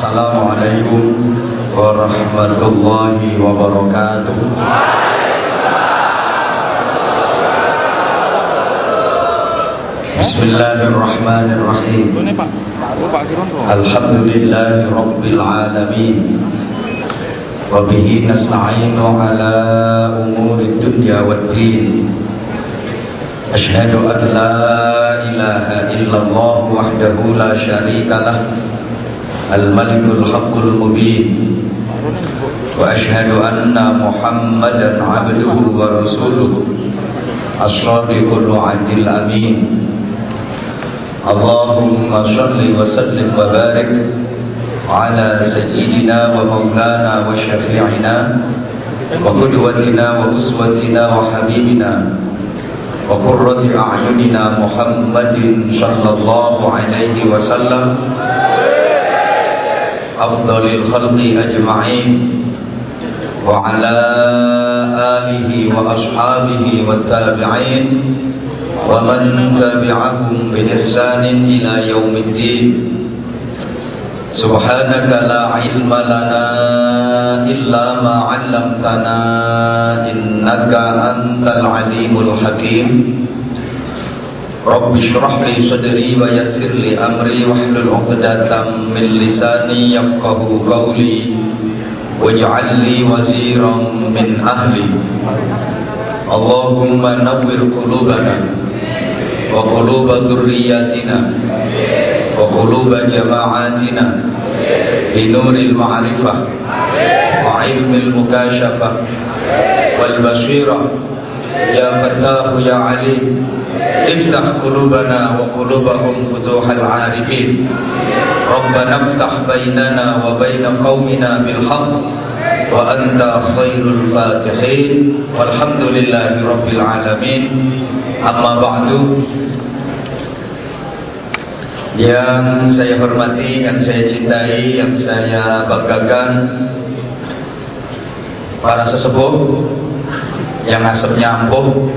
Assalamualaikum warahmatullahi wabarakatuh. Bismillahirrahmanirrahim. Alhamdulillahi Rabbil Alamin. Wabihi nasta'inu ala umuri dunya wad din. Ashhadu an la ilaha illallah wahdahu la sharika lah Al-Malikul Haqqul Mubin وأشهد أن محمدا عبده ورسوله. الصادق الوعد الأمين. اللهم صل وسلم وبارك على سيدنا ومولانا وشفيعنا وقدوتنا وأسوتنا وحبيبنا وقرة أعيننا محمد صلى الله عليه وسلم. أفضل الخلق أجمعين وعلى آله وأصحابه والتابعين ومن تبعهم بإحسان إلى يوم الدين. سبحانك لا علم لنا إلا ما علمتنا إنك أنت العليم الحكيم. رب اشرح لي صدري ويسر لي أمري واحلل عقدة من لساني يفقه قولي واجعل لي وزيرا من أهلي. اللهم نور قلوبنا وقلوب ذرياتنا وقلوب جماعاتنا بنور المعرفة وعلم المكاشفة والبصيرة. يا فتاح يا عليم. افتح قلوبنا وقلوبهم فتوح العارفين ربنا افتح بيننا وبين قومنا بالحق وأنت خير الفاتحين والحمد لله رب العالمين أما بعد yang saya hormati, yang saya cintai, yang saya banggakan para sesepuh yang asapnya ampuh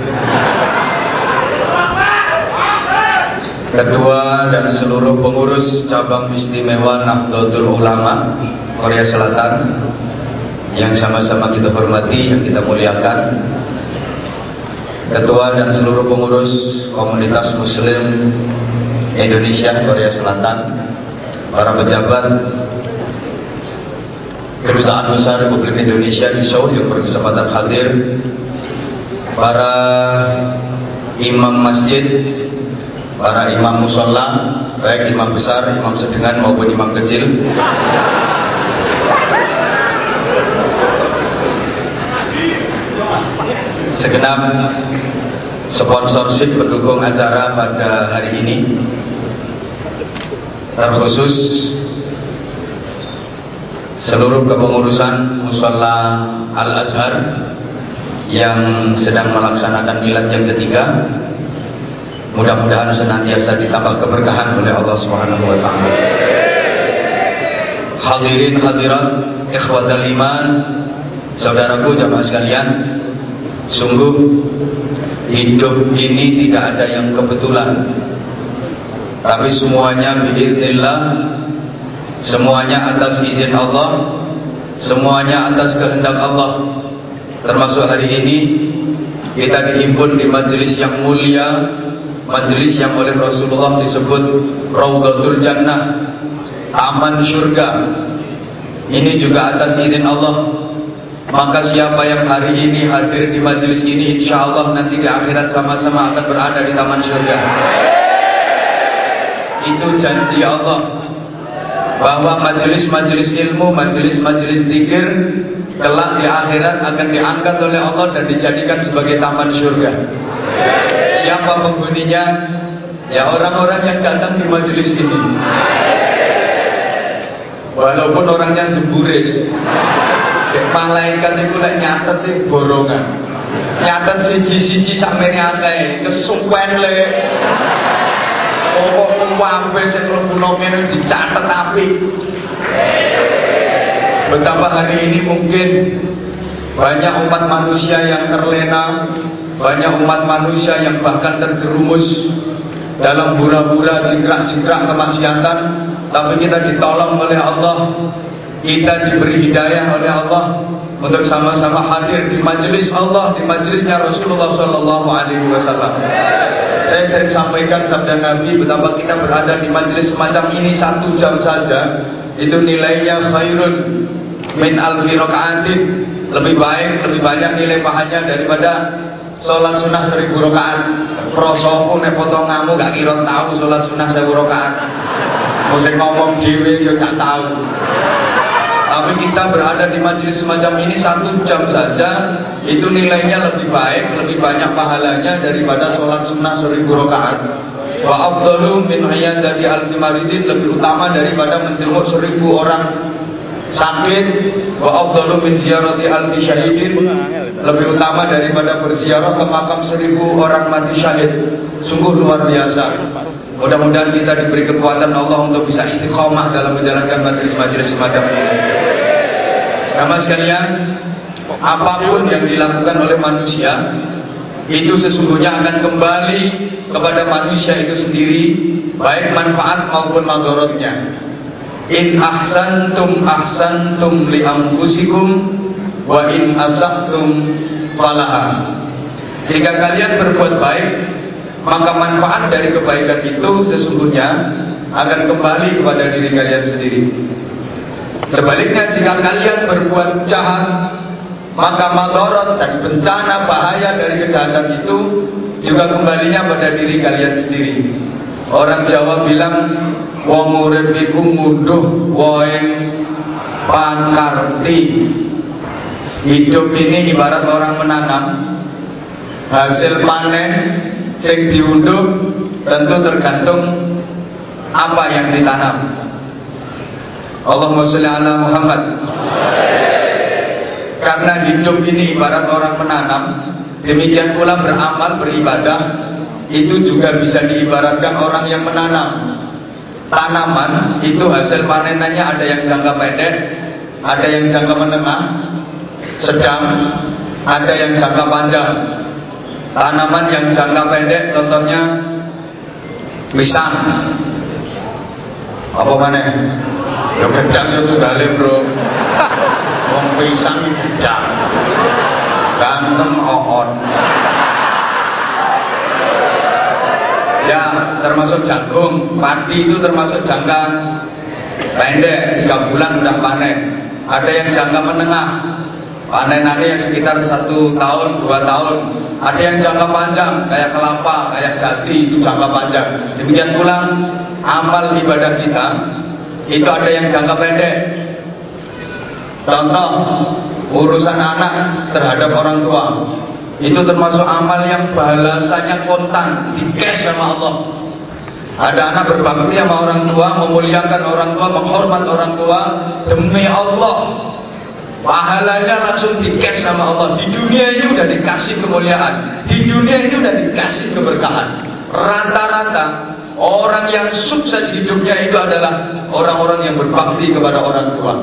Ketua dan seluruh pengurus cabang istimewa Nahdlatul Ulama Korea Selatan yang sama-sama kita hormati, yang kita muliakan. Ketua dan seluruh pengurus komunitas Muslim Indonesia Korea Selatan, para pejabat Kedutaan Besar Republik Indonesia di Seoul yang berkesempatan hadir, para imam masjid, para imam musola, baik imam besar, imam sedengan maupun imam kecil. Segenap sponsorship pendukung acara pada hari ini terkhusus seluruh kepengurusan musola Al Azhar yang sedang melaksanakan milad yang ketiga Mudah-mudahan senantiasa ditambah keberkahan oleh Allah Subhanahu wa taala. Hadirin hadirat ikhwatal iman, saudaraku jamaah sekalian, sungguh hidup ini tidak ada yang kebetulan. Tapi semuanya biiznillah, semuanya atas izin Allah, semuanya atas kehendak Allah. Termasuk hari ini kita dihimpun di majelis yang mulia Majelis yang oleh Rasulullah disebut Raudatul Jannah Taman surga Ini juga atas izin Allah. Maka siapa yang hari ini hadir di majelis ini Insya Allah nanti di akhirat sama-sama akan berada di taman surga Itu janji Allah. Bahwa majelis-majelis ilmu, majelis-majelis dikir Kelak di akhirat akan diangkat oleh Allah dan dijadikan sebagai taman surga Siapa penghuninya? Ya orang-orang yang datang di majelis ini. Walaupun orangnya jemburis. Malaikat itu lek nyatet borongan. Nyatet siji-siji sampe akeh, kesuwen le. Pokok kuwabe sing mlebu nomen dicatet apik. Betapa hari ini mungkin banyak umat manusia yang terlena banyak umat manusia yang bahkan terjerumus dalam hura-hura jingkrak-jingkrak kemaksiatan. Tapi kita ditolong oleh Allah, kita diberi hidayah oleh Allah untuk sama-sama hadir di majelis Allah, di majelisnya Rasulullah Shallallahu Alaihi Wasallam. Saya sering sampaikan sabda Nabi betapa kita berada di majelis semacam ini satu jam saja itu nilainya khairun min rakaatin. Lebih baik lebih banyak nilai pahalanya daripada sholat sunnah seribu rakaat. Prosoku nek potong ngamu gak kira tahu sholat sunnah seribu rakaat. Mesti ngomong dewe yo gak tahu tapi kita berada di majelis semacam ini satu jam saja itu nilainya lebih baik lebih banyak pahalanya daripada sholat sunnah seribu rakaat. Wa afdalu min dari alfi maridin lebih utama daripada menjenguk seribu orang sakit wa afdalu min ziyarati alfi syahidin lebih utama daripada berziarah ke makam seribu orang mati syahid. Sungguh luar biasa. Mudah-mudahan kita diberi kekuatan Allah untuk bisa istiqomah dalam menjalankan majelis-majelis semacam ini. Nama sekalian apa pun yang dilakukan oleh manusia itu sesungguhnya akan kembali kepada manusia itu sendiri baik manfaat maupun madorotnya In ahsantum ahsantum li anfusikum wa in asahtum falaha. Jika kalian berbuat baik, maka manfaat dari kebaikan itu sesungguhnya akan kembali kepada diri kalian sendiri. Sebaliknya jika kalian berbuat jahat, maka madorot dan bencana bahaya dari kejahatan itu juga kembalinya pada diri kalian sendiri. Orang Jawa bilang wong urip iku munduh wae pankarti. Hidup ini ibarat orang menanam. Hasil panen sing diunduh tentu tergantung apa yang ditanam. Allahumma sholli ala Muhammad. Karena hidup ini ibarat orang menanam demikian pula beramal beribadah itu juga bisa diibaratkan orang yang menanam tanaman itu hasil panenannya ada yang jangka pendek, ada yang jangka menengah, sedang, ada yang jangka panjang. Tanaman yang jangka pendek contohnya pisang. Apa mana? Ya gedang ya tunggale, Bro. Wong pisang gedang. Gantem ohon. ya termasuk jagung padi itu termasuk jangka pendek tiga bulan udah panen. Ada yang jangka menengah panenannya yang sekitar satu tahun dua tahun. Ada yang jangka panjang kayak kelapa kayak jati itu jangka panjang. Demikian pula amal ibadah kita itu ada yang jangka pendek. Contoh urusan anak terhadap orang tua. Itu termasuk amal yang balasannya kontan, di cash sama Allah. Ada anak berbakti sama orang tua, memuliakan orang tua, menghormat orang tua demi Allah. Pahalanya langsung di cash sama Allah. Di dunia ini udah dikasih kemuliaan. Di dunia ini udah dikasih keberkahan. Rata-rata orang yang sukses hidupnya itu adalah orang-orang yang berbakti kepada orang tua.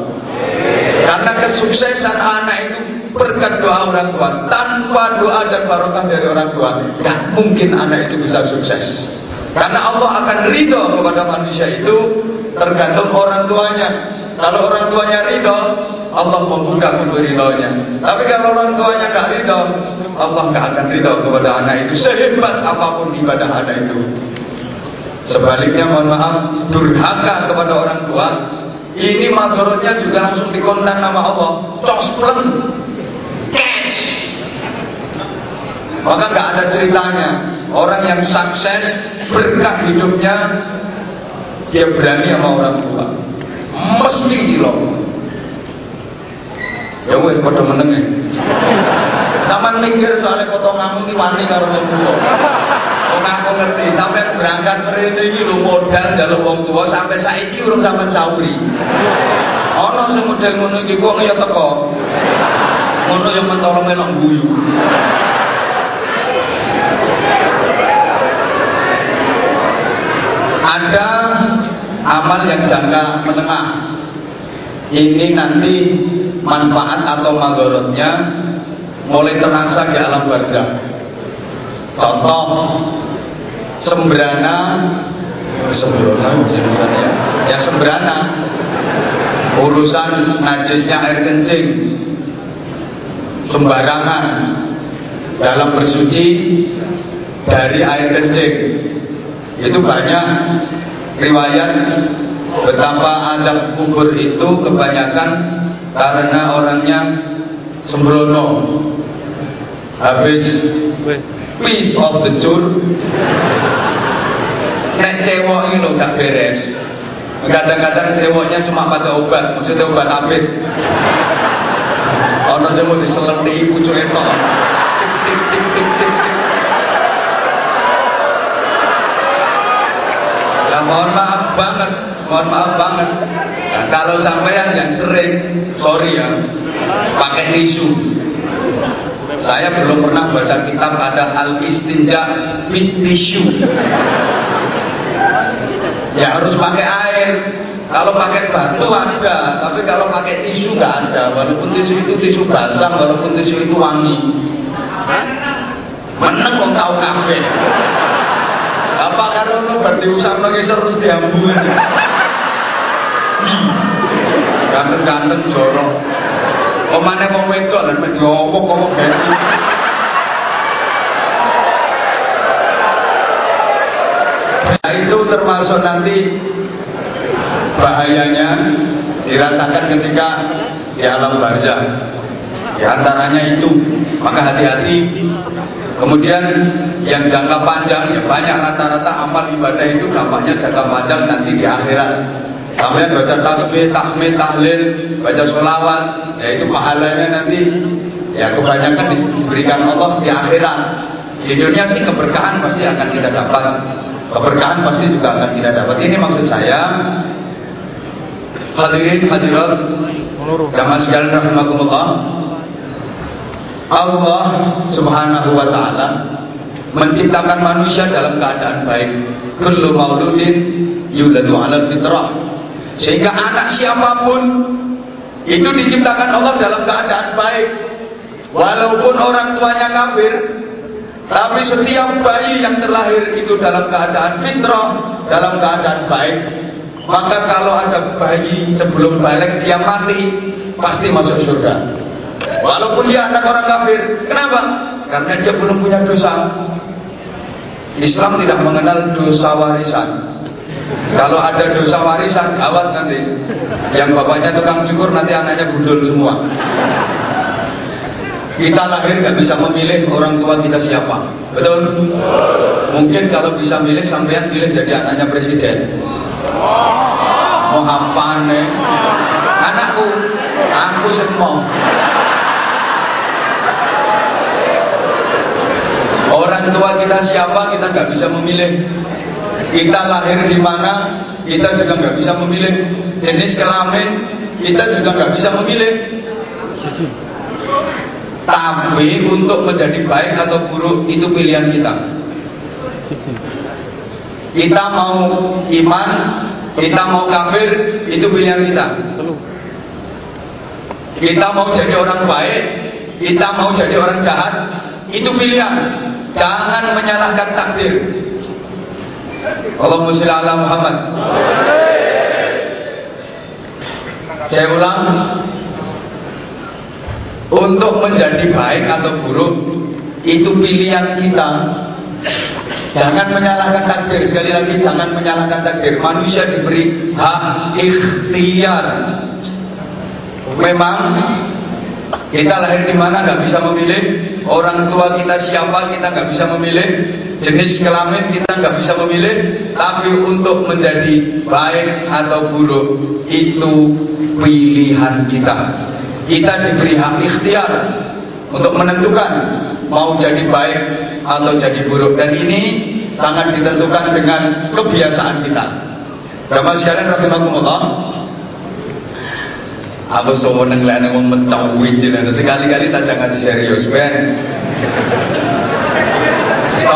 Karena kesuksesan anak itu berkat doa orang tua tanpa doa dan barokah dari orang tua gak mungkin anak itu bisa sukses karena Allah akan ridho kepada manusia itu tergantung orang tuanya. Kalau orang tuanya ridho Allah membuka untuk ridhonya. Tapi kalau orang tuanya gak ridho Allah gak akan ridho kepada anak itu. Sehebat apa pun ibadah anak itu. Sebaliknya mohon maaf durhaka kepada orang tua. Ini madorotnya juga langsung dikontak nama Allah. Cospleng Maka nggak ada ceritanya. Orang yang sukses berkah hidupnya dia berani sama orang tua. Mesti cilok. Ya wes pada meneng Sama mikir soalnya potonganmu ini wani karo wong tua. Wong aku ngerti, sampai berangkat mrene iki lho modal njaluk wong tua sampai saiki urung sampe sauri. Ana sing model ngono iki kok ya teko. Ngono yang mentolo melok guyu. Ada amal yang jangka menengah. Ini nanti manfaat atau madorotnya mulai terasa di alam barzah. Contoh sembrana. Sembrono ya. ya sembrana. Urusan najisnya air kencing. Sembarangan. Dalam bersuci dari air kencing itu banyak riwayat betapa adab kubur itu kebanyakan karena orangnya sembrono. Habis piece of the tour nek cewek ini lo gak beres. Kadang-kadang ceweknya cuma pakai obat maksudnya obat abit ono sing mau diseleti pucuke tok mohon maaf banget, mohon maaf banget. Nah, kalau sampean yang sering, sorry ya, pakai tisu. Saya belum pernah baca kitab ada al istinja with tisu. Ya harus pakai air. Kalau pakai batu ada, tapi kalau pakai tisu nggak ada. Walaupun tisu itu tisu basah, walaupun tisu itu wangi. Mana kok tahu kafe? Apa karena lu berarti usah lagi terus diambung? Ganteng-ganteng jorok. Omane mau wedok lan mek diopok kok ganti. Nah itu termasuk nanti bahayanya dirasakan ketika di alam barzah. Di antaranya itu, maka hati-hati. Kemudian yang jangka panjang, ya banyak rata-rata amal ibadah itu dampaknya jangka panjang nanti di akhirat. Kemudian baca tasbih, tahmid, tahlil, baca sholawat, ya itu pahalanya nanti ya kebanyakan diberikan Allah di akhirat. Di dunia sih keberkahan pasti akan kita dapat. Keberkahan pasti juga akan kita dapat. Ini maksud saya Hadirin hadirat Jamaah sekalian rahimakumullah Allah subhanahu wa ta'ala Menciptakan manusia dalam keadaan baik. Kullu mauludin yuladu ala fitrah. Sehingga anak siapa pun Itu diciptakan Allah dalam keadaan baik. Walaupun orang tuanya kafir Tapi setiap bayi yang terlahir itu dalam keadaan fitrah Dalam keadaan baik maka kalau ada bayi sebelum balik dia mati, pasti masuk surga. Walaupun dia anak orang kafir. Kenapa? Karena dia belum punya dosa. Islam tidak mengenal dosa warisan. Kalau ada dosa warisan, gawat nanti. Yang bapaknya tukang cukur, nanti anaknya gundul semua. Kita lahir nggak bisa memilih orang tua kita siapa, betul? Mungkin kalau bisa milih, sampean pilih jadi anaknya presiden. Mau apa? Anakku, aku semua. Orang tua kita siapa kita nggak bisa memilih. Kita lahir di mana kita juga nggak bisa memilih. Jenis kelamin kita juga nggak bisa memilih. Tapi untuk menjadi baik atau buruk itu pilihan kita. Kita mau iman, kita mau kafir, itu pilihan kita. Kita mau jadi orang baik, kita mau jadi orang jahat, itu pilihan. Jangan menyalahkan takdir. Allahumma sholli ala Muhammad. Saya ulang, untuk menjadi baik atau buruk itu pilihan kita Jangan menyalahkan takdir Sekali lagi jangan menyalahkan takdir Manusia diberi hak ikhtiar Memang Kita lahir di mana nggak bisa memilih. Orang tua kita siapa kita nggak bisa memilih. Jenis kelamin kita nggak bisa memilih. Tapi untuk menjadi baik atau buruk Itu pilihan kita. Kita diberi hak ikhtiar Untuk menentukan Mau jadi baik atau jadi buruk. Dan ini sangat ditentukan dengan kebiasaan kita. Jamaah sekalian rahimakumullah. Aku semua nenglek nang wong mencawi jenenge sekali-kali tak jangan serius ben.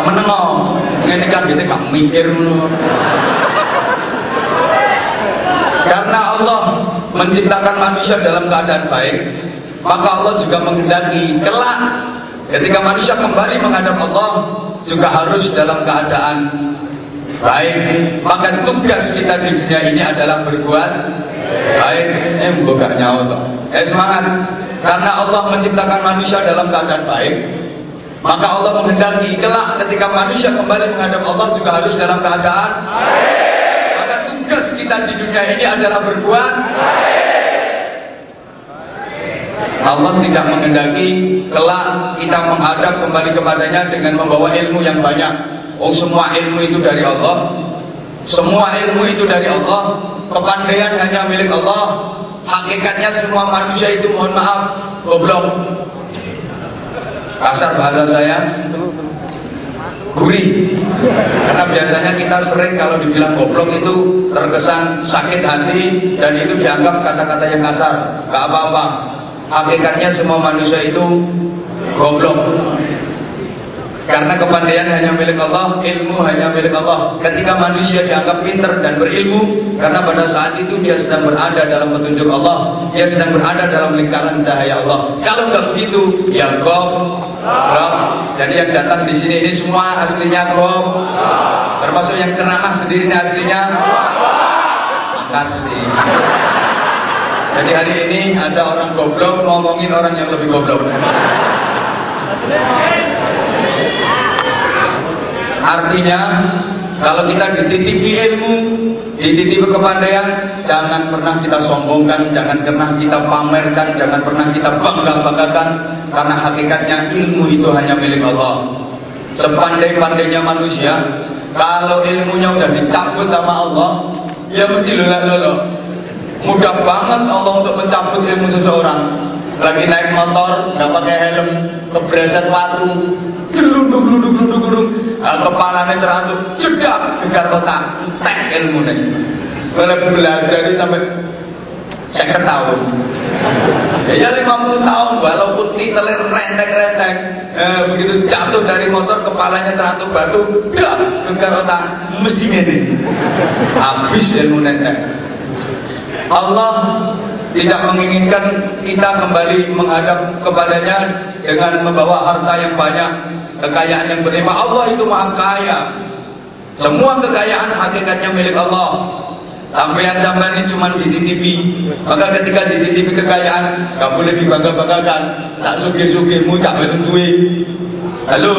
Meneng ngene kan kita gak mikir ngono. Karena Allah menciptakan manusia dalam keadaan baik, maka Allah juga menghendaki kelak Ketika manusia kembali menghadap Allah juga harus dalam keadaan baik. Maka tugas kita di dunia ini adalah berbuat baik. Eh, buka nyawa. Eh semangat. Karena Allah menciptakan manusia dalam keadaan baik, maka Allah menghendaki kelak ketika manusia kembali menghadap Allah juga harus dalam keadaan baik. Maka tugas kita di dunia ini adalah berbuat baik. Allah tidak menghendaki kelak kita menghadap kembali kepadanya dengan membawa ilmu yang banyak. Oh semua ilmu itu dari Allah. Semua ilmu itu dari Allah. Kepandaian hanya milik Allah. Hakikatnya semua manusia itu mohon maaf goblok. Kasar bahasa saya gurih. Karena biasanya kita sering kalau dibilang goblok itu terkesan sakit hati dan itu dianggap kata-kata yang kasar. Gak apa-apa. Hakikatnya semua manusia itu goblok. Karena kepandaian hanya milik Allah, ilmu hanya milik Allah. Ketika manusia dianggap pinter dan berilmu, karena pada saat itu dia sedang berada dalam petunjuk Allah, dia sedang berada dalam lingkaran cahaya Allah. Kalau nggak begitu, ya goblok. Jadi yang datang di sini ini semua aslinya goblok. Termasuk yang ceramah sendiri aslinya. Makasih. Jadi hari ini ada orang goblok ngomongin orang yang lebih goblok. Artinya kalau kita dititipi ilmu, dititipi kepandaian, jangan pernah kita sombongkan, jangan pernah kita pamerkan, jangan pernah kita bangga-banggakan karena hakikatnya ilmu itu hanya milik Allah. Sepandai-pandainya manusia, kalau ilmunya udah dicabut sama Allah, ya mesti lolo-lolo. Mudah banget Allah untuk mencabut ilmu seseorang. Lagi naik motor, nggak pakai helm, kebreset watu, gelundung gelundung gelundung gelundung nah, kepalanya teratur cedak gegar otak tek ilmu nih. Boleh belajar sampai saya tahun. Ya 50 ya, tahun. Walaupun teler renteng-renteng. Eh, begitu jatuh dari motor kepalanya teratur batu dak gegar otak mesti ini habis ilmu nenek Allah tidak menginginkan kita kembali menghadap kepadanya dengan membawa harta yang banyak kekayaan yang berlimpah Allah itu maha kaya. Semua kekayaan hakikatnya milik Allah. Sampean sampean ini cuma dititipi. Maka ketika dititipi kekayaan Gak boleh dibangga-banggakan. Tak suge-sugemu tak bentuin Halo?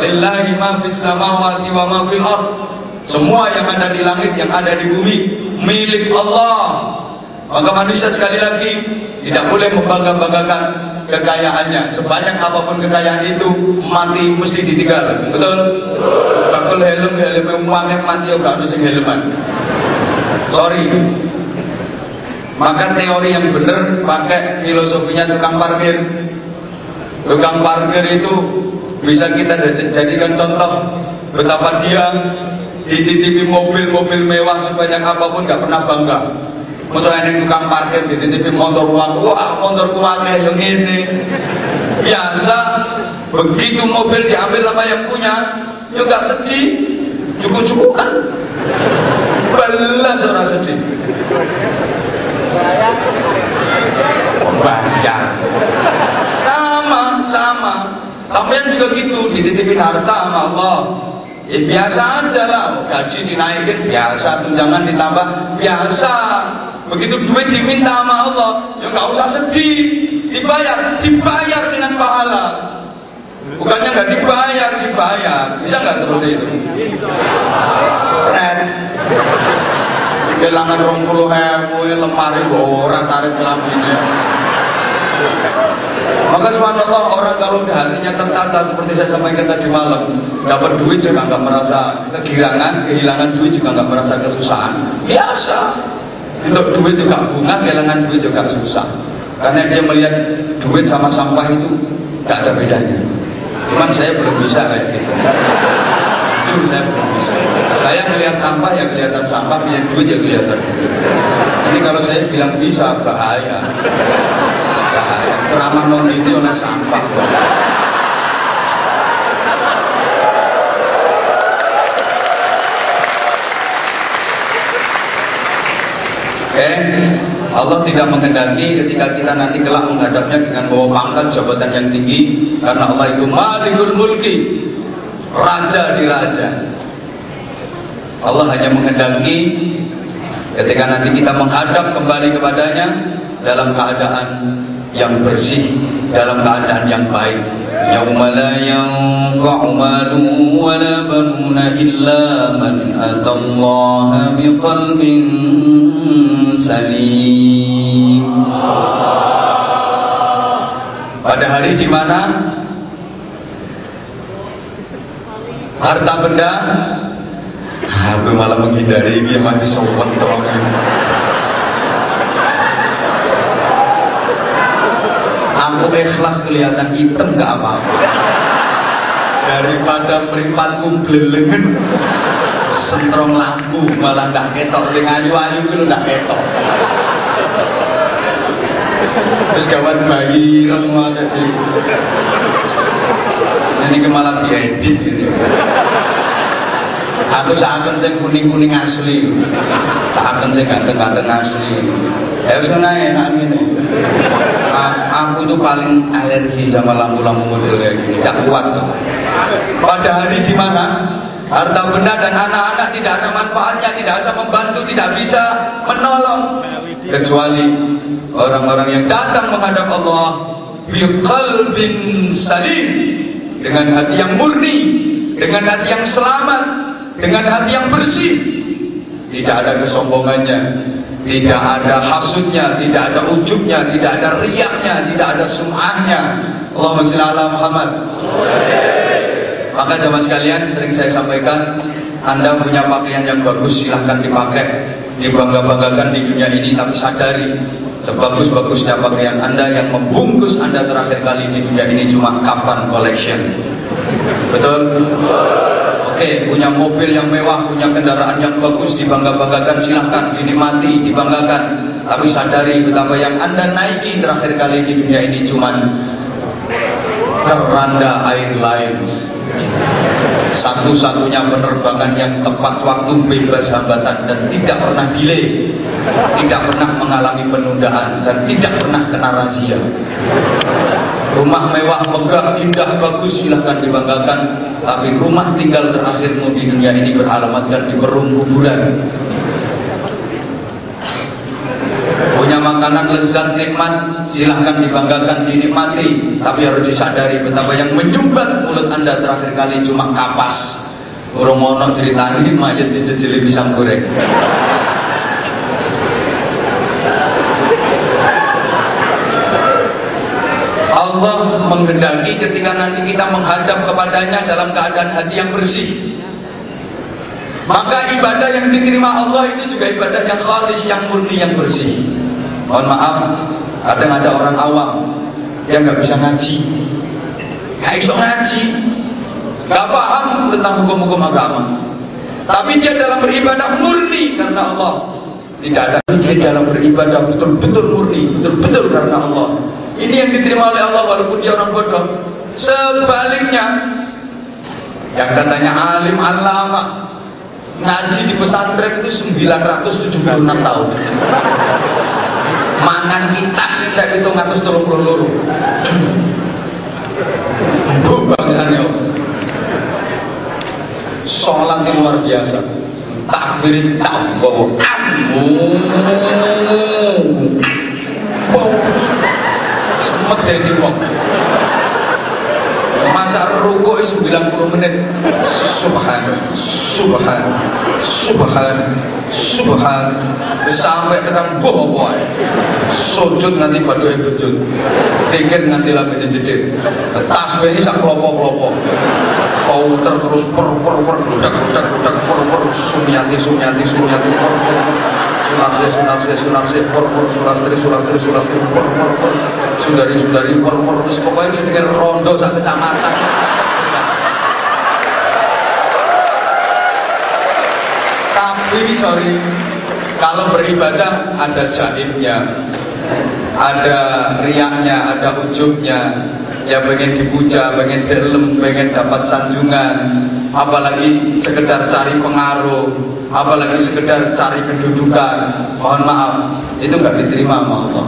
Lillahi ma fis samawati wa ma fil ard. Semua yang ada di langit Yang ada di bumi Milik Allah. Maka manusia sekali lagi Tidak boleh membangga-banggakan kekayaannya. Sebanyak apa pun kekayaan itu mati mesti ditinggal. Betul? Bakul helm helm uangnya mati ya gak harus helman. Sorry. Maka teori yang benar pakai filosofinya tukang parkir. Tukang parkir itu bisa kita jadikan contoh. Betapa dia dititipi mobil-mobil mewah sebanyak apa pun gak pernah bangga Masa ini tukang parkir di TV motor uang, wah motor kuatnya yang ini. Biasa, begitu mobil diambil sama yang punya, juga ya sedih, cukup-cukupan. Belas orang sedih. Banyak. Sama, sama. Sampai juga gitu, dititipin harta sama Allah. Ya biasa aja lah, gaji dinaikin biasa, tunjangan ditambah biasa. Begitu duit diminta sama Allah, ya nggak usah sedih, dibayar, dibayar dengan pahala. Bukannya nggak dibayar, dibayar. Bisa nggak seperti itu? Keren. Kehilangan rong puluh hebu, lemari orang tarik kelambinya. Maka subhanallah orang kalau hatinya tertata seperti saya sampaikan tadi malam, dapat duit juga nggak merasa kegirangan, kehilangan duit juga nggak merasa kesusahan. Biasa. Untuk duit juga bunga, kehilangan duit juga susah. Karena dia melihat duit sama sampah itu gak ada bedanya. Cuman saya belum bisa kayak gitu. Jujur saya belum bisa. Saya melihat sampah ya kelihatan sampah, melihat duit ya kelihatan. Ini kalau saya bilang bisa bahaya. Bahaya. Ceramah non oleh sampah. Okay? Allah tidak menghendaki ketika kita nanti kelak menghadapnya dengan bawa pangkat jabatan yang tinggi karena Allah itu malikul mulki raja di raja Allah hanya menghendaki ketika nanti kita menghadap kembali kepadanya dalam keadaan yang bersih, dalam keadaan yang baik. Yauma la yanfa'u malun wa la banuna illa man atallaha biqalbin salim. Pada hari di mana harta benda aku malah menghindari ini mati sopan terong aku ikhlas kelihatan hitam gak apa-apa. Daripada meripatku belelengan sentrong lampu malah ndak ketok. Sing ayu-ayu itu ndak ketok. Terus gawat bayi semua ada di ini kemalah diedit ini aku seakan sing kuning-kuning asli. Seakan sing ganteng-ganteng asli. Ya sana enak ini aku tuh paling alergi sama lampu-lampu model kayak gini. Gak kuat tuh. Pada hari di mana harta benda dan anak-anak tidak ada manfaatnya tidak bisa membantu tidak bisa menolong. Kecuali orang-orang yang datang menghadap Allah biqalbin salim. Dengan hati yang murni dengan hati yang selamat dengan hati yang bersih. Tidak ada kesombongannya. Tidak ada hasutnya. Tidak ada ujubnya. Tidak ada riaknya. Tidak ada sum'ahnya. Allahumma salli ala Muhammad. Maka jamaah sekalian sering saya sampaikan anda punya pakaian yang bagus silahkan dipakai. Dibangga-banggakan di dunia ini tapi sadari sebagus-bagusnya pakaian anda yang membungkus anda terakhir kali di dunia ini cuma kafan collection. Betul? Oke, punya mobil yang mewah, punya kendaraan yang bagus, dibangga-banggakan, silahkan, dinikmati, dibanggakan. Tapi sadari betapa yang Anda naiki terakhir kali di dunia ini cuman keranda air lain. Satu-satunya penerbangan yang tepat waktu bebas hambatan dan tidak pernah delay, tidak pernah mengalami penundaan dan tidak pernah kena razia. Rumah mewah, megah, indah, bagus silahkan dibanggakan. Tapi rumah tinggal terakhirmu di dunia ini beralamatkan di perung kuburan. Punya makanan lezat, nikmat Silahkan dibanggakan, dinikmati. Tapi harus disadari betapa yang menyumbat mulut anda terakhir kali cuma kapas. Romono ceritanya mayat dijejeli pisang goreng Allah menghendaki ketika nanti kita menghadap kepadanya dalam keadaan hati yang bersih. Maka ibadah yang diterima Allah itu juga ibadah yang khalis, yang murni, yang bersih. Mohon maaf, kadang ada orang awam yang nggak bisa ngaji, nggak bisa ngaji, nggak paham tentang hukum-hukum agama. Tapi dia dalam beribadah murni karena Allah. Tidak ada dia dalam beribadah betul-betul murni, betul-betul karena Allah. Ini yang diterima oleh Allah walaupun dia orang bodoh. Sebaliknya, yang katanya alim alama, ngaji di pesantren itu 976 tahun. Mangan kita kita itu ngatus tolong luru. Banggaan Sholat yang luar biasa. Takbir tak bawa. Amu medeni wong. Masa rukuk 90 menit. Subhan, subhan, subhan, subhan. Sampai tekan boh apa Sujud nanti baduke bejut. Dikir nanti lambene jedit. Tasbih ini sak klopo-klopo. Pauter terus per per per budak budak budak per per sumiati sumiati sumiati per per sunarse sunarse sunarse por por sulastri sulastri sulastri por por por sundari sundari por por terus pokoknya rondo sak kecamatan. Tapi sorry kalau beribadah ada jaimnya ada riaknya ada ujungnya ya pengen dipuja, pengen delem, pengen dapat sanjungan, apalagi sekedar cari pengaruh, apalagi sekedar cari kedudukan. Mohon maaf, itu nggak diterima sama Allah.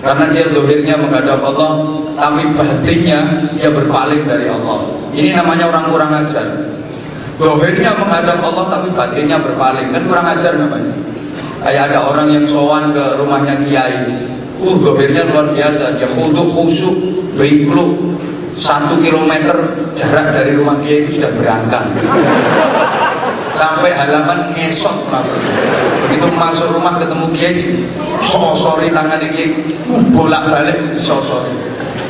Karena dia dohirnya menghadap Allah, tapi batinnya dia berpaling dari Allah. Ini namanya orang kurang ajar. Dohirnya menghadap Allah tapi batinnya berpaling kan kurang ajar namanya. Kayak ada orang yang sowan ke rumahnya kiai. Uh, dohirnya luar biasa. Dia khudu khusyuk, beikluk, satu kilometer jarak dari rumah kiai itu sudah berangkat. Sampai halaman ngesot begitu masuk rumah ketemu kiai sosori tangan kiai. Bolak balik sosori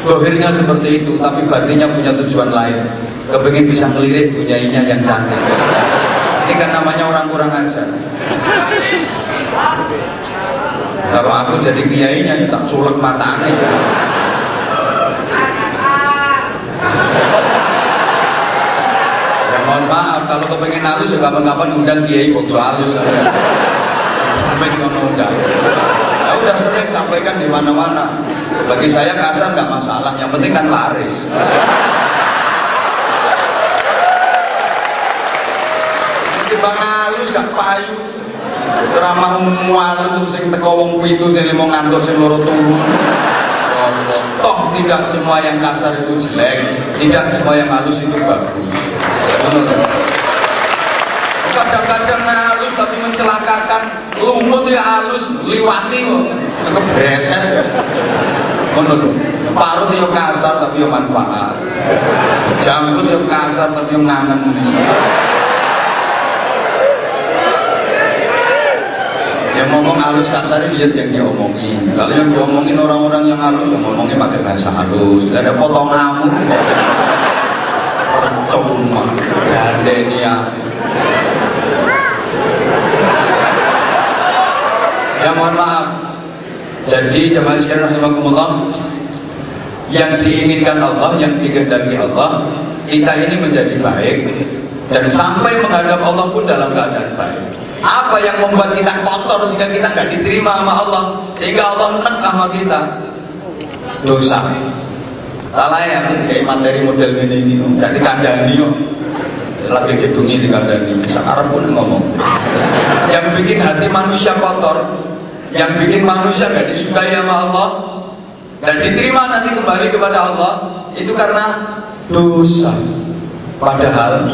dohirnya seperti itu tapi batinnya punya tujuan lain. Kepingin bisa ngelirik bunyainya yang cantik. Ini kan namanya orang kurang ajar jadi kiainya ya tak culek matanya ya. ya mohon maaf kalau kepengen halus ya kapan-kapan undang kiai bokso halus. Sampai undang? Ya udah sering sampaikan di mana-mana. Bagi saya kasar nggak masalah yang penting kan laris. Bang halus gak payu ramah mualus sing teko wong pitu sing limo ngantuk sing loro turu toh tidak semua yang kasar itu jelek tidak semua yang halus itu bagus. Kadang-kadang halus tapi mencelakakan lumut ya halus liwati kok. Kebreset lho parut yo kasar tapi yo manfaat. Jangkut yo kasar tapi yo ngangen yang ngomong halus kasar lihat yang dia omongin kalau yang diomongin orang-orang yang halus yang ngomongnya pakai bahasa halus. Tidak ada potong ngamuk percuma. Gandenia ya. Mohon maaf. Jadi jemaah sekalian rahimakumullah yang diinginkan Allah yang dikehendaki Allah kita ini menjadi baik dan sampai menghadap Allah pun dalam keadaan baik apa yang membuat kita kotor sehingga kita nggak diterima sama Allah? Sehingga Allah menek sama kita. Dosa. Salah ya kayak materi model ini ini. Jadi kandani yo. Lagi gedungi di kandani sekarang pun ngomong. Yang bikin hati manusia kotor yang bikin manusia gak disukai sama Allah dan diterima nanti kembali kepada Allah itu karena dosa. Padahal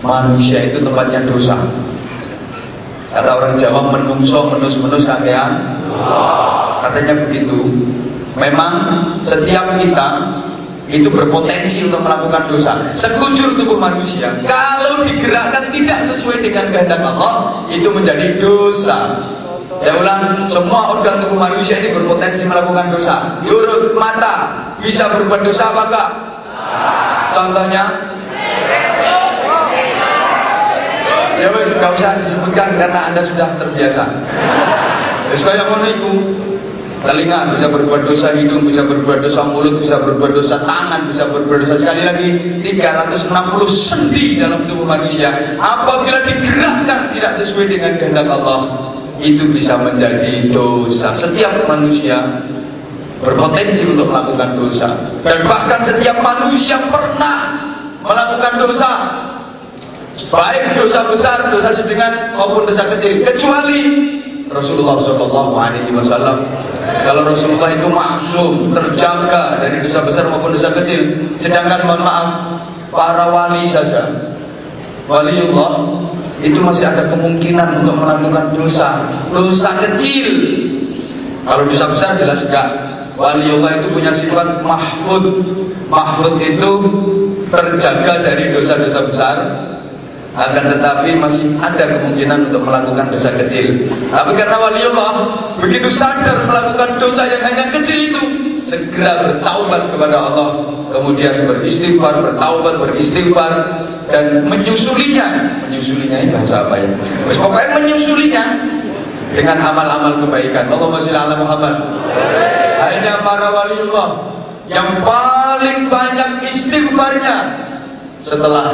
manusia itu tempatnya dosa. Kata orang Jawa menungso menus-menus kakean. Katanya begitu. Memang setiap kita itu berpotensi untuk melakukan dosa. Sekujur tubuh manusia kalau digerakkan tidak sesuai dengan kehendak Allah itu menjadi dosa. Ya ulang, semua organ tubuh manusia ini berpotensi melakukan dosa. Yurut mata bisa berbuat dosa apa enggak? Contohnya, ya wes nggak usah disebutkan karena anda sudah terbiasa. Wes kayak iku. Telinga bisa berbuat dosa, hidung bisa berbuat dosa, mulut bisa berbuat dosa, tangan bisa berbuat dosa. Sekali lagi 360 sendi dalam tubuh manusia. Apabila digerakkan tidak sesuai dengan kehendak Allah, itu bisa menjadi dosa. Setiap manusia berpotensi untuk melakukan dosa. Dan bahkan setiap manusia pernah melakukan dosa baik dosa besar, dosa sedang maupun dosa kecil, kecuali Rasulullah Wasallam. Kalau Rasulullah itu maksum, terjaga dari dosa besar maupun dosa kecil. Sedangkan mohon maaf, para wali saja, waliullah itu masih ada kemungkinan untuk melakukan dosa, dosa kecil. Kalau dosa besar jelas enggak. Waliullah itu punya sifat mahfud. Mahfud itu terjaga dari dosa-dosa besar, akan tetapi masih ada kemungkinan untuk melakukan dosa kecil. Tapi karena waliullah begitu sadar melakukan dosa yang hanya kecil itu, segera bertaubat kepada Allah, kemudian beristighfar, bertaubat, beristighfar dan menyusulinya. Menyusulinya ini bahasa apa ya? Pokoknya menyusulinya dengan amal-amal kebaikan. Allahumma sholli ala Muhammad. Hanya para waliullah yang paling banyak istighfarnya setelah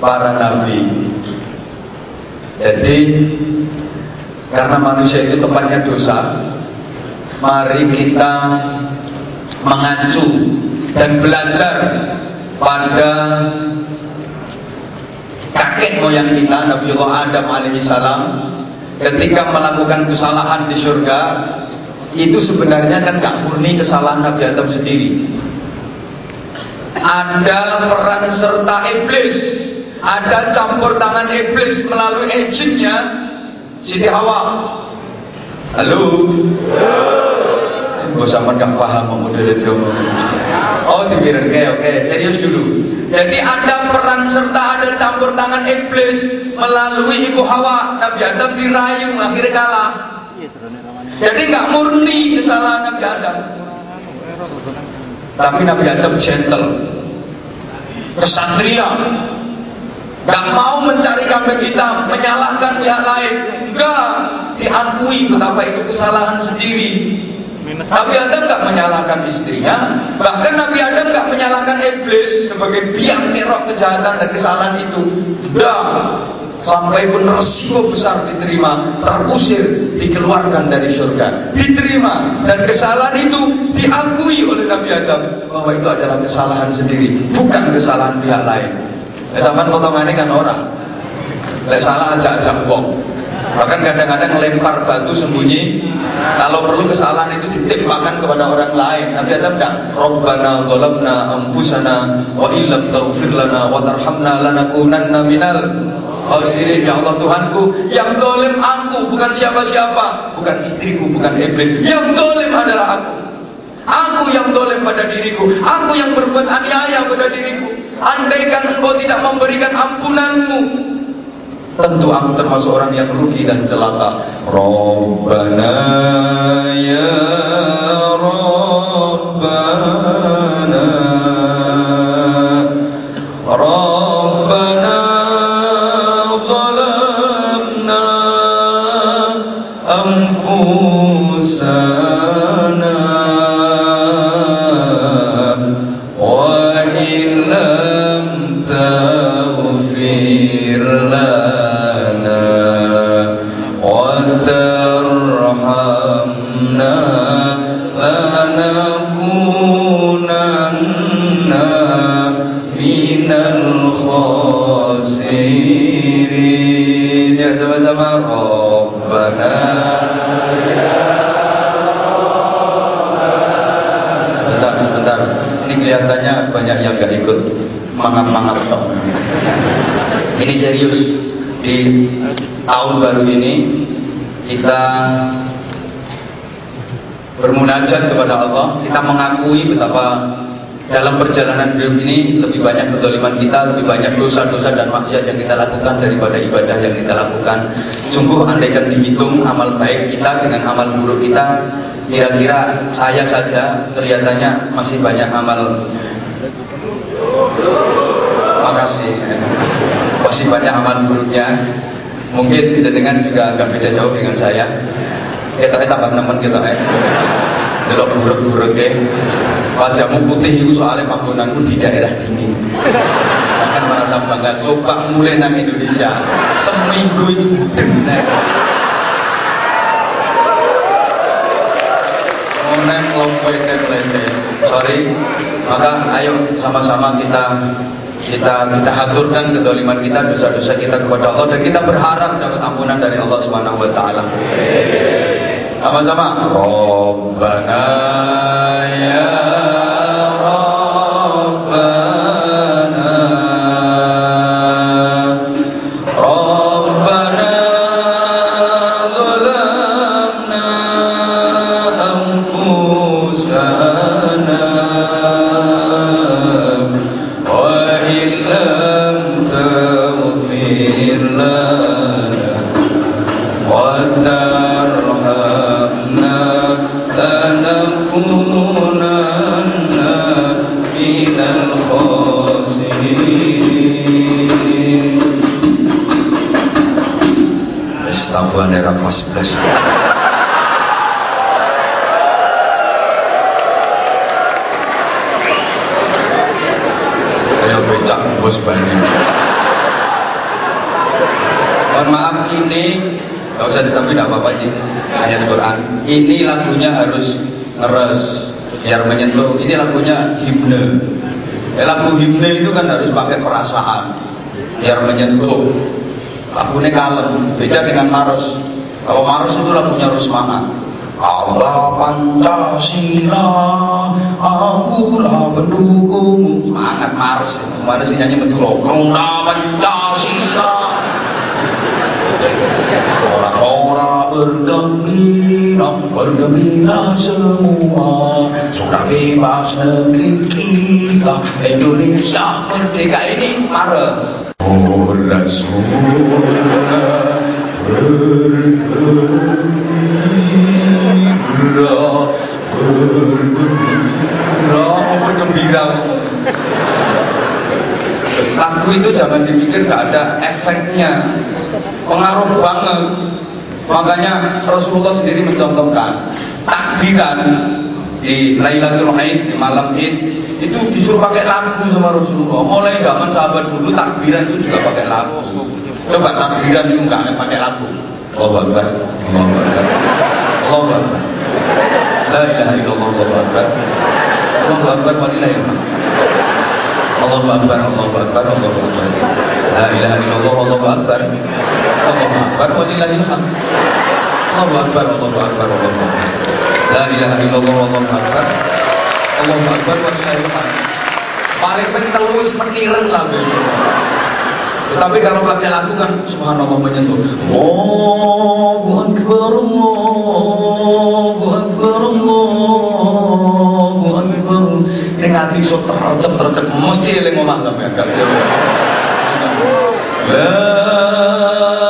para nabi. Jadi karena manusia itu tempatnya dosa, mari kita mengacu dan belajar pada kakek moyang kita Nabiullah Adam alaihissalam ketika melakukan kesalahan di surga itu sebenarnya kan gak murni kesalahan Nabi Adam sendiri ada peran serta iblis ada campur tangan iblis melalui agentnya Siti Hawa. Halo. Gue sama gak paham model itu. Oh, dibiarin oke, oke, serius dulu. Jadi ada peran serta ada campur tangan iblis melalui ibu Hawa. Nabi Adam dirayu, akhirnya kalah. Jadi nggak murni kesalahan Nabi Adam. Tapi Nabi Adam gentle, kesatria, Gak mau mencari kambing hitam, menyalahkan pihak lain. Enggak, diakui betapa itu kesalahan sendiri. Nabi Adam gak menyalahkan istrinya, bahkan Nabi Adam gak menyalahkan iblis sebagai biang kerok kejahatan dan kesalahan itu. Enggak, sampai pun resiko besar diterima, terusir, dikeluarkan dari surga, diterima dan kesalahan itu diakui oleh Nabi Adam bahwa itu adalah kesalahan sendiri, bukan kesalahan pihak lain. Ya sampean potongannya kan orang. Lek salah aja ajak wong. Bahkan kadang-kadang lempar batu sembunyi. Kalau perlu kesalahan itu ditimpakan kepada orang lain. Tapi ada enggak? Rabbana zalamna anfusana wa illam taghfir lana wa tarhamna lanakunanna minal khasirin. Ya Allah Tuhanku, yang dolim aku bukan siapa-siapa, bukan istriku, bukan iblis. Yang dolim adalah aku. Aku yang dolim pada diriku. Aku yang berbuat aniaya pada diriku. Andaikan engkau tidak memberikan ampunanmu, tentu aku termasuk orang yang rugi dan celaka. Rabbana ya Rabbana kelihatannya banyak yang gak ikut. Mangap-mangap toh ini serius. Di tahun baru ini kita bermunajat kepada Allah. Kita mengakui betapa dalam perjalanan hidup ini lebih banyak kedoliman kita, lebih banyak dosa-dosa dan maksiat yang kita lakukan daripada ibadah yang kita lakukan. Sungguh andaikan dihitung amal baik kita dengan amal buruk kita, kira-kira saya saja kelihatannya masih banyak amal. Makasih. Masih banyak amal buruknya. Mungkin jenengan juga agak beda jauh dengan saya. Kita tambah teman kita eh. Delok buruk-buruk ya. Wajahmu putih itu soalnya panggonanmu di daerah dingin. Jangan merasa bangga. Coba mulai nang Indonesia. Seminggu itu benar. Monen lompoy lele. Sorry. Maka ayo sama-sama kita kita kita haturkan kedoliman kita dosa-dosa kita kepada Allah dan kita berharap dapat ampunan dari Allah Subhanahu wa taala. Sama-sama. Rabbana ya Pelabuhan daerah kelas 11 usah ditambahin tidak apa-apa sih. Ayat Quran Ini lagunya harus ngeres. Biar menyentuh. Ini lagunya himne. Eh, Lagu himne itu kan harus pakai perasaan. Biar menyentuh. Lagunya kalem. Beda dengan Maros. Kalau Maros itu lagunya harus semangat Allah Pancasila aku lah pendukungmu semangat Mars mana sih nyanyi betul Allah Pancasila orang-orang bergembira bergembira semua sudah bebas negeri kita Indonesia merdeka ini Mars Oh Rasulullah bergembira bergembira bergembira lagu itu jangan dipikir gak ada efeknya pengaruh banget makanya Rasulullah sendiri mencontohkan takbiran di Lailatul Aid di malam Id itu disuruh pakai lagu sama Rasulullah mulai zaman sahabat dulu takbiran itu juga pakai lagu Coba takbiran itu enggak pakai lagu. Allahu Akbar. Allahu Akbar. Allahu Akbar. La ilaha illallah Allahu Akbar. Allahu Akbar wa lillahi Allahu Akbar, Allahu Akbar, Allahu Akbar. La ilaha illallah Allahu Akbar. Allahu Akbar wa lillahi Allahu Akbar, Allahu Akbar, Allahu Akbar. La ilaha illallah Allahu Akbar. Allahu Akbar wa lillahi Paling penting wis meniren lah. Tapi kalau pakai lagu kan subhanallah menyentuh. Allahu akbar Allahu akbar Allahu akbar. Ning ati iso tercep tercep mesti eling omah sampean. La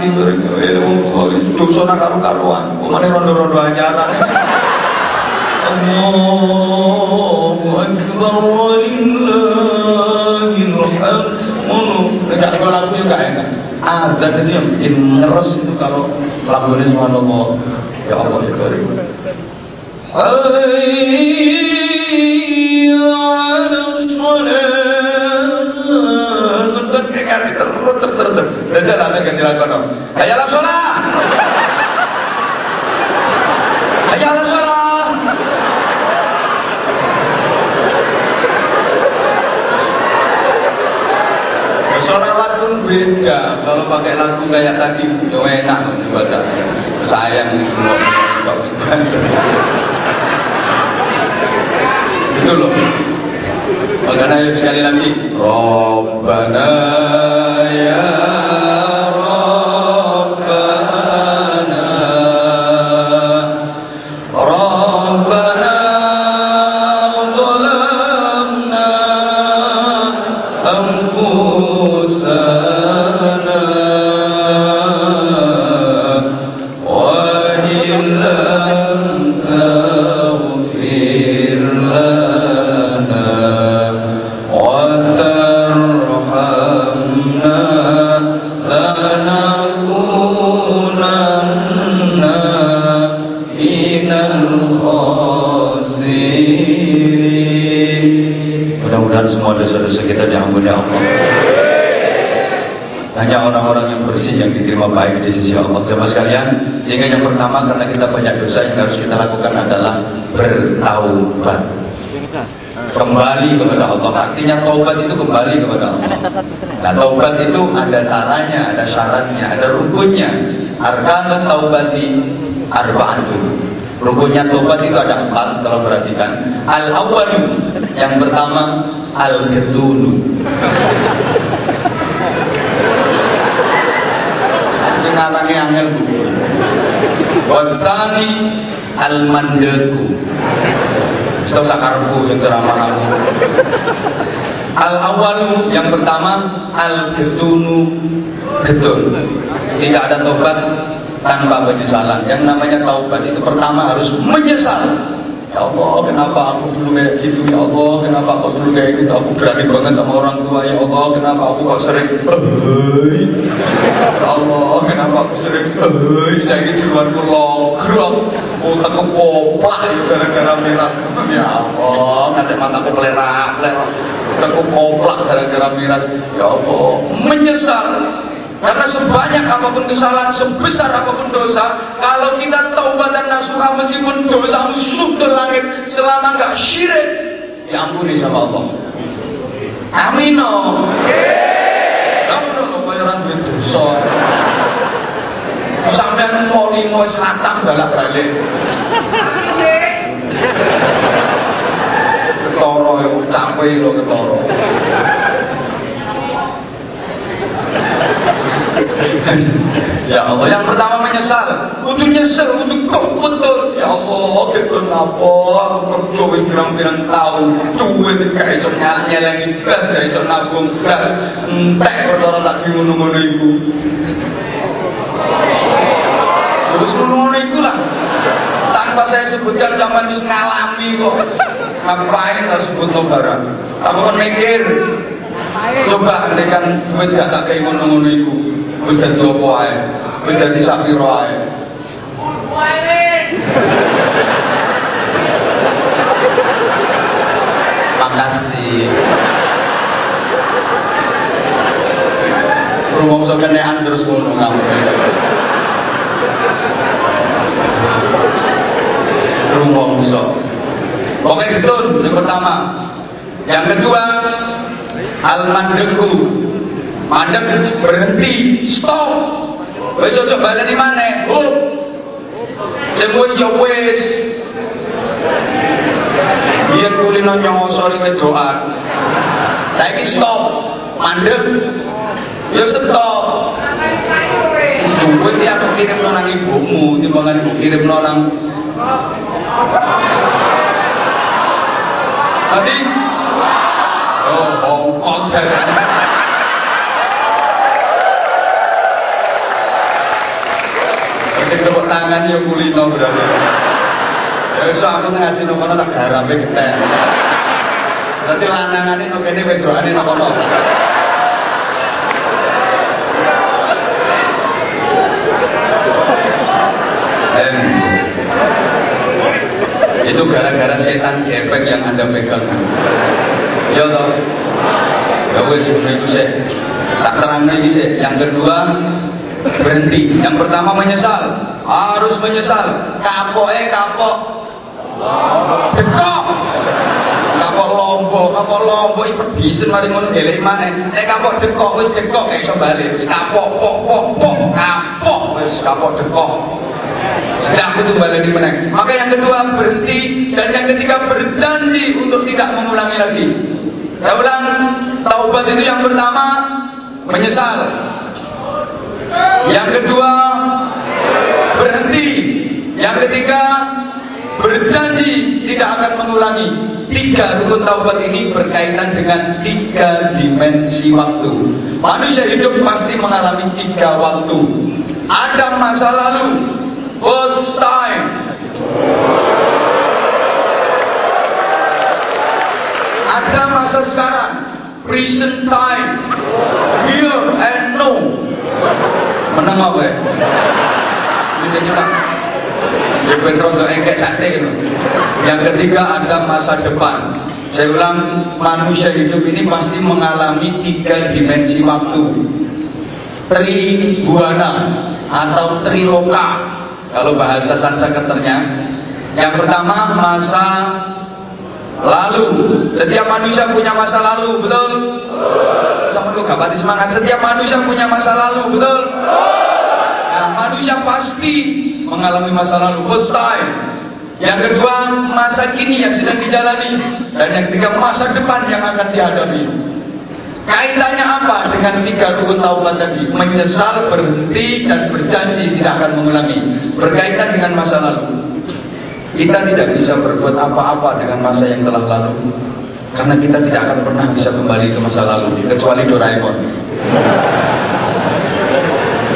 sing wis mati bareng dosa nak karu-karuan. Umane rondo-rondo anyaran. Allahu akbar walillahil hamd. Ngono, nek kalau lagu juga enak. Azan itu yang bikin ngeres itu kalau lagunya subhanallah. Ya Allah ya Karim. Hayya 'ala shalah. Terus terus terus. Dajal ame ganti lagu Hayya 'ala shalah. Hayya ala salah. Solawat pun beda. Kalau pakai lagu kayak tadi, ya enak dibaca. Sayang Itu loh. Makanya sekali lagi. Robbana ya baik di sisi Allah. Jemaah sekalian, sehingga yang pertama karena kita banyak dosa yang harus kita lakukan adalah bertaubat. Kembali kepada Allah. Artinya taubat itu kembali kepada Allah. Nah, taubat itu ada caranya, ada syaratnya, ada rukunnya. Arkanut taubati arba'atu. Rukunnya taubat itu ada empat kalau perhatikan. Al awalu yang pertama al ketunu ngarangnya angel wasani al mandeku Setau sakarku yang ceramah aku Al awal yang pertama Al getunu getun Tidak ada tobat tanpa penyesalan. Yang namanya taubat itu pertama harus menyesal Ya Allah, kenapa aku dulu kayak gitu? Ya Allah, kenapa aku dulu kayak gitu? Aku berani banget sama orang tua. Ya Allah, kenapa aku kok sering. Ya Allah, kenapa aku sering. Saya luar logrok. Otak kepoplak gara-gara miras. Ya Allah, nanti mataku kelerak, kelerak. Otak kepoplak gara-gara miras. Ya Allah, menyesal karena sebanyak apa pun kesalahan, sebesar apa pun dosa, kalau kita taubat dan nasuha meskipun dosa sudah langit, selama nggak syirik diampuni sama Allah. Amin. Kamu dong kaya orang duwe dosa. Sampeyan mau limo wis hatam balak-balik. Ketara yo capek lo ketara. ya Allah, yang pertama menyesal. Kudu nyesel, kudu kok betul. Ya Allah, ketun apa? Aku kerja wis pirang-pirang tahun, duit gak iso nyelengi gas, gak iso nabung gas. Entek perkara tak ngono-ngono iku. Terus ngono iku lah. Tanpa saya sebutkan zaman wis ngalami kok. Ngapain tak sebut no barang? Aku kan mikir, coba andekan duit gak tak kayak ngono-ngono iku. Wis dadi apa ae? Wis dadi sak pira ae? Makasih. Rumongso kenean terus ngono ngawur. Rumongso. Oke gitu, yang pertama. Yang kedua, al mandekku mandek berhenti stop. Wis aja baleni maneh hop sing wis ya wis. Biyen kulino nyosori wedoan saiki stop. Mandek. Ya stop. Ya aku kirim nang ibumu timbangan ibu kirim nang Tadi Oh, Hongkong jalan. Sing tepuk tangan ya kulino berarti. Ya wis aku ngaji nang kono tak garape getek. Berarti lanangane nang kene wedokane nang kono. Itu gara-gara setan gepeng yang anda pegang ya toh ya wes itu sih tak terang lagi sih yang kedua berhenti. Yang pertama menyesal. Harus menyesal. Kapok eh kapok. Dekok kapok lombok kapok lombok. Itu bisa mari ngono gelek mana nek kapok dekok wis dekok kayak iso balik. Wis kapok pok pok pok. Kapok wis kapok dekok. Sedang itu balik menang. Maka yang kedua berhenti. Dan yang ketiga berjanji untuk tidak mengulangi lagi. Saya ulang, taubat itu yang pertama menyesal. Yang kedua berhenti. Yang ketiga berjanji tidak akan mengulangi. Tiga rukun taubat ini berkaitan dengan tiga dimensi waktu. Manusia hidup pasti mengalami tiga waktu. Ada masa lalu, first time. Ada masa sekarang, present time, here and now. Menang apa ya? Ini kita Jepun rondo engkek sate gitu. Yang ketiga ada masa depan. Saya ulang, manusia hidup ini pasti mengalami tiga dimensi waktu. Tribuana atau triloka kalau bahasa Sanskerternya. Yang pertama masa lalu. Setiap manusia punya masa lalu, betul? Sama lu gak semangat. Setiap manusia punya masa lalu, betul? Nah, manusia pasti mengalami masa lalu first time. Yang kedua, masa kini yang sedang dijalani. Dan yang ketiga, masa depan yang akan dihadapi. Kaitannya apa dengan tiga rukun taubat tadi? Menyesal, berhenti, dan berjanji tidak akan mengulangi. Berkaitan dengan masa lalu. Kita tidak bisa berbuat apa-apa dengan masa yang telah lalu. Karena kita tidak akan pernah bisa kembali ke masa lalu. Kecuali Doraemon.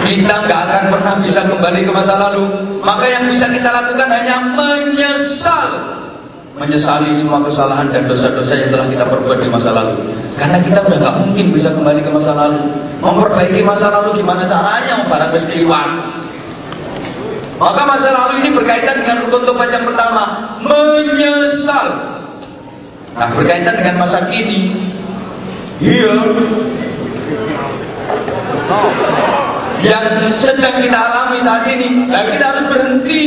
Kita nggak akan pernah bisa kembali ke masa lalu. Maka yang bisa kita lakukan hanya menyesal. Menyesali semua kesalahan dan dosa-dosa yang telah kita perbuat di masa lalu. Karena kita udah nggak mungkin bisa kembali ke masa lalu. Memperbaiki masa lalu gimana caranya? Barang wis kliwat. Maka masa lalu ini berkaitan dengan rukun tobat yang pertama, menyesal. Nah, berkaitan dengan masa kini. Iya. Yang sedang kita alami saat ini, dan kita harus berhenti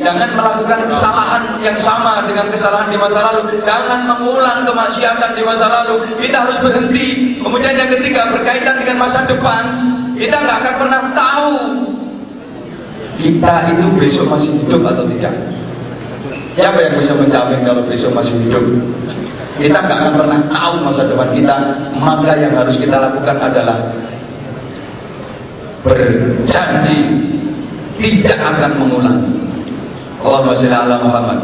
jangan melakukan kesalahan yang sama dengan kesalahan di masa lalu. Jangan mengulang kemaksiatan di masa lalu. Kita harus berhenti. Kemudian yang ketiga berkaitan dengan masa depan, kita nggak akan pernah tahu kita itu besok masih hidup atau tidak. Siapa yang bisa menjamin kalau besok masih hidup? Kita nggak akan pernah tahu masa depan kita. Maka yang harus kita lakukan adalah berjanji tidak akan mengulang. Allahumma sholli ala Muhammad.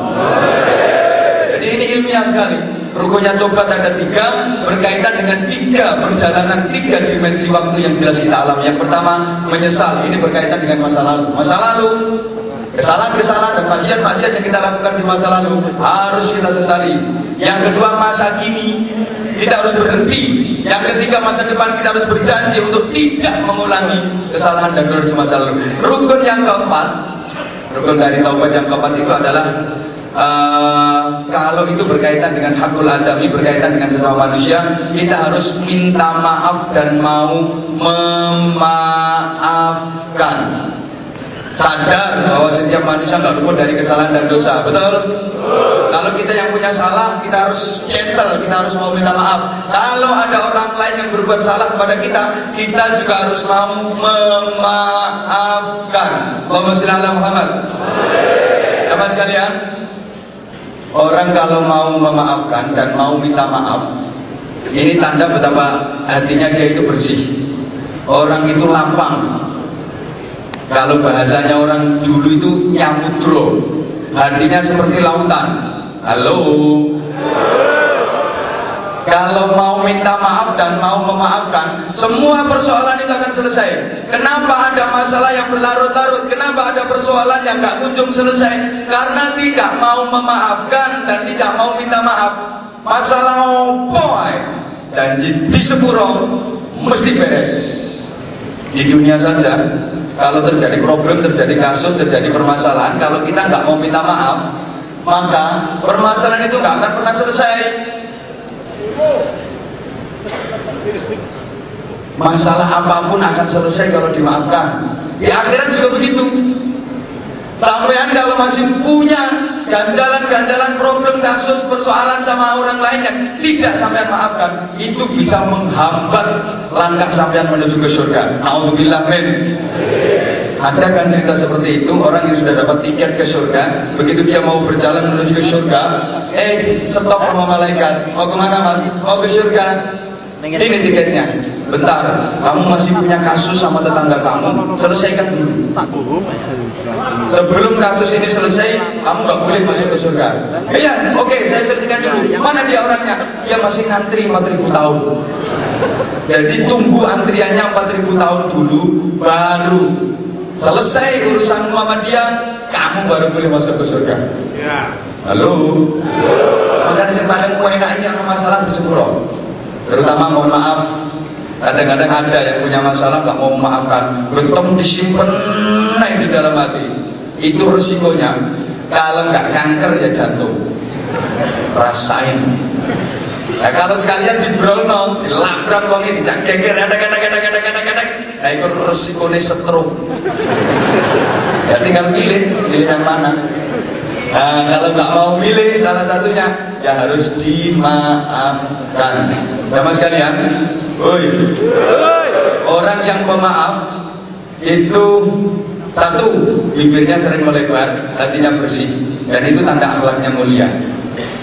Jadi ini ilmiah sekali. Rukunnya tobat ada tiga, berkaitan dengan tiga perjalanan, tiga dimensi waktu yang jelas kita alami. Yang pertama, menyesal. Ini berkaitan dengan masa lalu. Masa lalu, kesalahan-kesalahan dan maksiat-maksiat yang kita lakukan di masa lalu harus kita sesali. Yang kedua, masa kini kita harus berhenti. Yang ketiga, masa depan kita harus berjanji untuk tidak mengulangi kesalahan dan dosa masa lalu. Rukun yang keempat, rukun dari taubat yang keempat itu adalah Uh, kalau itu berkaitan dengan hakul adami, berkaitan dengan sesama manusia, kita harus minta maaf dan mau memaafkan. Sadar bahwa setiap manusia nggak luput dari kesalahan dan dosa, betul? Kalau kita yang punya salah, kita harus gentle, kita harus mau minta maaf. Kalau ada orang lain yang berbuat salah kepada kita, kita juga harus mau memaafkan. Allahumma Muhammad. Apa sekalian? Orang kalau mau memaafkan dan mau minta maaf, ini tanda betapa hatinya dia itu bersih. Orang itu lapang. Kalau bahasanya orang dulu itu nyamudro, hatinya seperti lautan. Halo. Kalau mau minta maaf dan mau memaafkan, semua persoalan itu akan selesai. Kenapa ada masalah yang berlarut-larut? Kenapa ada persoalan yang gak kunjung selesai? Karena tidak mau memaafkan dan tidak mau minta maaf. Masalah opo Janji di sepuro mesti beres. Di dunia saja, kalau terjadi problem, terjadi kasus, terjadi permasalahan, kalau kita nggak mau minta maaf, maka permasalahan itu nggak akan pernah selesai. Masalah apa pun akan selesai kalau dimaafkan. Di akhirat juga begitu. Sampean kalau masih punya ganjalan-ganjalan problem kasus persoalan sama orang lain yang tidak sampean maafkan, itu bisa menghambat langkah sampean menuju ke surga. Alhamdulillah men. Ada kan cerita seperti itu orang yang sudah dapat tiket ke surga, begitu dia mau berjalan menuju ke surga, eh stop sama malaikat. Mau ke mana mas? Mau ke surga. Ini tiketnya. Bentar, kamu masih punya kasus sama tetangga kamu, selesaikan dulu. Sebelum kasus ini selesai, kamu nggak boleh masuk ke surga. Iya, oke, okay, saya selesaikan dulu. Mana dia orangnya? Dia masih ngantri 4000 tahun. Jadi tunggu antriannya 4000 tahun dulu, baru selesai urusan Muhammadiyah, kamu baru boleh masuk ke surga. Ya. Halo. Makanya yang paling enak ini masalah bersepuro. Terutama mohon maaf Kadang-kadang ada yang punya masalah nggak mau memaafkan, gentong disimpan naik di dalam hati. Itu resikonya. Kalau nggak kanker ya jantung. Rasain. Nah, kalau sekalian di Brono, dilabrak wong ini, jak geger, ada kata kata kata kata kata, nah itu resikonya stroke. Ya tinggal pilih, pilih yang mana. Nah, kalau nggak mau milih salah satunya, ya harus dimaafkan. Sama sekalian, woi, orang yang pemaaf itu satu bibirnya sering melebar, hatinya bersih, dan itu tanda akhlaknya mulia.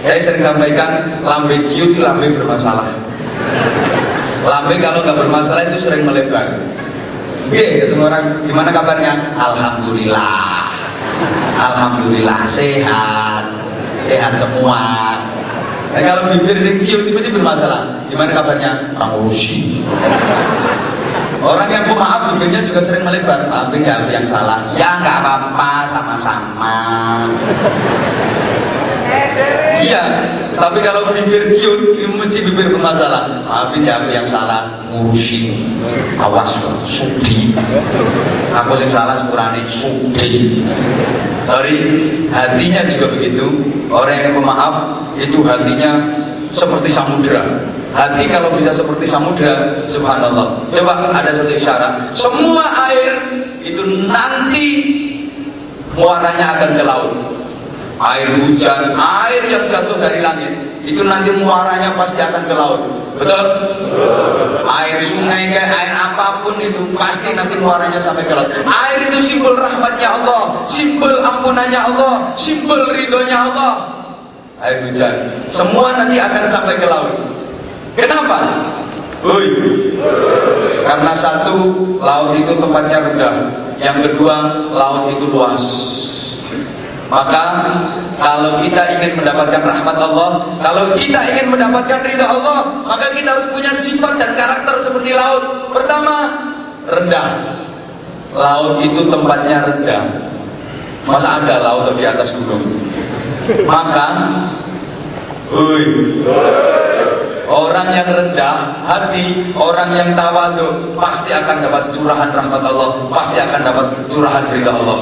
Saya sering sampaikan, lambe ciut lambe bermasalah. Lambe kalau nggak bermasalah itu sering melebar. Oke, ketemu orang, gimana kabarnya? Alhamdulillah. Alhamdulillah sehat, sehat semua. Nah, kalau bibir sing ciut itu bermasalah. Gimana kabarnya? Ramusi. Orang yang pemaaf bibirnya juga sering melebar. Maafin ya yang salah. Ya nggak apa-apa, sama-sama. Iya, tapi kalau bibir ciut, mesti bibir bermasalah. Maafin ya yang salah, ngurusin. Awas, sudi. Aku yang salah sepurane sudi. Sorry, hatinya juga begitu. Orang yang pemaaf itu hatinya seperti samudra. Hati kalau bisa seperti samudra, subhanallah. Coba ada satu isyarat. Semua air itu nanti muaranya akan ke laut. Air hujan, air yang jatuh dari langit, itu nanti muaranya pasti akan ke laut. Betul? Air sungai kayak air apa pun itu pasti nanti muaranya sampai ke laut. Air itu simbol rahmatnya Allah, simbol ampunannya Allah, simbol ridhonya Allah. Air hujan, semua nanti akan sampai ke laut. Kenapa? Woi. Karena satu, laut itu tempatnya rendah. Yang kedua, laut itu luas. Maka kalau kita ingin mendapatkan rahmat Allah, kalau kita ingin mendapatkan ridha Allah, maka kita harus punya sifat dan karakter seperti laut. Pertama, rendah. Laut itu tempatnya rendah. Masa ada laut di atas gunung? Maka, hui, orang yang rendah hati, orang yang tawadu pasti akan dapat curahan rahmat Allah, pasti akan dapat curahan ridha Allah.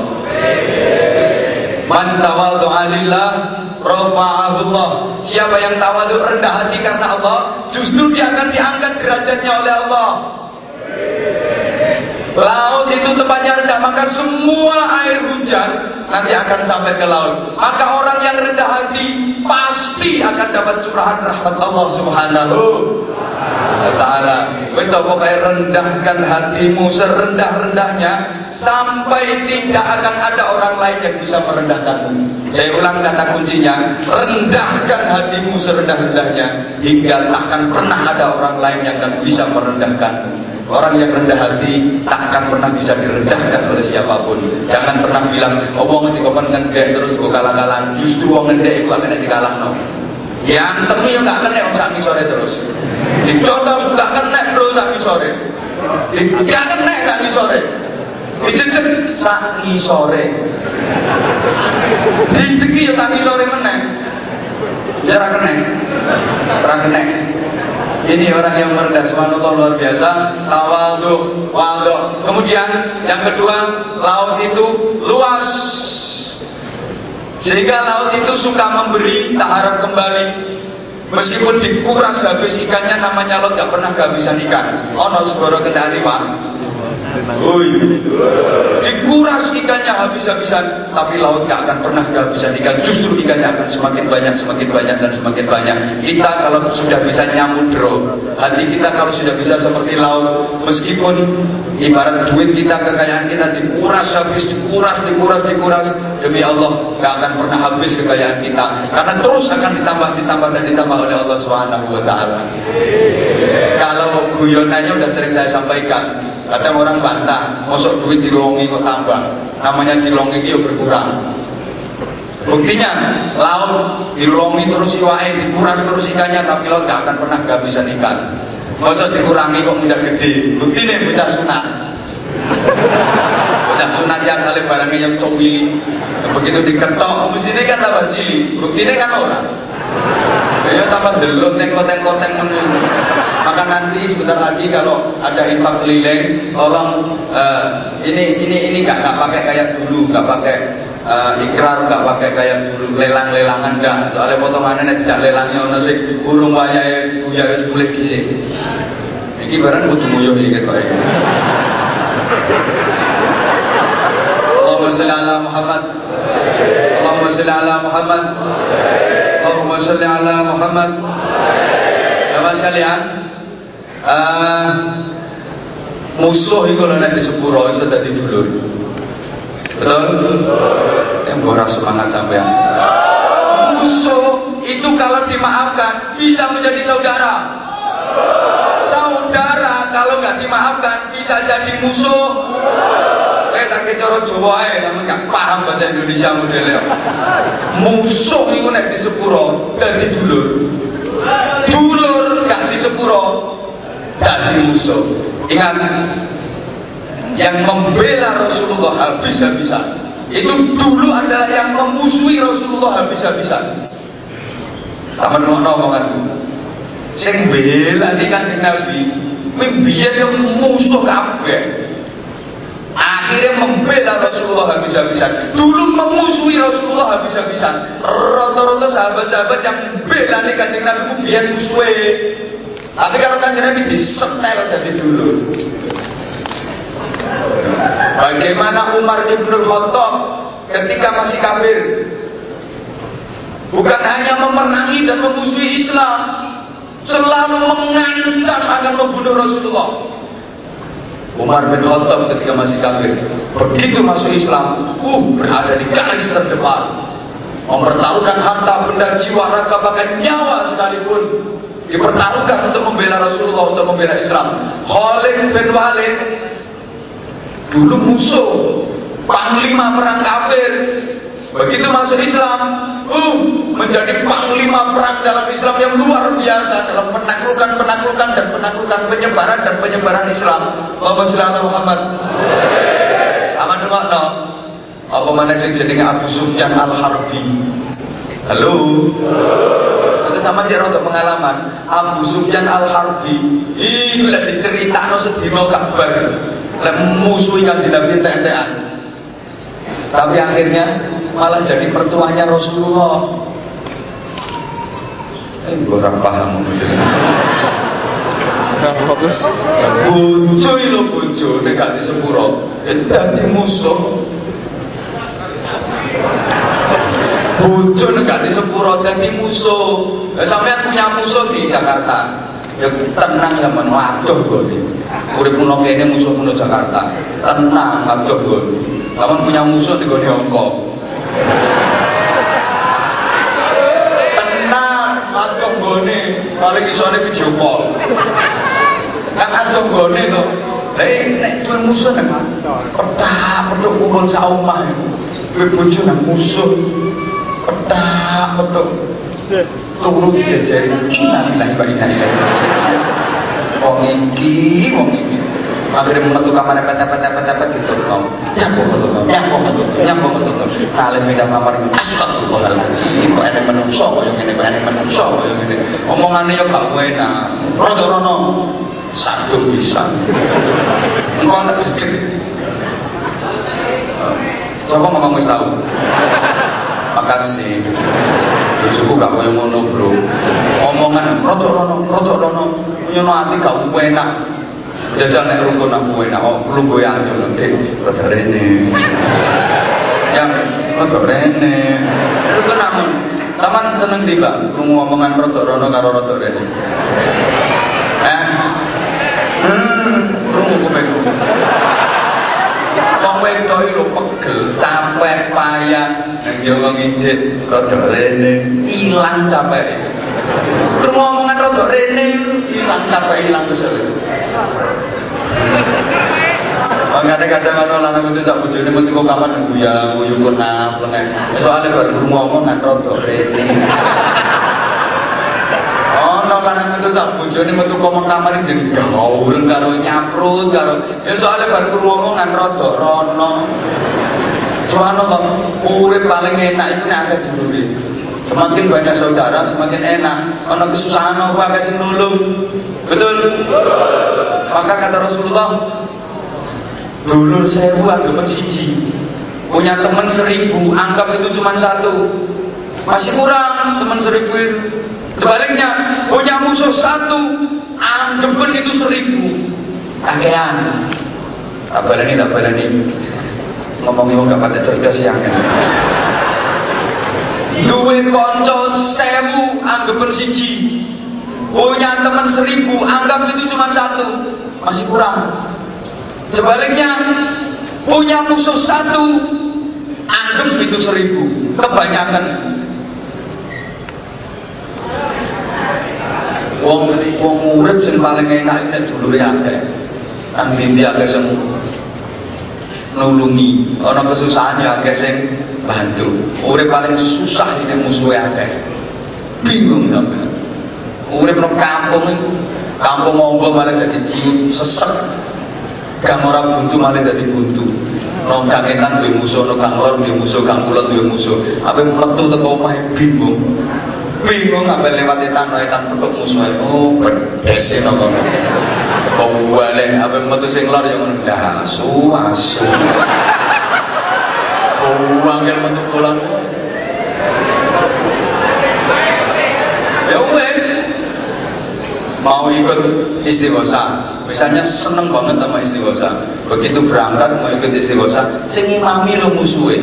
Man tawadhu'a lillah rafa'ahullah. Siapa yang tawadu rendah hati karena Allah, justru dia akan diangkat derajatnya oleh Allah. Laut itu tempatnya rendah, maka semua air hujan nanti akan sampai ke laut. Maka orang yang rendah hati pasti akan dapat curahan rahmat Allah Subhanahu taala. Wis pokoknya rendahkan hatimu serendah-rendahnya sampai tidak akan ada orang lain yang bisa merendahkanmu. Saya ulang kata kuncinya, rendahkan hatimu serendah-rendahnya hingga takkan pernah ada orang lain yang akan bisa merendahkanmu. Orang yang rendah hati takkan pernah bisa direndahkan oleh siapa pun. Jangan pernah bilang, oh mau ngerti kau ngendek terus gue kalah kalah. Justru wong ngendek itu akan no. Yang temu yang gak kena sak sore terus. Dicontoh gak kena bro sak sore. Gak kena sak sore. Dijejek sak sore. Dideki ya sak sore meneh. Ya ra kena. Ra kena. Ini orang yang merendah subhanallah luar biasa. Tawadhu, wadhu. Kemudian yang kedua, laut itu luas. Sehingga laut itu suka memberi, tak harap kembali. Meskipun dikuras habis ikannya namanya laut gak pernah kehabisan ikan. Ono segoro kendali pak. Dikuras ikannya habis-habisan, tapi laut gak akan pernah kehabisan ikan. Justru ikannya akan semakin banyak, semakin banyak dan semakin banyak. Kita kalau sudah bisa nyamudro, hati kita kalau sudah bisa seperti laut, meskipun ibarat duit kita, kekayaan kita dikuras habis, dikuras, dikuras, dikuras, demi Allah gak akan pernah habis kekayaan kita. Karena terus akan ditambah, ditambah dan ditambah oleh Allah Subhanahu Wa Taala. Kalau guyonannya udah sering saya sampaikan, Kadang orang bantah, masuk duit dilongi kok tambah. Namanya dilongi itu berkurang. Buktinya, laut dilongi terus iwae, dikuras terus ikannya, tapi laut gak akan pernah kehabisan ikan. Masuk dikurangi kok mudah gede. Buktinya bocah sunat. Bocah sunat yang salib barangnya yang cowili. Begitu diketok, mestinya kan tambah cili. Buktinya kan orang. Ya tambah delok tengkot-tengkoteng menunggu. Maka nanti sebentar lagi kalau ada infak keliling, tolong uh, ini ini ini gak, gak pakai kayak dulu, gak pakai uh, ikrar, gak pakai kayak dulu lelang-lelangan dah. Soalnya potongannya tidak lelangnya ono burung wayahe buyar wis mulih dhisik. Iki barang kudu nguyuh iki kok iki. Allahumma sholli ala Muhammad. Allahumma sholli ala Muhammad. Allahumma sholli ala Muhammad. Bapak sekalian, uh, musuh itu lho nek di sepuro iso dadi dulur. Betul? Yang borak semangat sampean. Musuh itu kalau dimaafkan bisa menjadi saudara. Saudara kalau nggak dimaafkan bisa jadi musuh. Tak cara Jawa ae namun gak paham bahasa Indonesia modelnya. Musuh iku nek di sepuro dadi dulur. Dulur gak di sepuro dadi musuh. Ingat yang membela Rasulullah habis-habisan itu dulu adalah yang memusuhi Rasulullah habis-habisan. Sama ngono omonganku. Sing bela di kanjeng Nabi, mimbiyen yang musuh kabeh. Akhirnya membela Rasulullah habis-habisan. Dulu memusuhi Rasulullah habis-habisan. Rata-rata sahabat-sahabat yang bela nih kanjeng Nabi itu biar musuhe. Tapi kalau kanjeng Nabi disetel dari dulu. Bagaimana Umar ibn Khattab ketika masih kafir. Bukan hanya memenangi dan memusuhi Islam, selalu mengancam akan membunuh Rasulullah. Umar bin Khattab ketika masih kafir, begitu masuk Islam, uh berada di garis terdepan, mempertaruhkan harta, benda, jiwa, raga, bahkan nyawa sekalipun. Dipertaruhkan untuk membela Rasulullah, untuk membela Islam. Khalid bin Walid dulu musuh panglima perang kafir. Begitu masuk Islam uh, menjadi panglima perang dalam Islam yang luar biasa dalam penaklukan penaklukan dan penaklukan penyebaran dan penyebaran Islam. Allahumma Muhammad? Aman no? Apa mana sing jenenge Abu Sufyan Al Harbi halo? Itu sama cek untuk pengalaman. Abu Sufyan Al Harbi itu lek diceritakan sedino kabar lek musuh ikan Nabi entek Tapi akhirnya malah jadi mertuanya Rasulullah. Orang paham. Nah, bagus. Bojo lo bojo nek gak disepuro, dadi musuh. Bojo nek gak disepuro dadi musuh. Sampeyan punya musuh di Jakarta. Ya tenang ya men waduh gue urip muno kene musuh muno Jakarta. Tenang waduh gue kamu punya musuh di gone Hongkong paling isone video call. Kan waduh gue to. Hei, nek tuh musuh nek petak petuk kumpul saumah kowe bojo nang musuh. Petak petuk. Turu dijajari. Innalillahi wa inna ilaihi wong iki wong iki akhirnya metu kamar apa apa apa apa gitu. Nom nyampo metu nyampo metu nyampo metu alim pindah kamar astagfirullahaladzim. Kok enek menungso? Yang ini kok enek menungso? Yang ini. Omongannya ya gak enak. Rodo rono satu bisa. Engkau tak jejek coba wis tahu? Makasih. Bojoku gak koyo ngono bro. Omongan rodok rono rodok rono nyono ati gak enak jajal nek rukun aku enak oh lu gue aja dek rodok rene. Yang rodok rene. Kan namun Taman seneng di mbak, krungu omongan rodok rono karo rodok rene. Eh, hmm, krungu kupengku. Wedok iku pegel, capek, payah, nang Jawa ngidit rada rene, ilang capek. Krungu omongan rada rene, ilang capek, ilang kesel. Makanya kadang kadang lanang itu sak bojone metu kok kapan guyang guyu kena plengek. Soale baru krungu omongan rada rene. Ono lanang itu tak bojone metu kok kamar jeneng gaul karo nyaprut karo ya soalnya bar omongan rada rono. Subhanallah, urip paling enak itu nek akeh dulure. Semakin banyak saudara, semakin enak. Ono kesusahan apa akeh sing nulung. Betul? Maka kata Rasulullah, dulur sewu anggap siji. Punya teman seribu, anggap itu cuma satu. Masih kurang teman seribu itu. Sebaliknya, punya musuh satu, anggapan itu seribu. Kakean. Tak balani, tak balani. Ngomong-ngomong gak pada cerdas yang Duwe konco sewu, anggapan siji. Punya teman seribu, anggap itu cuma satu. Masih kurang. Sebaliknya, punya musuh satu, anggap itu seribu. Kebanyakan wong wong urip sing paling enak nek dulure akeh. Nang ndi akeh sing nulungi, ana kesusahan ya akeh sing bantu. Urip paling susah ini musuhe akeh. Bingung sampean. Urip nang kampung kampung monggo malah dadi sesek. Kang ora buntu malah dadi buntu. Nang kangetan duwe musuh, nang kang lor musuh, kang kulon duwe musuh. Apa metu teko omah bingung bingung apa lewat etan etan petuk musuh oh pedes ya nopo kau balik? Apa metu sing lor yang dah asu asu. Oh angel metu pulang ya wes mau ikut istighosa misalnya seneng banget sama istighosa begitu berangkat mau ikut istighosa sing imami lo musuhe.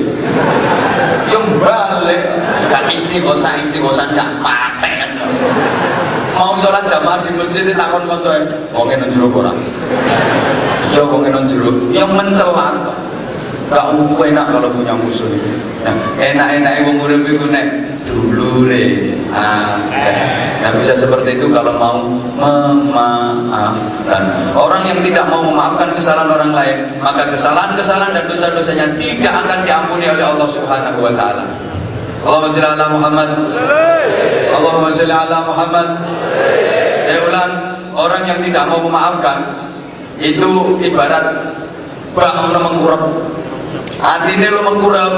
Yang balik. Gak istighosa istighosa gak paten mau sholat jamaah di masjid takon koncoe wong ngene jero ora? Ya wong ngene jero yang mencela Gak enak kalau punya musuh. Nah, enak-enak wong urip iku nek dulure. Ah, nah bisa seperti itu kalau mau memaafkan. Orang yang tidak mau memaafkan kesalahan orang lain, maka kesalahan-kesalahan dan dosa-dosanya tidak akan diampuni oleh Allah Subhanahu wa taala. Allahumma shalli ala Muhammad. Allahumma shalli ala Muhammad. Saya ulang, orang yang tidak mau memaafkan itu ibarat bak Hati ini lo mengkurang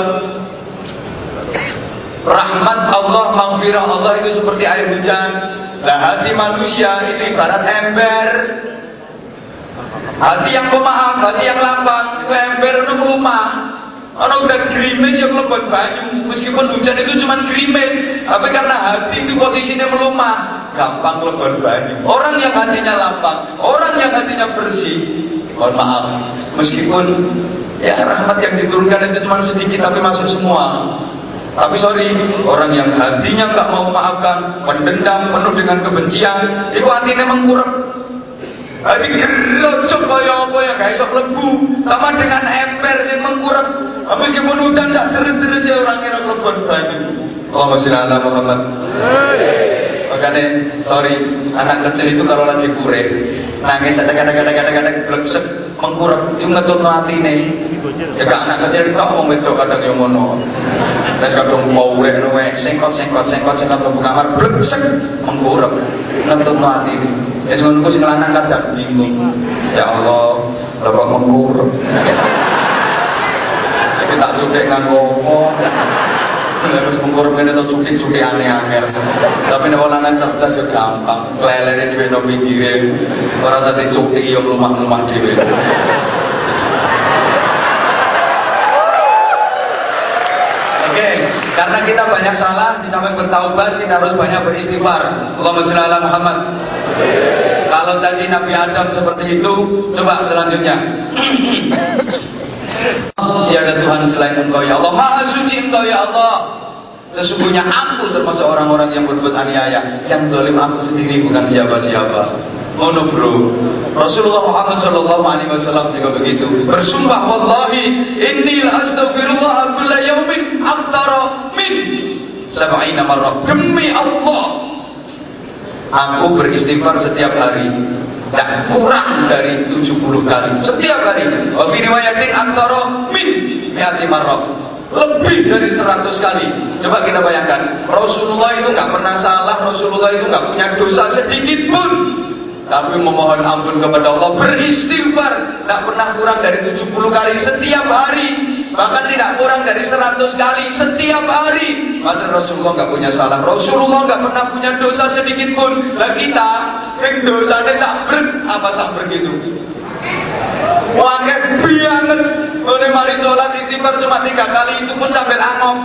Rahmat Allah, maghfirah Allah itu seperti air hujan. Nah hati manusia itu ibarat ember. Hati yang pemaaf, hati yang lapang, itu ember itu melumah. Orang udah gerimis yang lebih banyu, meskipun hujan itu cuma gerimis, tapi karena hati itu posisinya melumah, gampang lebih banyu. Orang yang hatinya lapang, orang yang hatinya bersih, mohon maaf, meskipun Ya rahmat yang diturunkan itu cuma sedikit tapi masuk semua. Tapi sorry, orang yang hatinya nggak mau memaafkan, mendendam, penuh dengan kebencian, itu hatinya mengkurang. Hati gerocok kaya apa yang gak esok lebu, sama dengan ember yang mengkurang. Meskipun hujan tak terus-terus ya orang kira lebon banyu. Allahumma sholli ala Muhammad. Makanya sorry, anak kecil itu kalau lagi kure, nangis ada kadang-kadang kadang-kadang bleksek mengkurang, itu ngetut nih. Ya gak anak kecil kok mau wedok kadang yang ngono. Dan kadang mau urek nowe sengkot sengkot sengkot sengkot ke kamar bleksek mengkurang, ngetut nih. Ya ngono ku sing lanang kadang bingung. Ya Allah, kok mengkurang. Iki tak cukek nganggo? Mengkorup kene to cutik-cutik aneh-aneh. Tapi nek lanang cerdas ya gampang. Lelene dhewe no pinggire. Ora usah dicutik ya mlumah-mlumah. Oke, karena kita banyak salah, di samping bertaubat kita harus banyak beristighfar. Allahumma sholli ala Muhammad. Kalau tadi Nabi Adam seperti itu, coba selanjutnya. Tiada Tuhan selain Engkau ya Allah. Maha suci Engkau ya Allah. Sesungguhnya aku termasuk orang-orang yang berbuat aniaya. Yang zalim aku sendiri bukan siapa-siapa. Mono bro. Rasulullah Muhammad Sallallahu Alaihi Wasallam juga begitu. Bersumpah wallahi inni la kulla yaumin aktsara min sab'ina marrah. Demi Allah. Aku beristighfar setiap hari tak kurang dari 70 kali. Setiap hari. Wa fi riwayatin antara min mi'ati marrah lebih dari 100 kali. Coba kita bayangkan. Rasulullah itu nggak pernah salah Rasulullah itu nggak punya dosa sedikit pun tapi memohon ampun kepada Allah beristighfar. Tak pernah kurang dari 70 kali setiap hari. Bahkan tidak kurang dari 100 kali setiap hari. Padahal Rasulullah nggak punya salah. Rasulullah nggak pernah punya dosa sedikit pun. Dan kita sing dosane sabrek. Apa sabrek itu? Wakil banget. Mene mari sholat istighfar cuma tiga kali. Itu pun sambil angop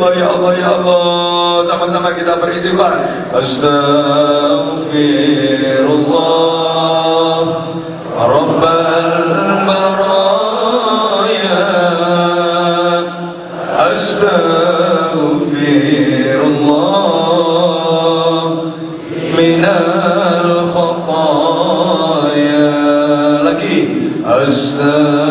Allah, ya Allah, ya Allah. Sama-sama kita beristighfar. Astaghfirullah. Rabbal baraya. Astaghfirullah. Minal khataya. Lagi. Astaghfirullah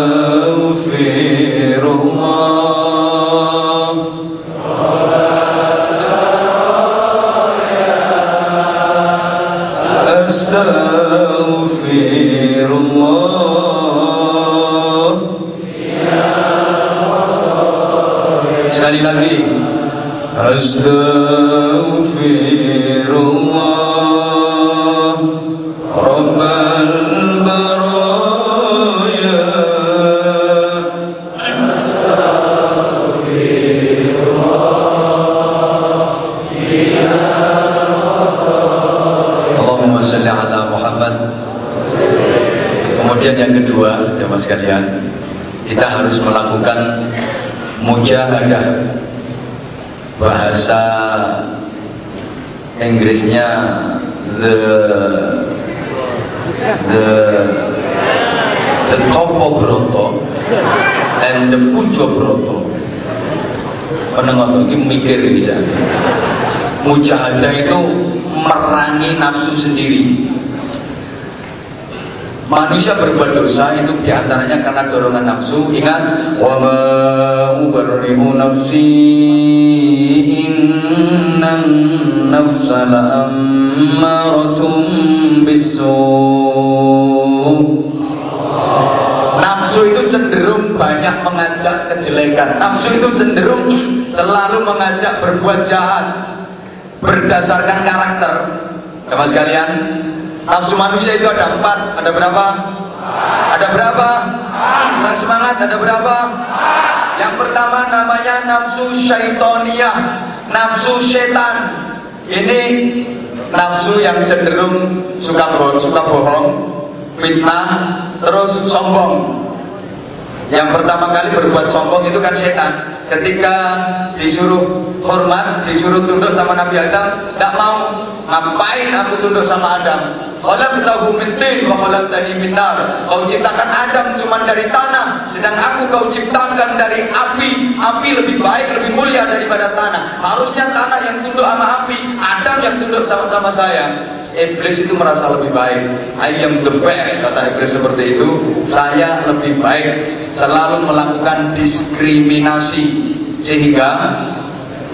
Mujahadah itu merangi nafsu sendiri. Manusia berbuat dosa itu di antaranya karena dorongan nafsu. Ingat, wa ma ubarri'u nafsi innan nafsa la'ammaratun bisu. Nafsu itu cenderung banyak mengajak kejelekan. Nafsu itu cenderung selalu mengajak berbuat jahat berdasarkan karakter. Sama sekalian, Nafsu manusia itu ada empat. Ada berapa? Ada berapa? Yang semangat ada berapa? Yang pertama namanya nafsu syaitoniyah, nafsu setan. Ini nafsu yang cenderung suka bohong, suka bohong, fitnah, terus sombong. Yang pertama kali berbuat sombong itu kan setan. Ketika disuruh hormat, disuruh tunduk sama Nabi Adam, tidak mau. Ngapain aku tunduk sama Adam? Khalaqtahu min tin wa khalaqtani min nar. Kau ciptakan Adam cuma dari tanah, sedang aku kau ciptakan dari api. Api lebih baik, lebih mulia daripada tanah. Harusnya tanah yang tunduk sama api, Adam yang tunduk sama sama saya. Iblis itu merasa lebih baik. I am the best kata iblis seperti itu. Saya lebih baik. Selalu melakukan diskriminasi sehingga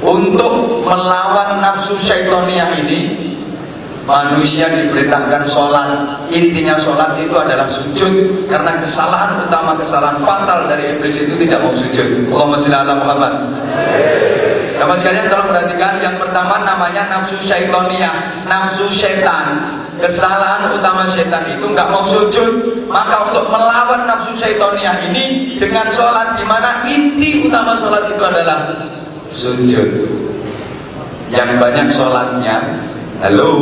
untuk melawan nafsu syaitoniah ini manusia diperintahkan sholat intinya sholat itu adalah sujud karena kesalahan utama kesalahan fatal dari iblis itu tidak mau sujud Allahumma sholli ala Muhammad Bapak sekalian kalau perhatikan yang pertama namanya nafsu syaitonia, nafsu setan. Kesalahan utama setan itu nggak mau sujud. Maka untuk melawan nafsu syaitonia ini dengan sholat di mana inti utama sholat itu adalah sujud. Yang banyak sholatnya Halo.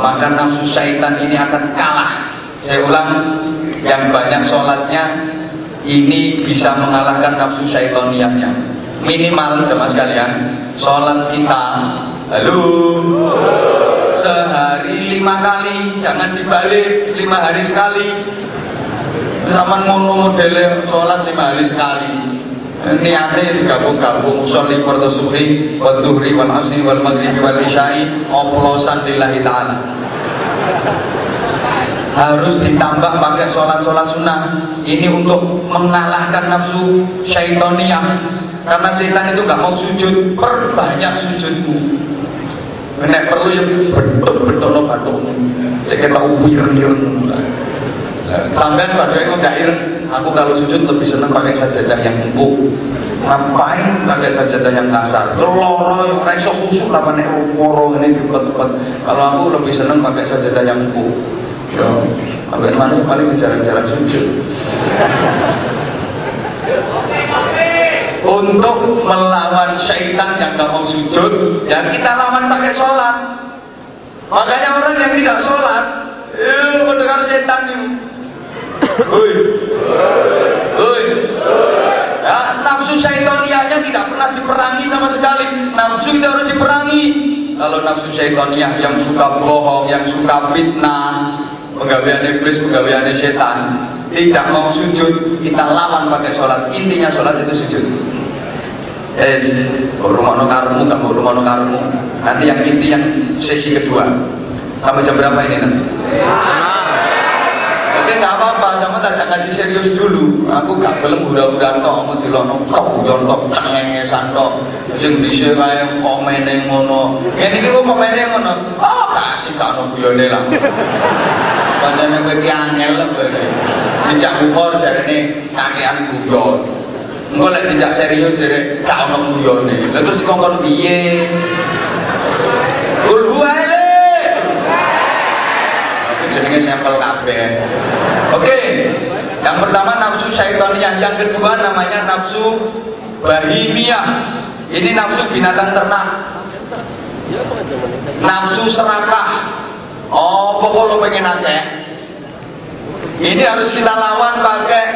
Maka nafsu syaitan ini akan kalah. Saya ulang, yang banyak sholatnya ini bisa mengalahkan nafsu syaitoniahnya. Minimal sama sekalian, sholat kita, halo, sehari lima kali, jangan dibalik lima hari sekali. Zaman ngono modele sholat lima hari sekali niatnya digabung-gabung sholli fardu subhi wa dhuhri wal asri wal maghribi wal isya'i oplosan lillahi ta'ala. Harus ditambah pakai sholat-sholat sunnah. Ini untuk mengalahkan nafsu syaitoniah. Karena setan itu gak mau sujud perbanyak sujudmu. Nek perlu yang bentuk-bentuk no batuk Cek kita Sampai pada yang udah aku kalau sujud lebih senang pakai sajadah yang empuk. Ngapain pakai sajadah yang kasar? Loro yang raiso kusuk lah nek loro ini tempat-tempat. Kalau aku lebih senang pakai sajadah yang empuk. Ya, sampai mana paling jalan-jalan sujud. Untuk melawan syaitan yang gak mau sujud, ya kita lawan pakai sholat. Makanya orang yang tidak sholat, eh, mendengar setan itu Hoi. Hoi. Ya, nafsu syaitoniahnya tidak pernah diperangi sama sekali. Nafsu itu harus diperangi. Kalau nafsu syaitoniah yang suka bohong, yang suka fitnah, pegawaian iblis, pegawaian setan, tidak mau sujud, kita lawan pakai sholat. Intinya sholat itu sujud. Eh, rumah no karmu, kamu rumah no karmu. Nanti yang inti yang sesi kedua. Sampai jam berapa ini nanti? Oke nggak apa-apa, sama tak ngaji serius dulu. Aku gak gelem hura-hura tok, mau dilono tok, guyon tok, cengengesan tok. Sing dhisik kae komene ngono. Ngene iki kok komene ngono. Oh, kasih gak ono guyone lah. Pancene kowe ki angel lho. Dijak umur jarene kakean guyon. Engko lek dijak serius jare gak ono guyone. Lah terus kongkon piye? Ulhuae jenenge sampel kabeh. Oke. Yang pertama nafsu syaitaniyah, yang kedua namanya nafsu bahimiyah. Ini nafsu binatang ternak. Nafsu serakah. Oh, pokok lo pengen akeh. Ini harus kita lawan pakai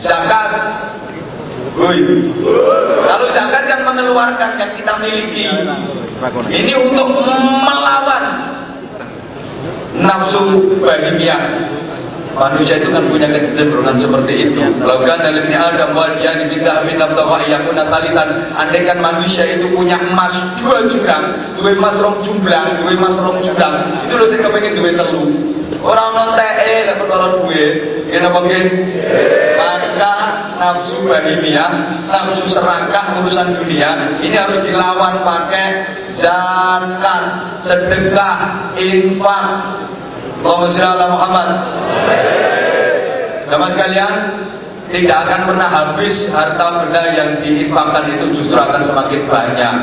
zakat. Woi. Kalau zakat kan mengeluarkan yang kita miliki. Ini untuk melawan nafsu bahimiyah Manusia itu kan punya kecenderungan seperti itu. Lakukan dalam ini Adam dia diminta amin nafta wa yakuna salitan. Andai kan manusia itu punya emas dua jurang, dua emas rong jumlah, dua emas rong jurang, itu loh saya kepengen dua telu. Orang non TE lah perkara duwe. Napa nggih? Maka nafsu bahimia, nafsu serakah urusan dunia ini harus dilawan pakai zakat, sedekah, infak, Allahumma Muhammad. Sama sekalian, tidak akan pernah habis harta benda yang diinfakkan itu justru akan semakin banyak.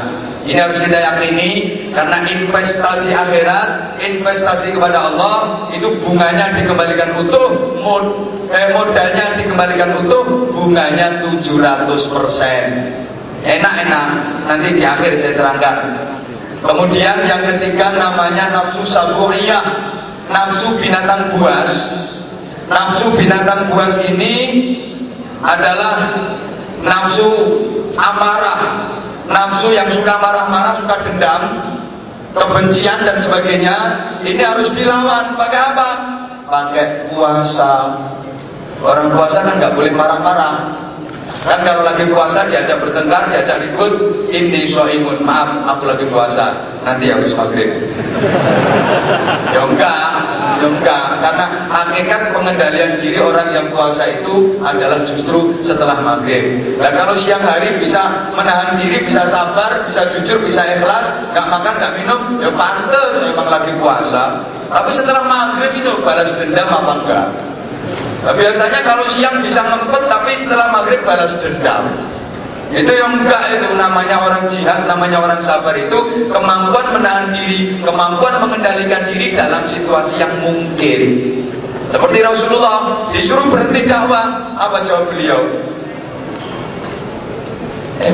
Ini harus kita yakini karena investasi akhirat, investasi kepada Allah itu bunganya dikembalikan utuh, mod, eh, modalnya dikembalikan utuh, bunganya 700%. Enak-enak, nanti di akhir saya terangkan. Kemudian yang ketiga namanya nafsu sabu'iyah nafsu binatang buas nafsu binatang buas ini adalah nafsu amarah nafsu yang suka marah-marah suka dendam kebencian dan sebagainya ini harus dilawan. Pakai apa? Pakai puasa. Orang puasa kan nggak boleh marah-marah Kan kalau lagi puasa diajak bertengkar, diajak ribut, ini imun. Maaf, aku lagi puasa. Nanti habis maghrib. ya enggak, ya enggak. Karena hakikat pengendalian diri orang yang puasa itu adalah justru setelah maghrib. Nah kalau siang hari bisa menahan diri, bisa sabar, bisa jujur, bisa ikhlas, nggak makan, nggak minum, ya pantas memang lagi puasa. Tapi setelah maghrib itu balas dendam apa enggak? Nah, biasanya kalau siang bisa ngempet tapi setelah maghrib balas dendam. Itu yang enggak itu namanya orang jihad, namanya orang sabar itu kemampuan menahan diri, kemampuan mengendalikan diri dalam situasi yang mungkin. Seperti Rasulullah disuruh berhenti dakwah, apa jawab beliau? Eh,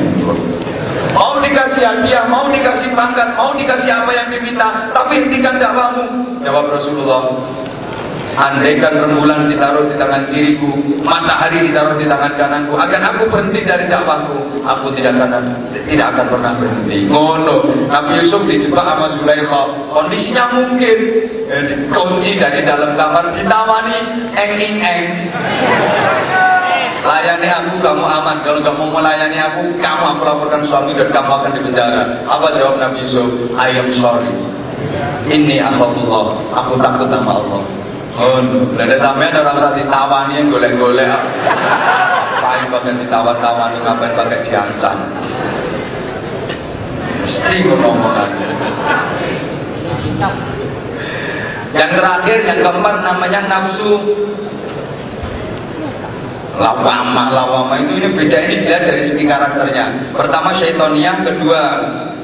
mau dikasih hadiah, mau dikasih pangkat, mau dikasih apa yang diminta, tapi hentikan dakwahmu. Jawab Rasulullah, Andaikan rembulan ditaruh di tangan kiriku, matahari ditaruh di tangan kananku, akan aku berhenti dari dakwahku, aku tidak akan tidak akan pernah berhenti. Ngono. Nabi Yusuf dijebak sama Zulaikha. Kondisinya mungkin eh, dikunci dari dalam kamar, ditawani eng eng. Layani aku, kamu aman. Kalau nggak mau melayani aku, kamu aku laporkan suami dan kamu akan dipenjara. Apa jawab Nabi Yusuf? I am sorry. Ini akhafullah. Aku takut sama Allah. Oh, ada sampai ada rasa ditawani yang golek-golek. Paling pakai ditawar-tawani, ngapain pakai diancam. Mesti ngomongan. Yang terakhir, yang keempat namanya nafsu lawama lawama itu ini beda ini dilihat dari segi karakternya pertama syaitoniyah kedua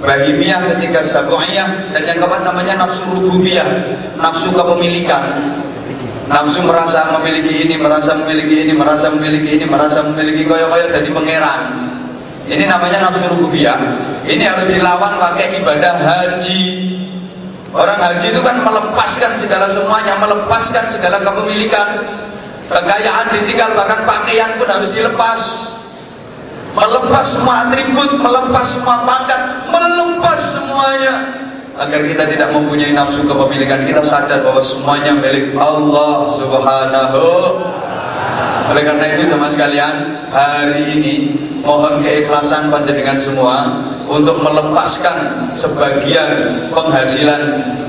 bahimiyah ketiga sabu'iyah dan yang keempat namanya nafsu rububiyah nafsu kepemilikan Nafsu merasa memiliki ini, merasa memiliki ini, merasa memiliki ini, merasa memiliki koyo-koyo jadi pangeran. Ini namanya nafsu rububiyah. Ini harus dilawan pakai ibadah haji. Orang haji itu kan melepaskan segala semuanya, melepaskan segala kepemilikan. Kekayaan ditinggal, bahkan pakaian pun harus dilepas. Melepas semua atribut, melepas semua pangkat, melepas semuanya agar kita tidak mempunyai nafsu kepemilikan kita sadar bahwa semuanya milik Allah Subhanahu. Oleh karena itu sama sekalian hari ini mohon keikhlasan panjenengan semua untuk melepaskan sebagian penghasilan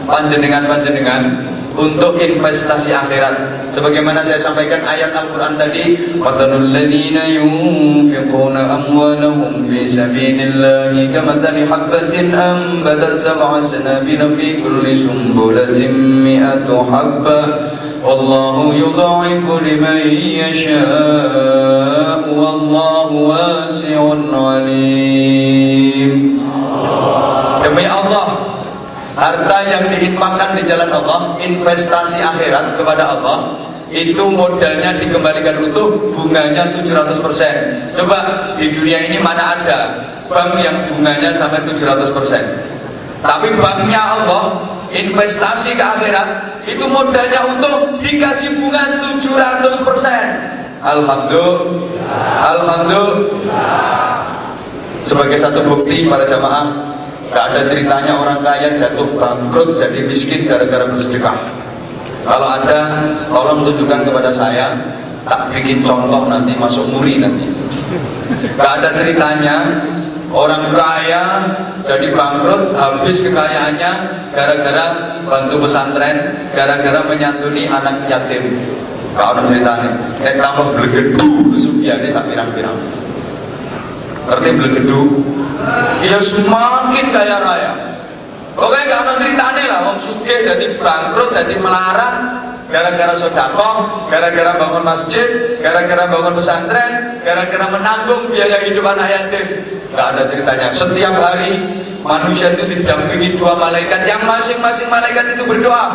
panjenengan-panjenengan untuk investasi akhirat. Sebagaimana saya sampaikan ayat Al-Qur'an tadi, "Qadarul ladzina yunfiquna amwalahum fi sabilillahi kamathali habatin anbatat sab'a sanabila fi kulli sumbulatin mi'atu habba wallahu yud'ifu liman yasha'u wallahu wasi'un 'alim." Demi Allah Harta yang diinfakkan di jalan Allah, investasi akhirat kepada Allah, itu modalnya dikembalikan utuh, bunganya 700%. Coba di dunia ini mana ada bank yang bunganya sampai 700%. Tapi banknya Allah, investasi ke akhirat, itu modalnya utuh, dikasih bunga 700%. Alhamdulillah. Alhamdulillah. Sebagai satu bukti para jamaah Gak ada ceritanya orang kaya jatuh bangkrut jadi miskin gara-gara bersedekah. Kalau ada, tolong tunjukkan kepada saya. Tak bikin contoh nanti masuk muri nanti. Gak ada ceritanya orang kaya jadi bangkrut habis kekayaannya gara-gara bantu pesantren, gara-gara menyantuni anak yatim. Gak ada ceritanya. Eh tambah gelegedu kesugihannya sak pirang-pirang. Ngerti gelegedu? Dia semakin kaya raya. Pokoknya gak ada ceritanya lah. Wong suge jadi bangkrut, jadi melarat, gara-gara sodako, gara-gara bangun masjid, gara-gara bangun pesantren, gara-gara menanggung biaya hidup anak yatim. Gak ada ceritanya. Setiap hari manusia itu didampingi dua malaikat yang masing-masing malaikat itu berdoa.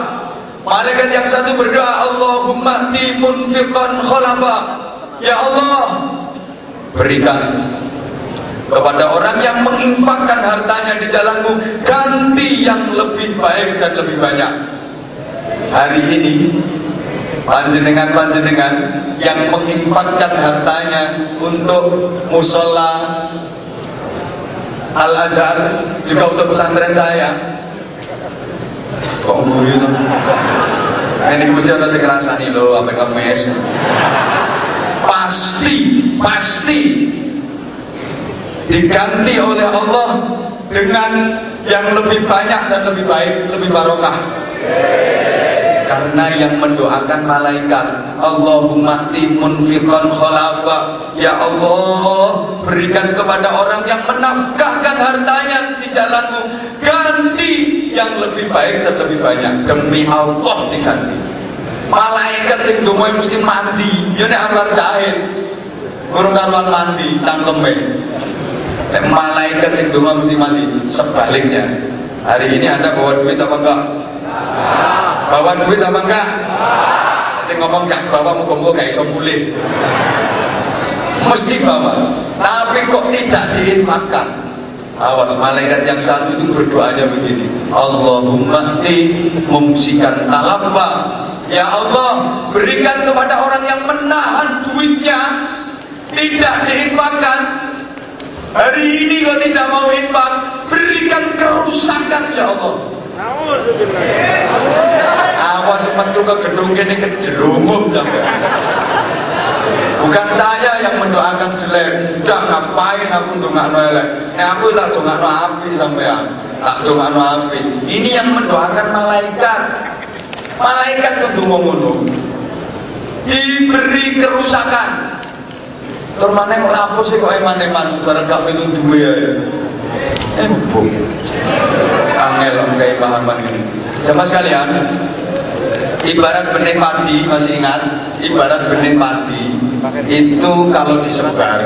Malaikat yang satu berdoa, Allahumma timun fiqan kholafa. Ya Allah, berikan kepada orang yang menginfakkan hartanya di jalanmu ganti yang lebih baik dan lebih banyak. Hari ini panjenengan-panjenengan yang menginfakkan hartanya untuk musola Al Azhar juga untuk pesantren saya Kok mburi itu? Ini mesti ada sekerasa nih lo, apa kemes. Pasti, pasti diganti oleh Allah dengan yang lebih banyak dan lebih baik, lebih barokah. Karena yang mendoakan malaikat Allahumma munfiqan khalafa. Ya Allah Berikan kepada orang yang menafkahkan hartanya di jalanmu Ganti yang lebih baik dan lebih banyak. Demi Allah diganti. Malaikat yang mesti Ini anwar zahid Kurang karuan mandi Cangkeme Malaikat yang dumai mesti mandi Sebaliknya Hari ini anda bawa duit apa enggak? Bawa duit apa enggak? Saya ngomong gak bawa muka-muka gak iso boleh. Mesti bawa. Tapi kok tidak diinfakkan? Awas malaikat yang satu itu berdoanya begini. Allahumma ti mumsikan talabba. Ya Allah, berikan kepada orang yang menahan duitnya tidak diinfakkan. Hari ini kau tidak mau infak, berikan kerusakan ya Allah. Awas metu ke gedung ini kejerumup Bukan saya yang mendoakan jelek. Udah ngapain aku ndongakno elek. Nek aku tak ndongakno api sampean. Tak ndongakno api. Ini yang mendoakan malaikat. Malaikat kudu ngono. Diberi kerusakan. Termane kok apa sih kok eman-eman bareng gak minum duwe ya. Embung. Angel kayak pahaman ini. Jamaah sekalian, ibarat benih padi masih ingat? Ibarat benih padi itu kalau disebar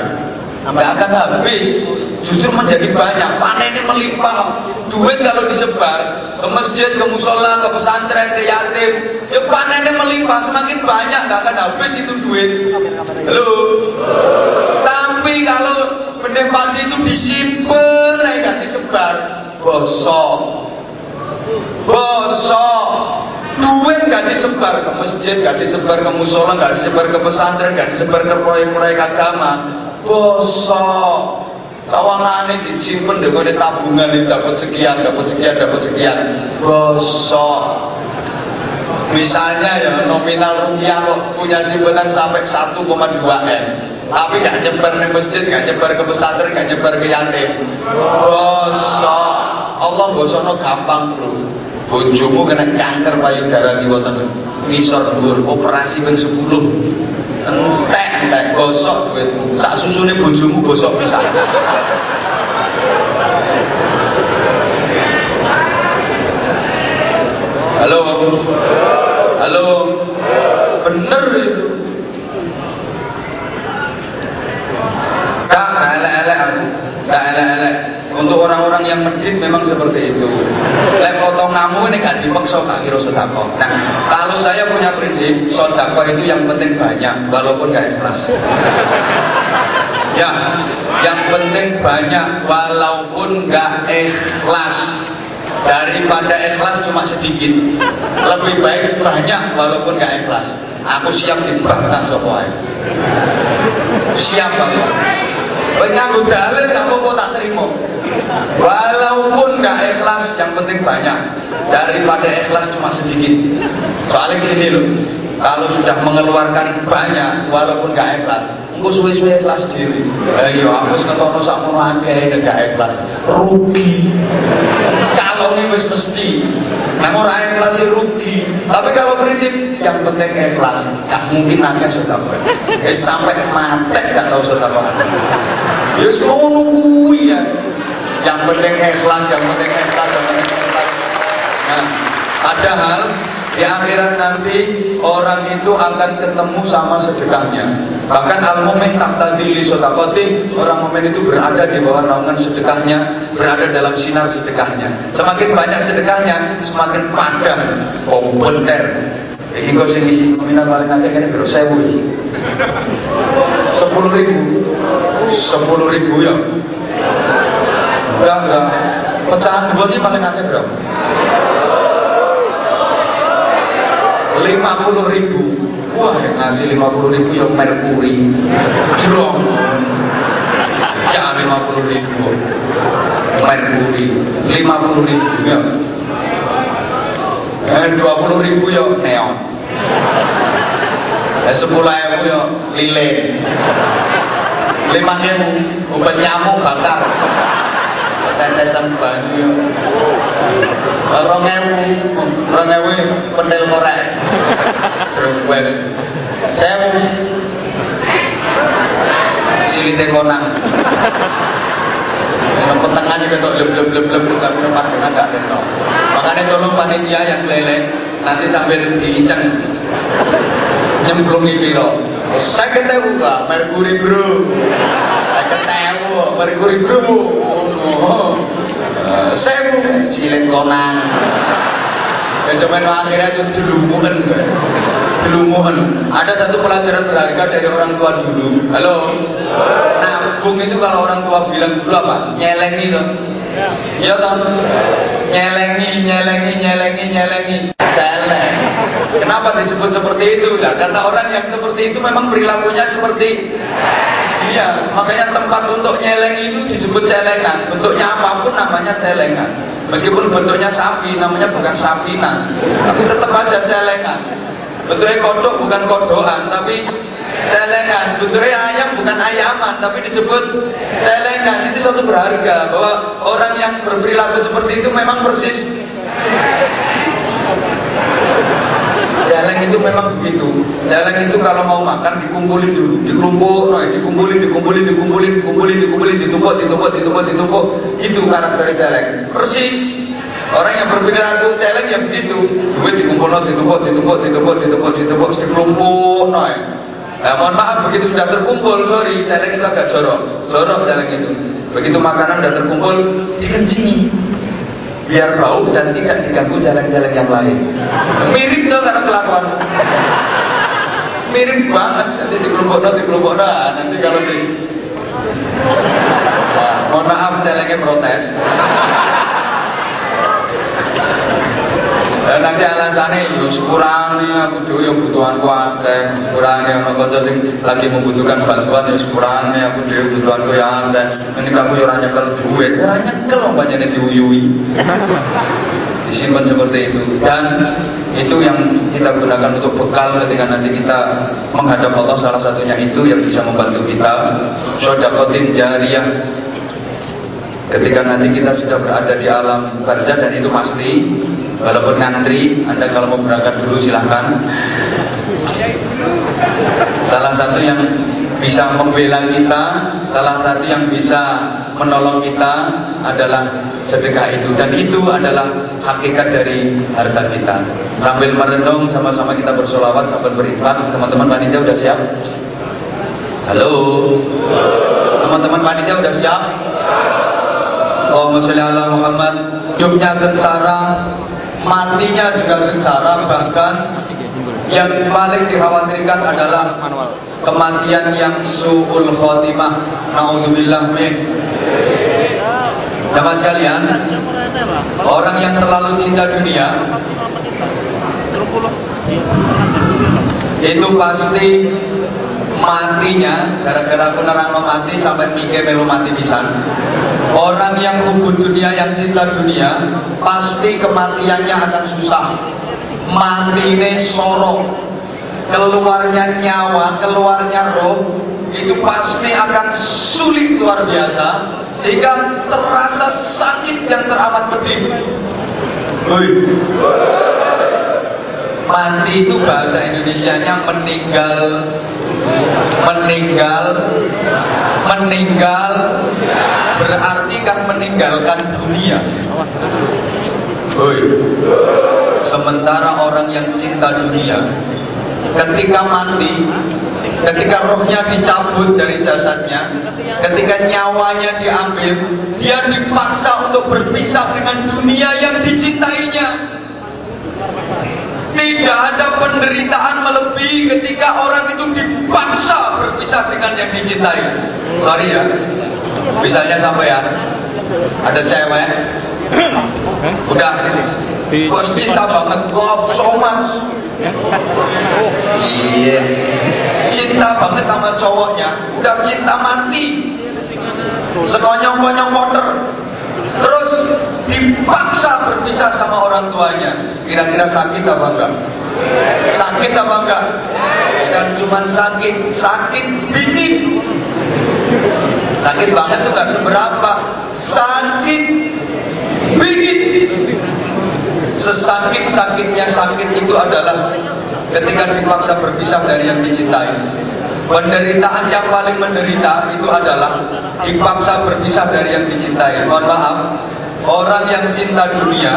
nggak akan habis, justru menjadi banyak. Panennya melimpah. Duit kalau disebar ke masjid, ke musola, ke pesantren, ke yatim, ya panennya melimpah. Semakin banyak nggak akan habis itu duit. Halo. Tapi kalau benih padi itu disimpan, nggak disebar, gosok, gosok. Duit gak disebar ke masjid, gak disebar ke musola, gak disebar ke pesantren, gak disebar ke proyek-proyek agama. Bosok. Kawangane disimpen dengan tabungan ini dapat sekian, dapat sekian, dapat sekian. Bosok. Misalnya ya nominal rupiah punya simpanan sampai 1,2 M. Tapi gak nyebar ke masjid, gak nyebar ke pesantren, gak nyebar ke yatim. Bosok. Allah bosono gampang bro. Bojomu kena kanker payudara kiwoten ngisor dhuwur operasi ping 10. Entek entek gosok duitmu. Sak susune bojomu gosok bisa. Halo. Halo. Bener itu. Kak, elek-elek aku. Kak, elek-elek. Untuk orang-orang yang medit memang seperti itu. Lek potonganmu ini gak dipaksa gak kira sodako. Nah, kalau saya punya prinsip sodako itu yang penting banyak, walaupun gak ikhlas. Ya, yang penting banyak walaupun gak ikhlas. Daripada ikhlas cuma sedikit. Lebih baik banyak walaupun gak ikhlas. Aku siap dibantah sokoai. Siap aku. Wis nganggo dalil gak apa-apa tak terima. Walaupun nggak ikhlas, yang penting banyak daripada ikhlas cuma sedikit. Soalnya gini loh, kalau sudah mengeluarkan banyak walaupun nggak ikhlas, engko suwe-suwe ikhlas diri. Yo aku wis ngetono sakmono akeh gak ikhlas. Rugi. Kalau wis mesti. Namun orang ikhlas rugi. Tapi kalau prinsip yang penting ikhlas, gak mungkin akeh sudah Eh sampai mati gak tahu sudah Ya wis ngono kuwi ya. Yang penting ikhlas, yang penting ikhlas, yang penting ikhlas. Nah, padahal di akhirat nanti orang itu akan ketemu sama sedekahnya. Bahkan al-mumin tadi, sotakoti, orang mumin itu berada di bawah naungan sedekahnya, berada dalam sinar sedekahnya. Semakin banyak sedekahnya, semakin padam, kompeten. Ini kau sing isi nominal paling akeh kene piro? 1000. 10 ribu. 10 ribu ya. Enggak, enggak. Pecahan buat ini paling akeh berapa? 50 ribu. Wah yang ngasih 50 ribu yang merkuri. Drong ya 50 ribu. Merkuri. 50 ribu ya. Eh 20 ribu ya neon. Eh 10 ribu ya lilin. lima ribu obat nyamuk bakar tetesan banyu Rong ewu, rong ewu pendel korek. Terus Sewu. Silite konang. Tengah juga tuh leb leb leb leb tapi nomor dengan gak ketok. Makanya tolong panitia yang keliling nanti sambil diinceng nyemplungi piro. Saya ketemu gak, Merkuri bro. Saya ketemu, Merkuri bro. Oh, sewu silet konang. Besok main akhirnya itu delumuhan delumuhan ada satu pelajaran berharga dari orang tua dulu. Halo? Nabung itu kalau orang tua bilang dulu apa? Nyelengi tuh Iya toh? Nyelengi, nyelengi, nyelengi, nyelengi. Celeng. Kenapa disebut seperti itu? Lah, karena orang yang seperti itu memang perilakunya seperti Iya, makanya tempat untuk nyeleng itu disebut celengan. Bentuknya apa pun namanya celengan. Meskipun bentuknya sapi, namanya bukan sapina. Tapi tetap aja celengan. Bentuknya kodok bukan kodokan, tapi celengan. Bentuknya ayam bukan ayaman, tapi disebut celengan. Itu suatu berharga bahwa orang yang berperilaku seperti itu memang persis Jalan itu memang begitu. Jalan itu kalau mau makan dikumpulin dulu, dikelompok, nah, dikumpulin, dikumpulin, dikumpulin, dikumpulin, dikumpulin, ditumpuk, ditumpuk, ditumpuk, ditumpuk. Itu karakter jalan. Persis. Orang yang berperilaku jalan yang begitu. Duit dikumpul, ditumpuk, ditumpuk, ditumpuk, ditumpuk, ditumpuk, dikelompok, nah. Nah, mohon maaf begitu sudah terkumpul, sorry, jalan itu agak jorok, jorok jalan itu. Begitu makanan sudah terkumpul, dikencingi biar bau dan tidak diganggu jalan-jalan yang lain. Mirip dong karena kelakuan. Mirip banget nanti di kelompok di kelompok nanti kalau di nah, mohon maaf jalannya protes. Dan nanti alasannya yo sepurane aku dhewe yo butuhanku akeh, sepurane ana kanca sing lagi membutuhkan bantuan yo sepurane aku dhewe butuhanku ya akeh. Ini kamu yo ora nyekel duit, ora nyekel banyak diuyui. Disimpan seperti itu dan itu yang kita gunakan untuk bekal ketika nanti kita menghadap Allah salah satunya itu yang bisa membantu kita sodakotin jariah ketika nanti kita sudah berada di alam barzah dan itu pasti Walaupun ngantri, Anda kalau mau berangkat dulu silahkan. Salah satu yang bisa membela kita, salah satu yang bisa menolong kita adalah sedekah itu dan itu adalah hakikat dari harta kita. Sambil merenung sama-sama kita bersolawat sambil berinfak. Teman-teman panitia udah siap? Halo. Teman-teman panitia udah siap? Allahumma sholli ala Muhammad. Hidupnya sengsara, matinya juga sengsara bahkan yang paling dikhawatirkan adalah kematian yang su'ul khotimah. Naudzubillah min. Sama sekalian orang yang terlalu cinta dunia itu pasti matinya gara-gara aku nerang mati sampai mikir melu mati pisan Orang yang hubun dunia, yang cinta dunia, pasti kematiannya akan susah. Mati ini sorok, keluarnya nyawa, keluarnya roh, itu pasti akan sulit luar biasa, sehingga terasa sakit yang teramat pedih. Mati itu bahasa Indonesianya meninggal meninggal meninggal berarti kan meninggalkan dunia. Woi. Sementara orang yang cinta dunia ketika mati ketika rohnya dicabut dari jasadnya ketika nyawanya diambil dia dipaksa untuk berpisah dengan dunia yang dicintainya tidak ada penderitaan melebihi ketika orang itu dipaksa berpisah dengan yang dicintai. Sorry ya, misalnya sampai ya, ada cewek, udah, kok cinta banget, love so much. Cinta banget sama cowoknya, udah cinta mati, sekonyong-konyong motor, terus dipaksa berpisah sama orang tuanya. Kira-kira sakit apa enggak? Sakit apa enggak? Dan cuma sakit sakit bingit sakit banget tuh gak seberapa. Sakit bingit sesakit-sakitnya sakit itu adalah ketika dipaksa berpisah dari yang dicintai. Penderitaan yang paling menderita itu adalah dipaksa berpisah dari yang dicintai. Mohon maaf Orang yang cinta dunia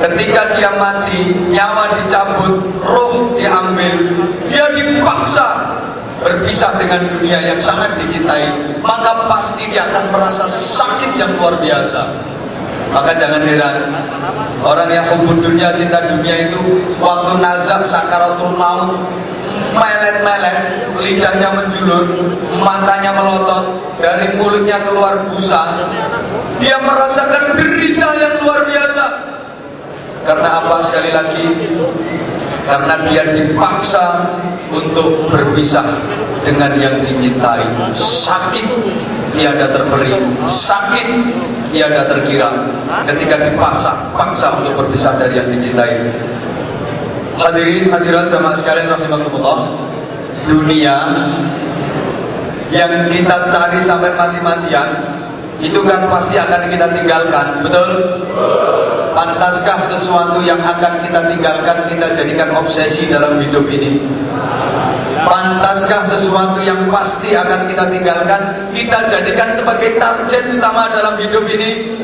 Ketika dia mati Nyawa dicabut Roh diambil Dia dipaksa Berpisah dengan dunia yang sangat dicintai Maka pasti dia akan merasa sakit yang luar biasa Maka jangan heran Orang yang hubung dunia, cinta dunia itu Waktu nazar sakaratul maut melet-melet, lidahnya menjulur, matanya melotot, dari mulutnya keluar busa. Dia merasakan derita yang luar biasa. Karena apa sekali lagi? Karena dia dipaksa untuk berpisah dengan yang dicintai. Sakit tiada terberi, sakit tiada terkira ketika dipaksa paksa untuk berpisah dari yang dicintai. Hadirin hadirat sama sekalian rahimakumullah. Dunia yang kita cari sampai mati-matian itu kan pasti akan kita tinggalkan, betul? Pantaskah sesuatu yang akan kita tinggalkan kita jadikan obsesi dalam hidup ini? Pantaskah sesuatu yang pasti akan kita tinggalkan kita jadikan sebagai target utama dalam hidup ini?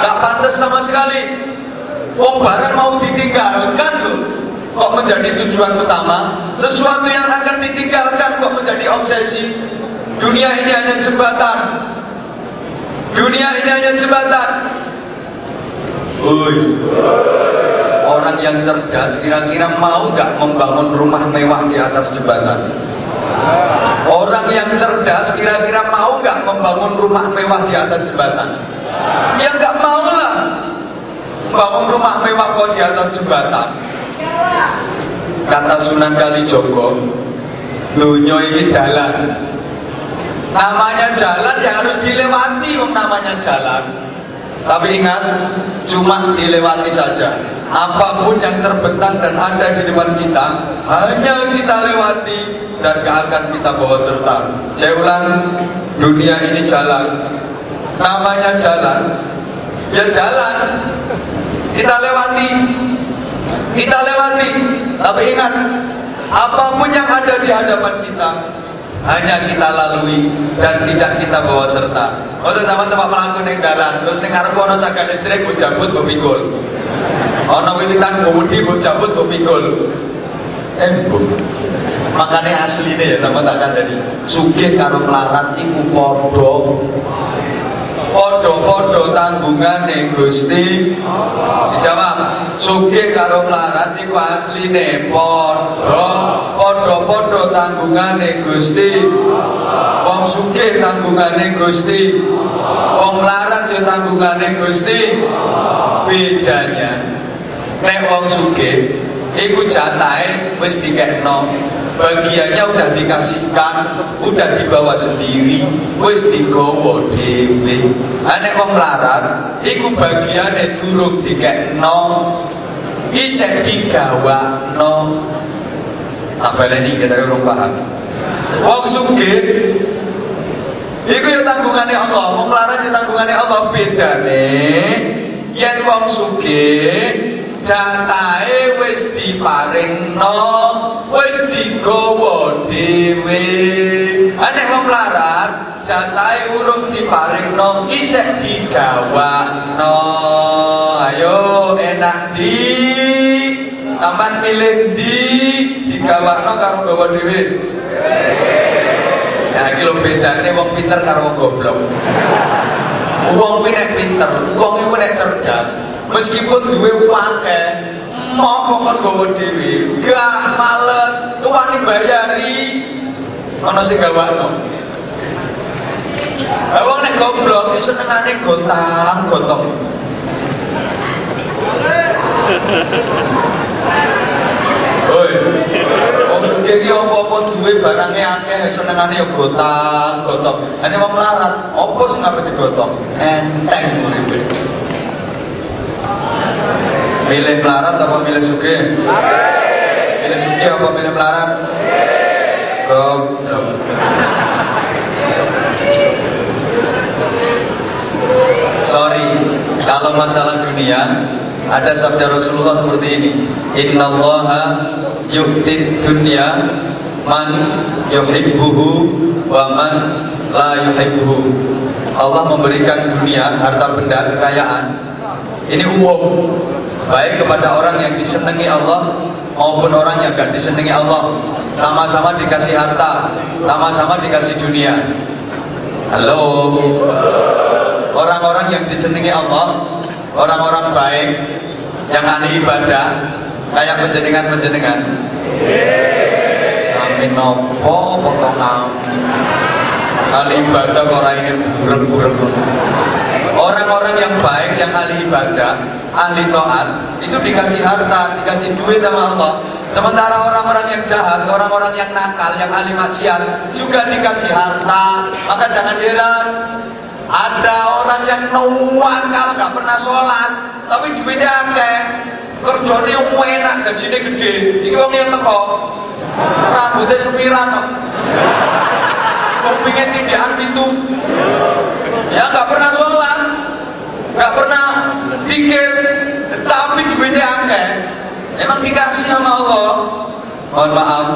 Gak pantas sama sekali. Oh barang mau ditinggalkan loh kok menjadi tujuan utama, sesuatu yang akan ditinggalkan kok menjadi obsesi. Dunia ini hanya jembatan. Dunia ini hanya jembatan. Uy. Orang yang cerdas kira-kira mau nggak membangun rumah mewah di atas jembatan? Orang yang cerdas kira-kira mau nggak membangun rumah mewah di atas jembatan? Ya nggak mau lah. Bangun rumah mewah kok di atas jembatan. Kata Sunan Kalijogo, dunia ini jalan. Namanya jalan ya harus dilewati, om namanya jalan. Tapi ingat, cuma dilewati saja. Apa pun yang terbentang dan ada di depan kita, hanya kita lewati dan gak akan kita bawa serta. Saya ulang, dunia ini jalan. Namanya jalan, ya jalan. Kita lewati, kita lewati. Tapi ingat, apa pun yang ada di hadapan kita, hanya kita lalui dan tidak kita bawa serta. Untuk sama tempat melakukan yang dalan, terus ning ngarep ana cagar listrik mbok jabut mbok pikul. Ana wiwitan gomudi mbok jabut mbok pikul. Embuk. Makanya aslinya ya sama takkan tadi. Sugih karo melarat iku padha Podo-podo tanggungane Gusti. Dijawab Sugih karo melarat iku asline padha. Podo-podo tanggungane Gusti. Wong sugih tanggungane Gusti. Wong melarat yo tanggungane Gusti. Bedanya Nek wong sugih iku jatahe wis dikekno bagiannya udah dikasihkan udah dibawa sendiri wis digawa dhewe. Nek wong larat iku bagiane durung dikekno isih digawakno. Tak baleni kita urung paham. Wong sugih Iku ya tanggungane Allah, wong larat ya tanggungane Allah. Bedane yen wong sugih jatahe wis diparingno wis digawa dhewe. Nek wong larat jatahe urung diparingno isih digawakno ayo enak di sampean pilih di digawakno karo gawa dhewe. Nah, iki lho bedane wong pinter karo wong goblok. Wong kuwi nek pinter, wong kuwi nek cerdas, meskipun duwe pake mau kon gawa dhewe gak males tuwani bayari ana sing gawakno Wong nek goblok iso senengane gotang gotong. Oi. Wong sugih iki apa-apa duwe barange akeh senengane yo gotang gotong. Ane wong larat, apa sing ngapain digotong? Enteng uripe. Milih melarat apa milih suge? Milih suge apa milih melarat? Goblok. Sorry, kalau masalah dunia ada sabda Rasulullah seperti ini. Inna Allaha yu'tid dunya man yuhibbuhu wa man la yuhibbuhu. Allah memberikan dunia, harta benda, kekayaan. Ini umum. Baik kepada orang yang disenangi Allah maupun orang yang gak disenangi Allah. Sama-sama dikasih harta sama-sama dikasih dunia. Halo. Orang-orang yang disenangi Allah orang-orang baik yang ahli ibadah kayak penjenengan-penjenengan. Amin. Nopo potong ahli ibadah kok ini burung-burung Orang-orang yang baik, yang ahli ibadah, ahli taat, itu dikasih harta, dikasih duit sama Allah. Sementara orang-orang yang jahat, orang-orang yang nakal, yang ahli maksiat, juga dikasih harta. Maka jangan heran, ada orang yang nuwakal, gak pernah sholat, tapi duitnya akeh. Kerjanya enak, gajinya gede. Ini wong yang teko. Rambutnya sepiran. Kupingnya tindakan itu. Ya nggak pernah sholat, nggak pernah pikir, tapi duitnya akeh. Emang dikasih sama Allah. Mohon maaf,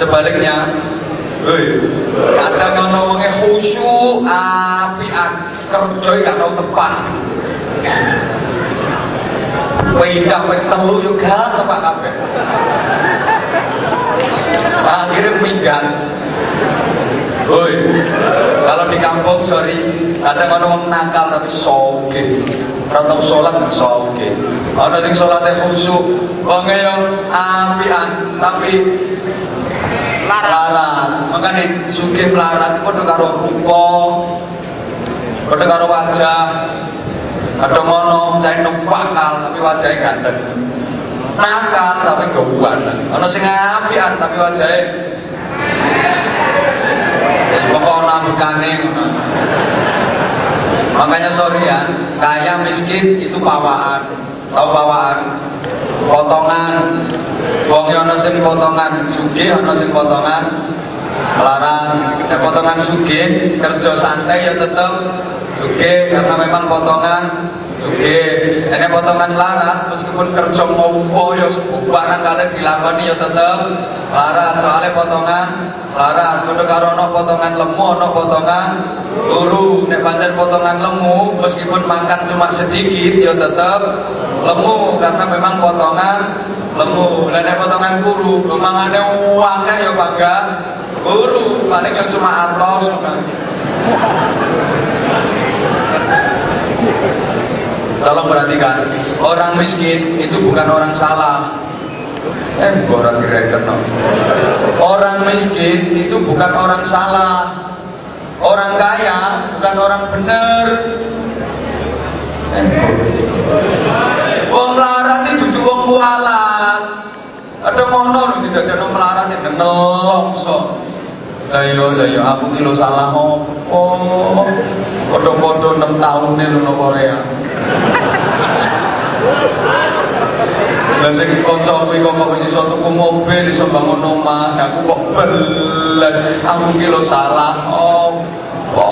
sebaliknya, Hei, kadang ono wonge khusyuk apian, kerja gak tau tepat. Pindah ping telu yo gak tepat kabeh. Akhirnya minggat. Woi, kalau di kampung sorry, ada orang nakal tapi soge, rata sholat nggak soge. Ada yang sholatnya khusyuk, wong yang apian tapi larat. Makanya suge melarat pun karo rupa, pada karo wajah. Ada mono, saya numpakal tapi wajahnya ganteng. Nakal tapi gawuan. Ada sing apian tapi wajahnya pokoknya makanya sorry ya kaya miskin itu pawaan tahu pawaan potongan. Wong ana sing potongan sugih ana sing potongan larang ya potongan sugih kerja santai ya tetep sugih karena memang potongan sugih. Ini potongan larat meskipun kerja ngopo ya barang kalian dilakoni ya tetep larat soalnya potongan larat kudu karo ana potongan lemu ana potongan turu nek pancen potongan lemu meskipun makan cuma sedikit ya tetep lemu karena memang potongan lemu. Dan nek potongan kuru mangane akeh ya bangga kuru paling ya cuma atos Tolong perhatikan, orang miskin itu bukan orang salah. Eh, orang direktur no. Orang miskin itu bukan orang salah. Orang kaya bukan orang benar. Eh, wong larat itu juga wong kualat. Ada mono didadekno melarat ya nelongso. Lah iya lah iya aku ki lho salah opo. Padha-padha 6 tahun lho Korea. Lah sing kanca kuwi kok wis iso tuku mobil, iso bangun omah, aku kok belas. Aku ki lho salah opo.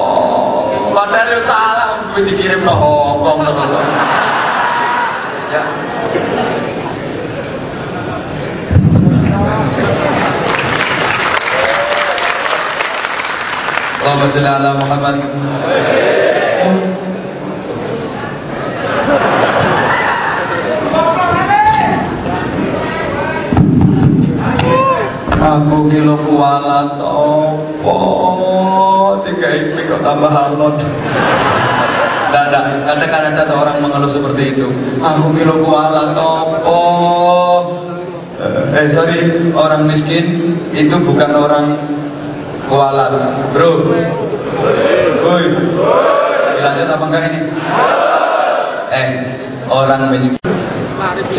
Padahal yo salah duit dikirim ke Hongkong terus. Ya. Allahumma salli ala Muhammad. Aku kilo kualat opo tiga ini kok tambah halot. Tidak, tidak. Kadang ada orang mengeluh seperti itu. Aku kilo kualat opo. Eh sorry, orang miskin itu bukan orang kualat, bro. Woi, lanjut apa enggak ini? Eh, orang miskin.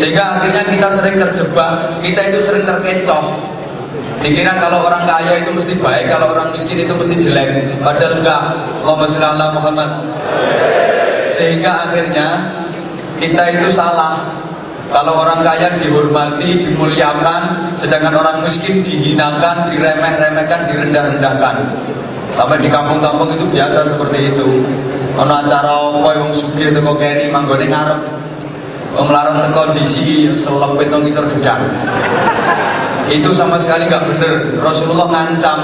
Sehingga akhirnya kita sering terjebak, kita itu sering terkecoh. Dikira kalau orang kaya itu mesti baik, kalau orang miskin itu mesti jelek. Padahal enggak. Allahumma sholli ala Muhammad. Sehingga akhirnya kita itu salah. Kalau orang kaya dihormati, dimuliakan, sedangkan orang miskin dihinakan, diremeh-remehkan, direndah-rendahkan. Sampai di kampung-kampung itu biasa seperti itu. Ono acara apa yang sugih teko kene manggone ngarep. Wong larang teko disi selepit nang ngisor gedang. Itu sama sekali nggak benar. Rasulullah ngancam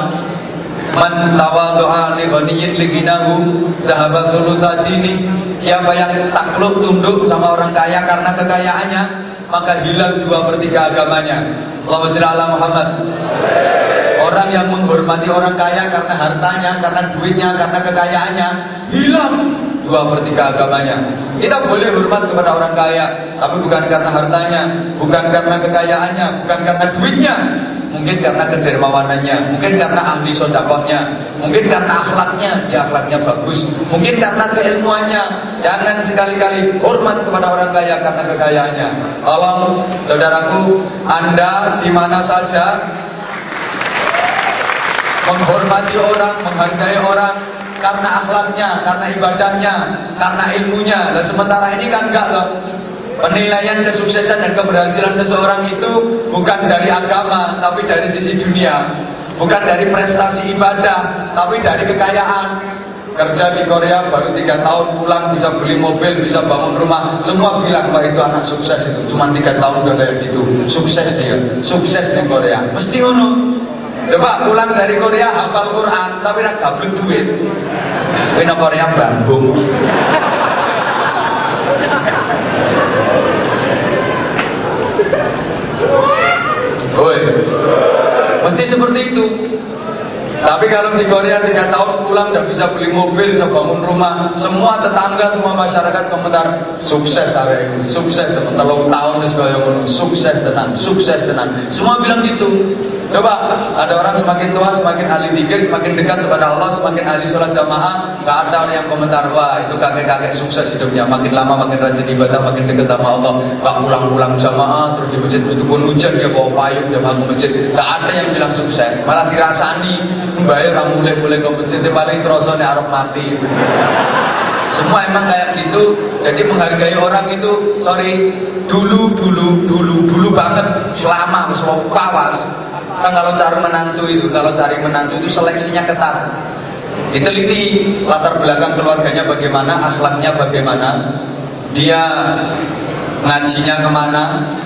Man tawadhu'a li ghaniyin li ghinahu dhahaba thulutsadini. Siapa yang takluk tunduk sama orang kaya karena kekayaannya, maka hilang dua per tiga agamanya. Allahumma sholli ala Muhammad. Orang yang menghormati orang kaya karena hartanya, karena duitnya, karena kekayaannya, hilang dua per tiga agamanya. Kita boleh hormat kepada orang kaya, tapi bukan karena hartanya, bukan karena kekayaannya, bukan karena duitnya, mungkin karena kedermawanannya, mungkin karena ahli sodakohnya, mungkin karena akhlaknya, dia akhlaknya bagus, mungkin karena keilmuannya. Jangan sekali-kali hormat kepada orang kaya karena kekayaannya. Tolong saudaraku, Anda di mana saja menghormati orang, menghargai orang karena akhlaknya, karena ibadahnya, karena ilmunya. Dan sementara ini kan enggak loh. Penilaian kesuksesan dan keberhasilan seseorang itu bukan dari agama, tapi dari sisi dunia. Bukan dari prestasi ibadah, tapi dari kekayaan. Kerja di Korea baru tiga tahun pulang bisa beli mobil, bisa bangun rumah. Semua bilang bahwa itu anak sukses itu. Cuma tiga tahun udah kayak gitu. Sukses dia, sukses di Korea. Mesti ono. Coba pulang dari Korea hafal Quran, tapi nak gablek duit. Ini Korea bambung. Woi, mesti seperti itu. Tapi kalau di Korea tiga tahun pulang tidak bisa beli mobil, bisa bangun rumah, semua tetangga, semua masyarakat komentar sukses ini, sukses teman. Kalau tahun ini sukses tenan, sukses tenan. Semua bilang gitu. Coba ada orang semakin tua, semakin ahli zikir, semakin dekat kepada Allah, semakin ahli sholat jamaah, nggak ada orang yang komentar wah itu kakek-kakek sukses hidupnya, makin lama makin rajin ibadah, makin dekat sama Allah, nggak pulang-pulang jamaah terus di masjid meskipun hujan dia bawa payung jamaah ke masjid, nggak ada yang bilang sukses, malah dirasani, bayar mulai-mulai ke masjid, paling terasa arep mati. Semua emang kayak gitu. Jadi menghargai orang itu, sorry, dulu, dulu, dulu, dulu banget, selama, selama pawas. Kan kalau cari menantu itu, kalau cari menantu itu seleksinya ketat. Diteliti latar belakang keluarganya bagaimana, akhlaknya bagaimana, dia ngajinya ke mana,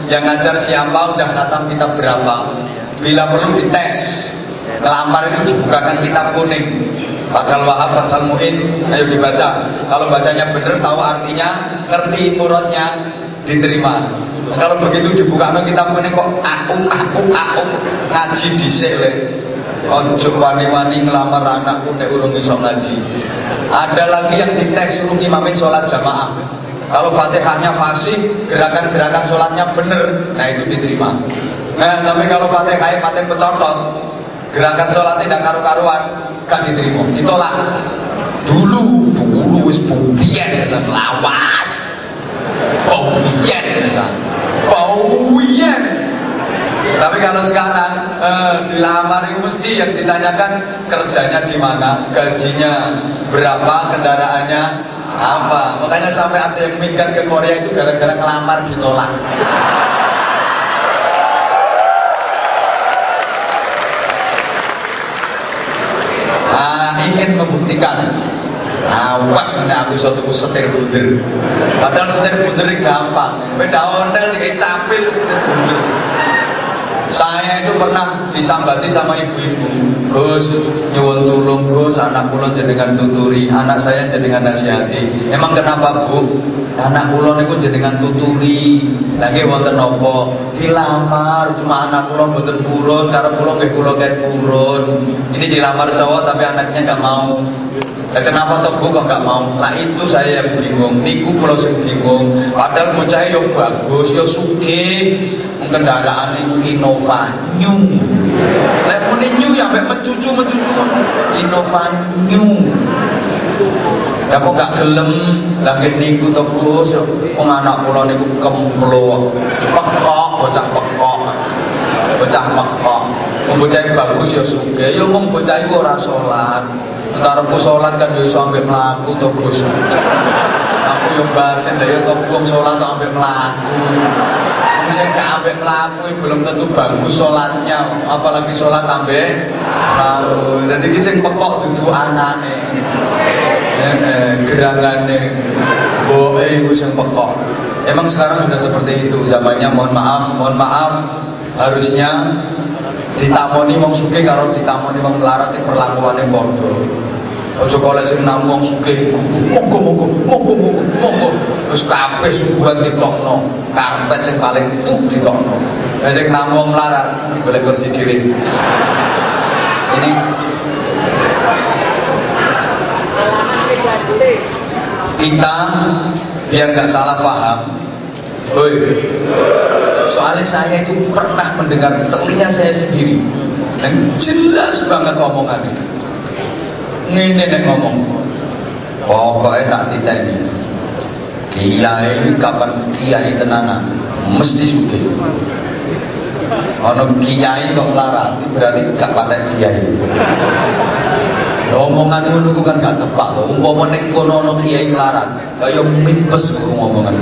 yang ngajar siapa, udah khatam kitab berapa. Bila perlu dites, ngelamar itu dibukakan kitab kuning. Bakal wahab, bakal muin, ayo dibaca. Kalau bacanya benar, tahu artinya, ngerti murodnya, diterima. Kalau begitu dibuka no kita kuning kok aku aku aku ngaji dhisik le. Ojo wani-wani ngelamar anakku nek urung iso ngaji. Ada lagi yang dites suruh imamin sholat jamaah. Kalau fatihahnya fasih, gerakan-gerakan sholatnya bener, nah itu diterima. Nah, tapi kalau fatihahnya fatih pecotot, gerakan sholatnya tidak karu-karuan, gak diterima, ditolak. Dulu, dulu wis buktian, lawas, buktian, buktian. Tapi kalau sekarang ini yang ditanyakan kerjanya di mana, gajinya berapa, kendaraannya apa. Makanya sampai ada yang minggat ke Korea itu gara-gara ngelamar ditolak. Nah, ingin membuktikan Awas nanti aku suatu ku setir bunder. Padahal setir bunder gampang. Beda ontel capil setir bunder. Saya itu pernah disambati sama ibu-ibu. Gus, nyuwun tulung Gus, anak kula jenengan tuturi, anak saya jenengan nasihati. Emang kenapa Bu? Anak kula niku jenengan tuturi. Lagi wonten napa? Dilamar cuma anak kula mboten purun, karo kula nggih kula purun. Ini dilamar cowok tapi anaknya nggak mau. Nah, kenapa toh kok nggak mau? Nah itu saya yang bingung. Niku kalau sing bingung. Padahal bocah yo bagus, yo suki. Kendaraan itu Innova New. Lek muni new ya mek mencucu mencucu. Innova New. Ya kok gak gelem langit niku to Gus. Wong anak kula niku kemplo. Pekok, bocah pekok. Bocah pekok. Bocah bagus ya suge. Ya wong bocah iku ora salat. Karepku sholat kan yo iso ambek mlaku to Gus. Yo lha yo kok wong sholat kok ambek mlaku. Sing gak ambek mlaku belum tentu bagus sholatnya, apalagi sholat ambek mlaku. Dadi iki sing pekok dudu eh, gerangane boe iku sing pekok. Emang sekarang sudah seperti itu zamannya mohon maaf, mohon maaf harusnya ditamoni wong sugih karo ditamoni wong melarat iki perlakuane padha. Aja kok sing namung sugih monggo monggo monggo monggo monggo wis kabeh suguhan ditokno, karpet sing paling tuh ditokno. Lah sing namung melarat golek kursi dhewe. Ini kita biar nggak salah paham. Oi, Soalnya saya itu pernah mendengar telinga saya sendiri dan jelas banget omongannya. Ini nek ngomong. Pokoknya tak ditanya. Kiai kapan kiai tenanan mesti suge. Ono kiai kok larang berarti gak patek kiai. Omongan itu kan gak tepat loh. Umpama nek kono ono kiai melarat, kaya mimpes ngomongan.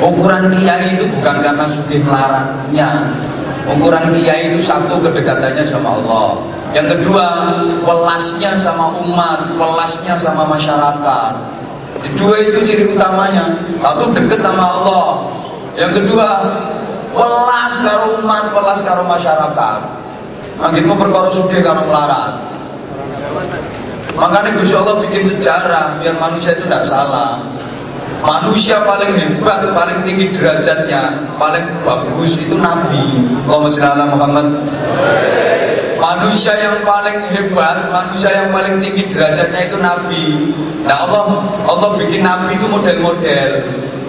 Ukuran kiai itu bukan karena sugih melaratnya. Ukuran kiai itu satu kedekatannya sama Allah. Yang kedua, welasnya sama umat, welasnya sama masyarakat. Dua itu ciri utamanya. Satu dekat sama Allah. Yang kedua, welas karo umat, welas karo masyarakat. Anggitmu perkara sugih karo melarat. Makanya Gusti Allah bikin sejarah biar manusia itu tidak salah. Manusia paling hebat, paling tinggi derajatnya, paling bagus itu Nabi. Allahumma Muhammad. Manusia yang paling hebat, manusia yang paling tinggi derajatnya itu Nabi. Nah Allah, Allah bikin Nabi itu model-model.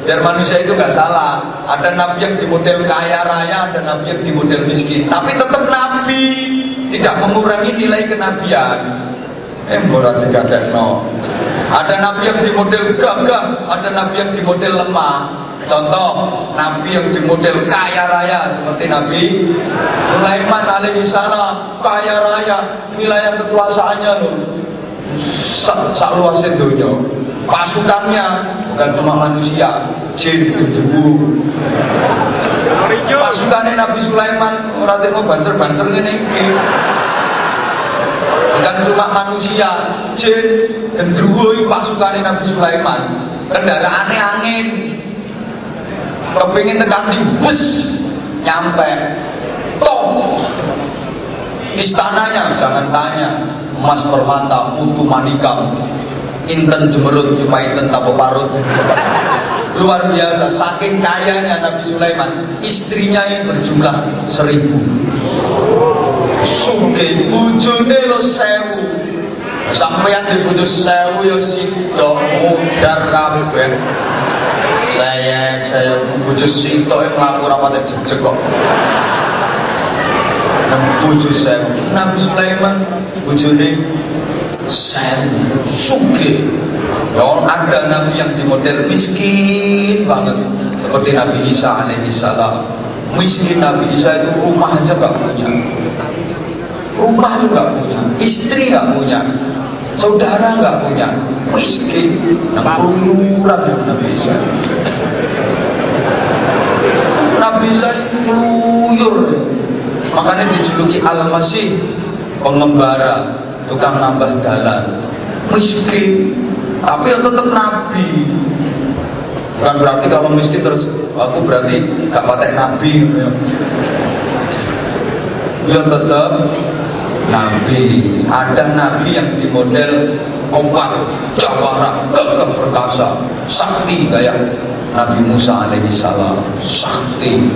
Biar manusia itu nggak salah. Ada Nabi yang di model kaya raya, ada Nabi yang di model miskin. Tapi tetap Nabi, tidak mengurangi nilai kenabian. Eh, murah no. Ada nabi yang di model gagah, ada nabi yang di model lemah. Contoh, nabi yang di model kaya raya seperti Nabi Sulaiman alaihissalam kaya raya, wilayah kekuasaannya loh. Sak luas dunia. Pasukannya bukan cuma manusia, jin, debu. Pasukannya Nabi Sulaiman orang mau banser-banser ini bukan cuma manusia jin gendruwo pasukan Nabi Sulaiman kendaraannya angin kepingin tekan di bus nyampe. Toh istananya jangan tanya. Emas permata putu manikam inten jemerut inten tapo parut luar biasa saking kayanya Nabi Sulaiman istrinya yang berjumlah seribu. Sugih bojone lo sewu. Sampeyan di bojo sewu ya sitok mudar kabeh saya saya bojo sitok e mlaku ora pate jejeg kok. Bojo sewu Nabi Sulaiman bojone sewu sugih. Ya ada nabi yang di model miskin banget. Seperti Nabi Isa alaihi salam. Miskin Nabi Isa itu rumah aja gak punya. Rumah juga punya, istri gak punya, saudara gak punya, miskin, keluyuran Nabi Isa. Nabi Isa keluyur, makanya dijuluki Al-Masih, pengembara, tukang nambah jalan, miskin, tapi yang tetap Nabi. Bukan berarti kalau miskin terus aku berarti gak patek Nabi. Ya tetap Nabi. Ada Nabi yang di model kompak, jawara, gagah perkasa, sakti kayak Nabi Musa alaihi salam, sakti.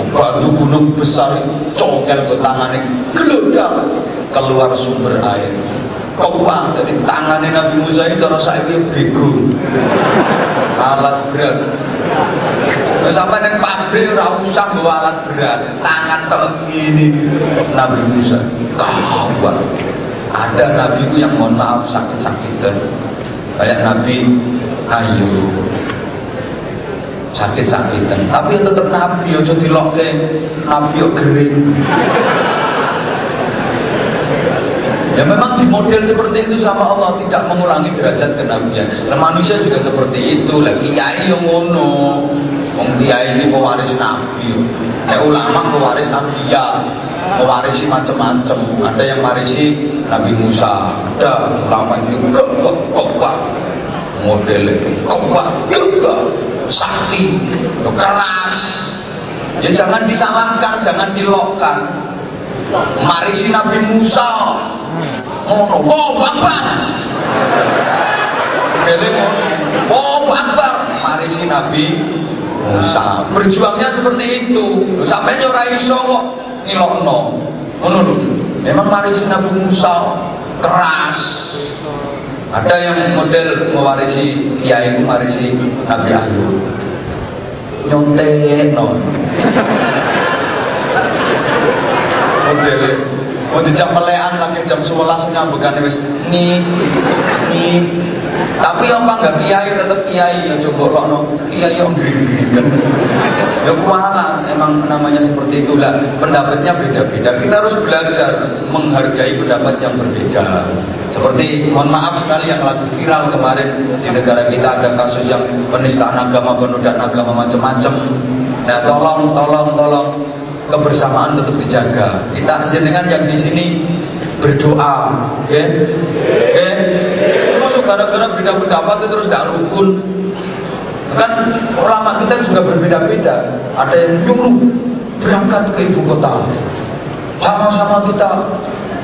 Batu gunung besar cokel ke tangannya, gelodak keluar sumber air. Kompak dari tangannya Nabi Musa ini cara saya bego alat berat sampai neng pabrik ora usah bawa alat berat tangan teleng ini Nabi Musa kawan ada nabi yang mohon maaf sakit-sakit kan kayak Nabi Ayu sakit-sakitan tapi tetap Nabi aja dilokke Nabi yo gering Ya memang di model seperti itu sama Allah tidak mengulangi derajat kenabian. Nah, manusia juga seperti itu. Lah kiai yang ngono. Wong kiai ini pewaris nabi. Ya ulama pewaris anbiya. Mewarisi macam-macam. Ada yang mewarisi Nabi Musa. Ada ulama ini kok kok kok model kok juga sakti keras ya jangan disamakan jangan dilokkan marisi Nabi Musa ngono oh bapak ngono oh bapak mari si Nabi Musa berjuangnya seperti itu. Sampai nyora iso kok ngilokno. Ngono lho. Memang mari si Nabi Musa keras. Ada yang model mewarisi kiai itu mewarisi Nabi Ayub nyontek no model Mau dijam melean lagi jam 11 nyambukan wis ni ni tapi apa enggak kiai tetap kiai ya coba no kiai yang gini-gini. Ya kuala emang namanya seperti itulah. Pendapatnya beda-beda. Kita harus belajar menghargai pendapat yang berbeda. Seperti mohon maaf sekali yang lagi viral kemarin di negara kita ada kasus yang penistaan agama penodaan agama macam-macam. Nah tolong tolong tolong. Kebersamaan tetap dijaga. Kita jenengan yang di sini berdoa, ya, ya. Masuk gara-gara beda pendapat itu terus gak rukun. Kan ulama kita juga berbeda-beda. Ada yang nyuruh berangkat ke ibu kota. Sama-sama kita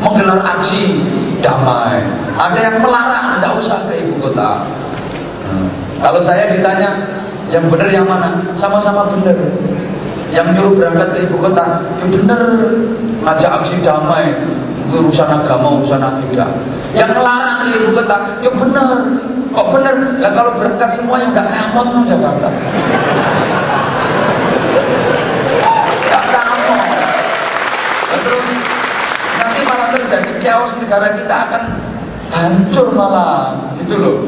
menggelar aksi damai. Ada yang melarang tidak usah ke ibu kota. Hmm. Kalau saya ditanya yang benar yang mana? Sama-sama benar yang nyuruh berangkat ke ibu kota ya bener ngajak aksi damai urusan agama urusan akidah. Yang melarang ibu kota ya bener kok bener lah kalau berangkat semua yang gak kamot no Jakarta gak kamot nanti malah terjadi chaos negara kita akan hancur malah. Gitu loh.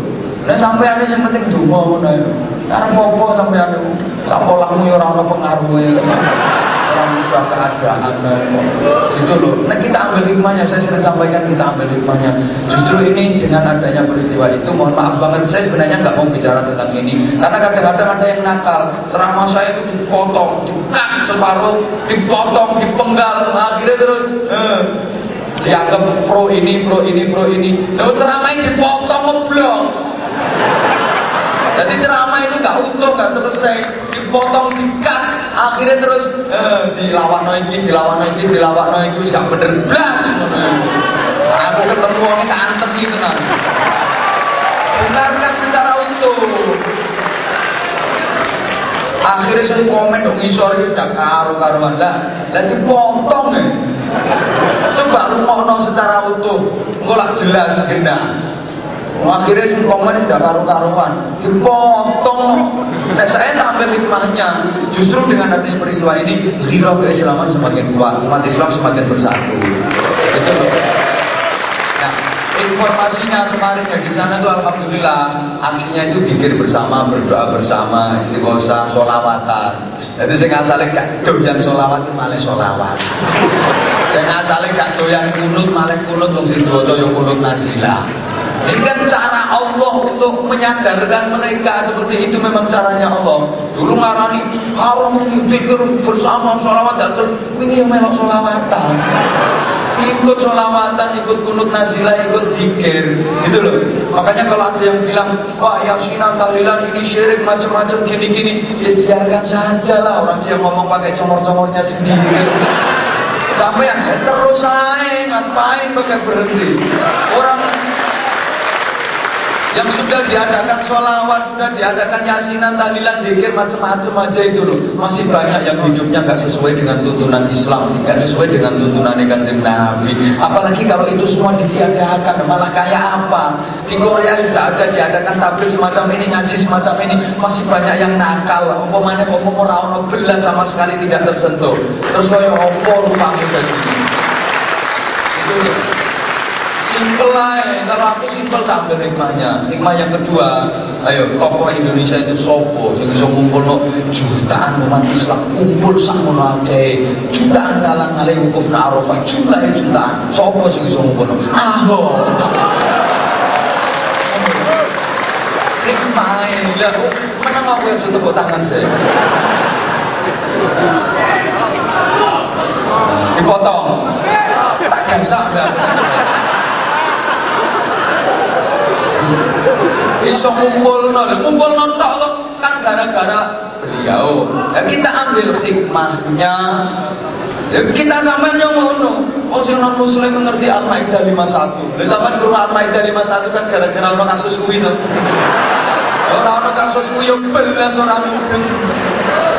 Nah sampai ada yang penting dungo nah karena popo sampai ada. Sekolahmu ya orang pengaruhnya orang ubah keadaan itu loh. Nah kita ambil hikmahnya. Saya sering sampaikan kita ambil hikmahnya. Justru ini dengan adanya peristiwa itu, mohon maaf banget. Saya sebenarnya nggak mau bicara tentang ini karena kadang-kadang ada yang nakal. Ceramah saya itu dipotong, dikat separuh, dipotong, dipenggal, akhirnya terus. Eh, dianggap pro ini, pro ini, pro ini. Lalu ceramah ini dipotong ngeblok. Jadi ceramah itu nggak utuh, nggak selesai, dipotong, dikat, akhirnya terus eh, dilawan lagi, dilawan lagi, dilawan lagi, wis gak bener blas. Aku ketemu orang ini antem gitu kan. Benarkan secara utuh. Akhirnya saya komen dong ngisor itu sudah karu-karuan lah. Dan dipotong ya. Coba lu mau secara utuh, nggak jelas genah akhirnya sungkongan tidak karu-karuan dipotong nah saya ambil hikmahnya justru dengan adanya peristiwa ini ghirah keislaman semakin kuat umat Islam semakin bersatu itu nah informasinya kemarin ya di sana tuh alhamdulillah aksinya itu pikir bersama, berdoa bersama, istighosah, solawatan. Jadi saya ngasale gak doyan solawat malah solawat. Dan ngasale gak doyan kunut malah kunut wong sing dodo ya kunut nasila. Ini kan cara Allah untuk menyadarkan mereka seperti itu memang caranya Allah. Dulu ngarani haram pikir bersama solawat gak ini yang melok solawatan ikut sholawatan, ikut kunut nazilah, ikut dikir, gitu loh. Makanya kalau ada yang bilang, wah yasinan, tahlilan ini syirik macam-macam gini-gini, ya biarkan saja lah orang yang ngomong pakai comor-comornya sendiri. Sampai yang terus saya ngapain pakai berhenti? Orang yang sudah diadakan sholawat, sudah diadakan yasinan, tahlilan, dikir, macam-macam aja itu loh. Masih banyak yang hidupnya nggak sesuai dengan tuntunan Islam, nggak sesuai dengan tuntunan kanjeng Nabi. Apalagi kalau itu semua ditiadakan, malah kayak apa? Di Korea sudah ada diadakan tablik semacam ini, ngaji semacam ini, masih banyak yang nakal. Umpamanya mau rawon belas sama sekali tidak tersentuh. Terus kaya apa rupamu tadi? Itu Simpel aja. Kalau aku simpel tak ambil hikmahnya. Hikmah yang kedua, ayo tokoh Indonesia itu sopo sing iso ngumpulno jutaan umat Islam kumpul sakmono akeh. Jutaan dalang ngale wukuf na Arafah jumlahe jutaan. Sopo sing iso ngumpulno? Ahok. Hikmah lah. Mana mau yang tepuk tangan saya? Dipotong. Tak gasak enggak? Iso kumpul nol kumpul nol tok kan gara-gara beliau ya kita ambil hikmahnya ya kita sampai yang ngono Oh sing non muslim mengerti Al-Maidah 51. Lha sampean ke Al-Maidah 51 kan gara-gara ono kasus kuwi to. Ora ono kasus kuwi yo belas orang mudeng.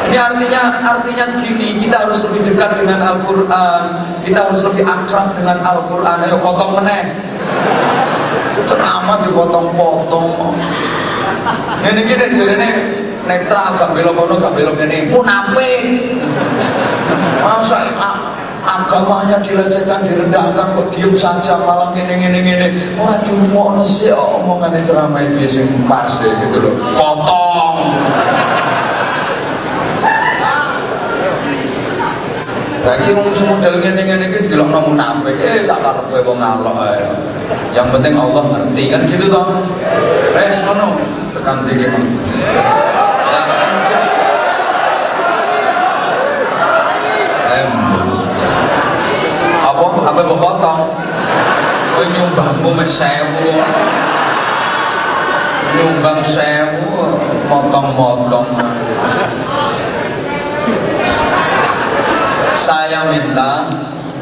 Ini artinya artinya gini, kita harus lebih dekat dengan Al-Qur'an, kita harus lebih akrab dengan Al-Qur'an. Ayo potong meneh ceramah dipotong-potong. Ini kita jadi netral gak belok kono belok ini munafik masa agamanya dilecehkan direndahkan kok diem saja malah gini gini gini orang cuma sih omongan ceramah sing pas ya gitu loh. Potong Lagi wong model ngene-ngene iki delokno munafik, eh sak karepe wong ngalok ae. Yang penting Allah ngerti kan gitu toh. Wes ngono, tekan. Em. Apa apa kok potong? Kowe nyumbangmu mek 1000. Nyumbang 1000 motong-motong saya minta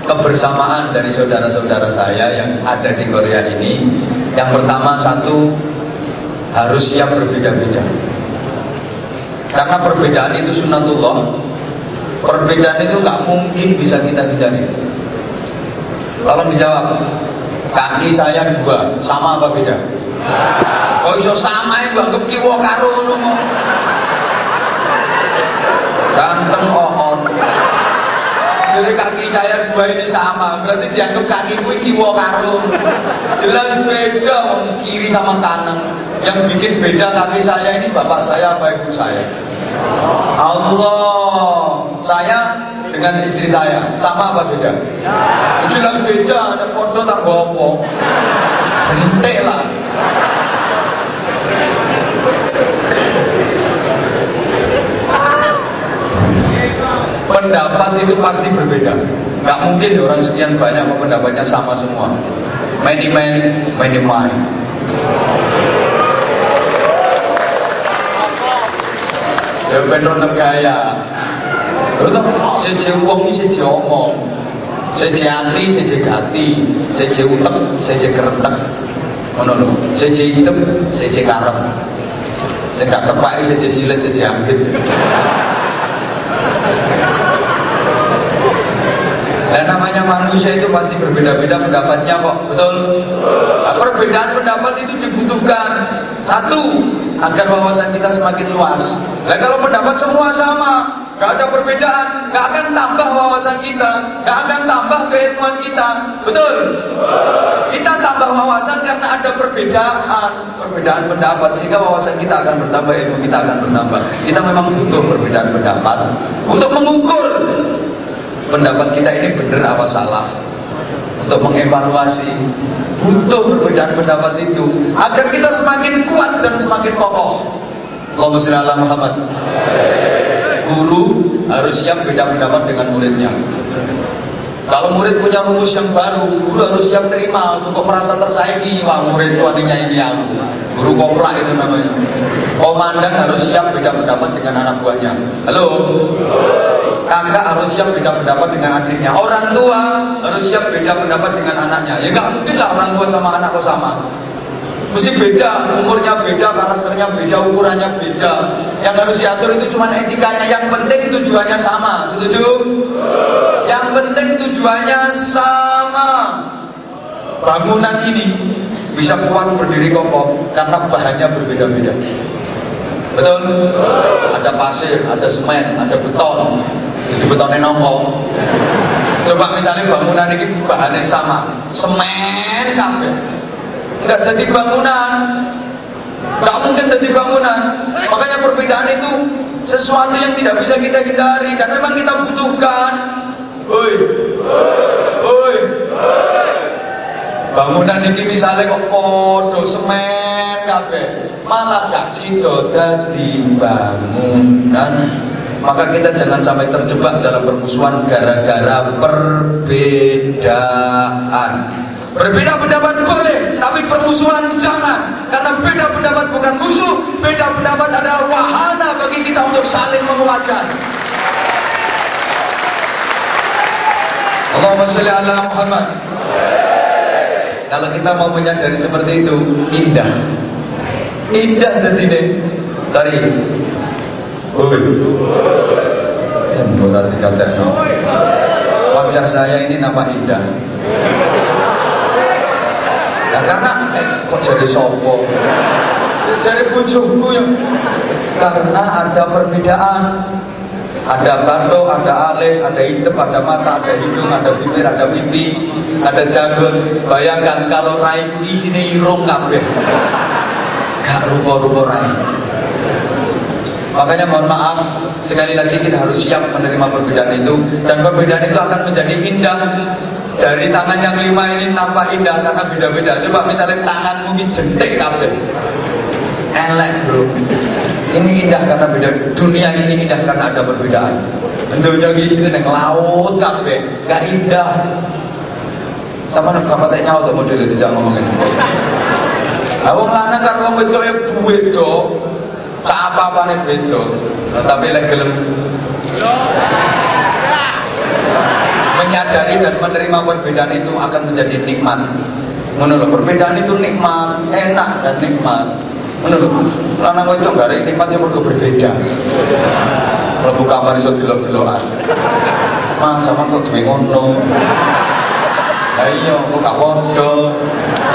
kebersamaan dari saudara-saudara saya yang ada di Korea ini. Yang pertama satu harus siap berbeda-beda. Karena perbedaan itu sunatullah. Perbedaan itu nggak mungkin bisa kita hindari. Tolong dijawab. Kaki saya dua, sama apa beda? Kok iso sama ya Mbak kiwa karo Ganteng oon jadi kaki saya dua ini sama. Berarti dianggap kaki gue kiwo karo. Jelas beda kiri sama kanan. Yang bikin beda kaki saya ini bapak saya apa ibu saya. Allah. Saya dengan istri saya. Sama apa beda? Jelas beda. Ada foto tak gopo hentik lah pendapat itu pasti berbeda. Gak mungkin orang sekian banyak pendapatnya sama semua. Many men, many mind. Ya bener gaya. Siji wong iki siji omong. Siji ati, siji gati, siji utek, siji keretek. Ngono lho. Hitam, siji karep. Sing gak tepak siji silet, siji ambit. Dan namanya manusia itu pasti berbeda-beda pendapatnya kok, betul? Nah, perbedaan pendapat itu dibutuhkan satu agar wawasan kita semakin luas. Nah kalau pendapat semua sama, Gak ada perbedaan, gak akan tambah wawasan kita, gak akan tambah keilmuan kita. Betul? Kita tambah wawasan karena ada perbedaan, perbedaan pendapat sehingga wawasan kita akan bertambah, ilmu kita akan bertambah. Kita memang butuh perbedaan pendapat untuk mengukur pendapat kita ini benar apa salah. Untuk mengevaluasi butuh perbedaan pendapat itu agar kita semakin kuat dan semakin kokoh. Allahumma sholli ala Muhammad guru harus siap beda pendapat dengan muridnya. Kalau murid punya rumus yang baru, guru harus siap terima. Cukup merasa tersaingi, wah murid wadinya ini aku. Guru koplak itu namanya. Komandan harus siap beda pendapat dengan anak buahnya. Halo? Kakak harus siap beda pendapat dengan adiknya. Orang tua harus siap beda pendapat dengan anaknya. Ya nggak mungkin lah orang tua sama anak kok sama. Mesti beda, umurnya beda, karakternya beda, ukurannya beda. Yang harus diatur itu cuma etikanya. Yang penting tujuannya sama. Setuju? Yang penting tujuannya sama. Bangunan ini bisa kuat berdiri kokoh karena bahannya berbeda-beda. Betul? Ada pasir, ada semen, ada beton. Itu betonnya nopo. Coba misalnya bangunan ini bahannya sama, semen kabel nggak jadi bangunan. Nggak mungkin jadi bangunan. Makanya perbedaan itu sesuatu yang tidak bisa kita hindari. Dan memang kita butuhkan. Oi, oi, bangunan ini misalnya kok podo semen kafe malah gak sido dadi bangunan maka kita jangan sampai terjebak dalam permusuhan gara-gara perbedaan Berbeda pendapat boleh, tapi permusuhan jangan. Karena beda pendapat bukan musuh, beda pendapat adalah wahana bagi kita untuk saling menguatkan. Allahumma sholli ala Muhammad. Kalau kita mau menyadari seperti itu, indah. Indah dan ini. Sorry. Oi. Yang berat dikatakan. Wajah saya ini nampak indah. Nah, karena eh, kok jadi sopo? Jadi bujuku yang karena ada perbedaan. Ada batuk, ada alis, ada hitam, ada mata, ada hidung, ada bibir, ada pipi, ada janggut. Bayangkan kalau rai di sini irung kabeh. Gak rupa-rupa rai. Makanya mohon maaf, sekali lagi kita harus siap menerima perbedaan itu dan perbedaan itu akan menjadi indah Jari tangan yang lima ini nampak indah karena beda-beda. Coba misalnya tangan mungkin jentik kabel. Elek bro. Ini indah karena beda. Dunia ini indah karena ada perbedaan. Tentunya di sini neng laut kabel, gak indah. Sama nek kapan nyawa tuh model jangan ngomongin. Awang lanang kan wong wedok e beda. Tak apa-apa nih beda. Tapi lek gelem menyadari dan menerima perbedaan itu akan menjadi nikmat. Menurut perbedaan itu nikmat, enak dan nikmat. Menurut lanang itu enggak ada nikmatnya mergo berbeda. Lebu kamar iso delok-delokan. Mas sama kok duwe ngono. Lah iya kok gak.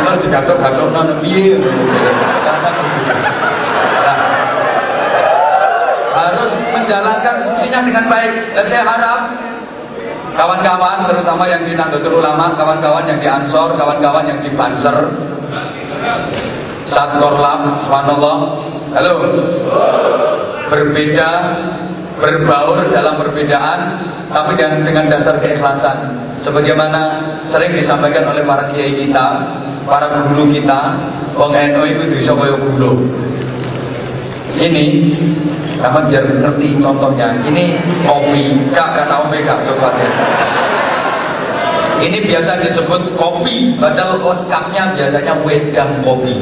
Kalau digathuk-gathukno piye? harus menjalankan fungsinya dengan baik dan saya harap kawan-kawan terutama yang di Nahdlatul Ulama, kawan-kawan yang di Ansor, kawan-kawan yang di Banser, Satkor Lab, subhanallah. Halo. Berbeda, berbaur dalam perbedaan, tapi dengan, dasar keikhlasan. Sebagaimana sering disampaikan oleh para kiai kita, para guru kita, wong NU itu bisa guru. Ini sama biar ngerti contohnya. Ini kopi, kak kata omega coba deh. Ini biasa disebut kopi, padahal lengkapnya biasanya wedang kopi.